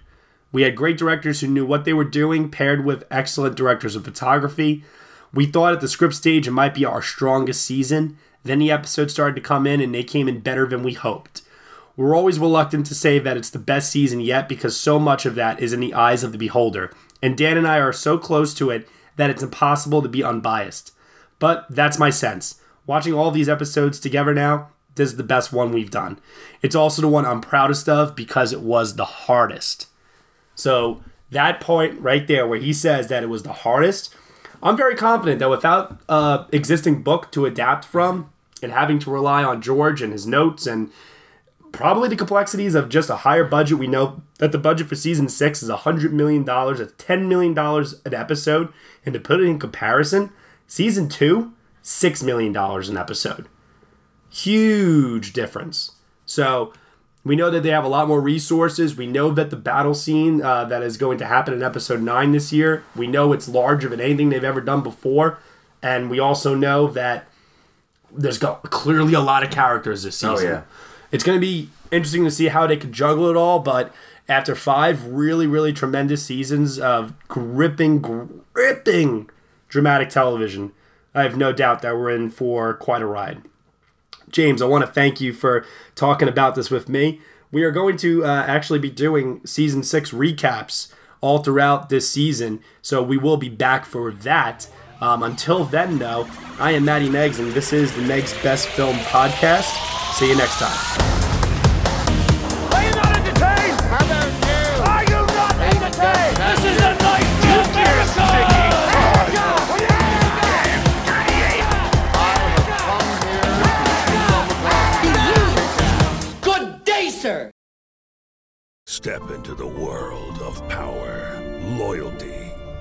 We had great directors who knew what they were doing, paired with excellent directors of photography. We thought at the script stage it might be our strongest season. Then the episodes started to come in and they came in better than we hoped. We're always reluctant to say that it's the best season yet because so much of that is in the eyes of the beholder. And Dan and I are so close to it that it's impossible to be unbiased. But that's my sense. Watching all these episodes together now, this is the best one we've done. It's also the one I'm proudest of because it was the hardest. So, that point right there where he says that it was the hardest, I'm very confident that without a existing book to adapt from and having to rely on George and his notes and probably the complexities of just a higher budget, we know that the budget for season six is $100 million, it's $10 million an episode. And to put it in comparison, Season two, $6 million an episode. Huge difference. So we know that they have a lot more resources. We know that the battle scene uh, that is going to happen in episode 9 this year, we know it's larger than anything they've ever done before. And we also know that there's got clearly a lot of characters this season. Oh, yeah. It's going to be interesting to see how they can juggle it all, but after five really, really tremendous seasons of gripping, gripping dramatic television, I have no doubt that we're in for quite a ride. James, I want to thank you for talking about this with me. We are going to uh, actually be doing season six recaps all throughout this season, so we will be back for that. Um, until then, though, I am Matt Neglia, and this is the Next Best Film Podcast. See you next time. Are you not entertained? How about you? Are you not entertained? This is a night Good day, sir. Step into the world of power, loyalty,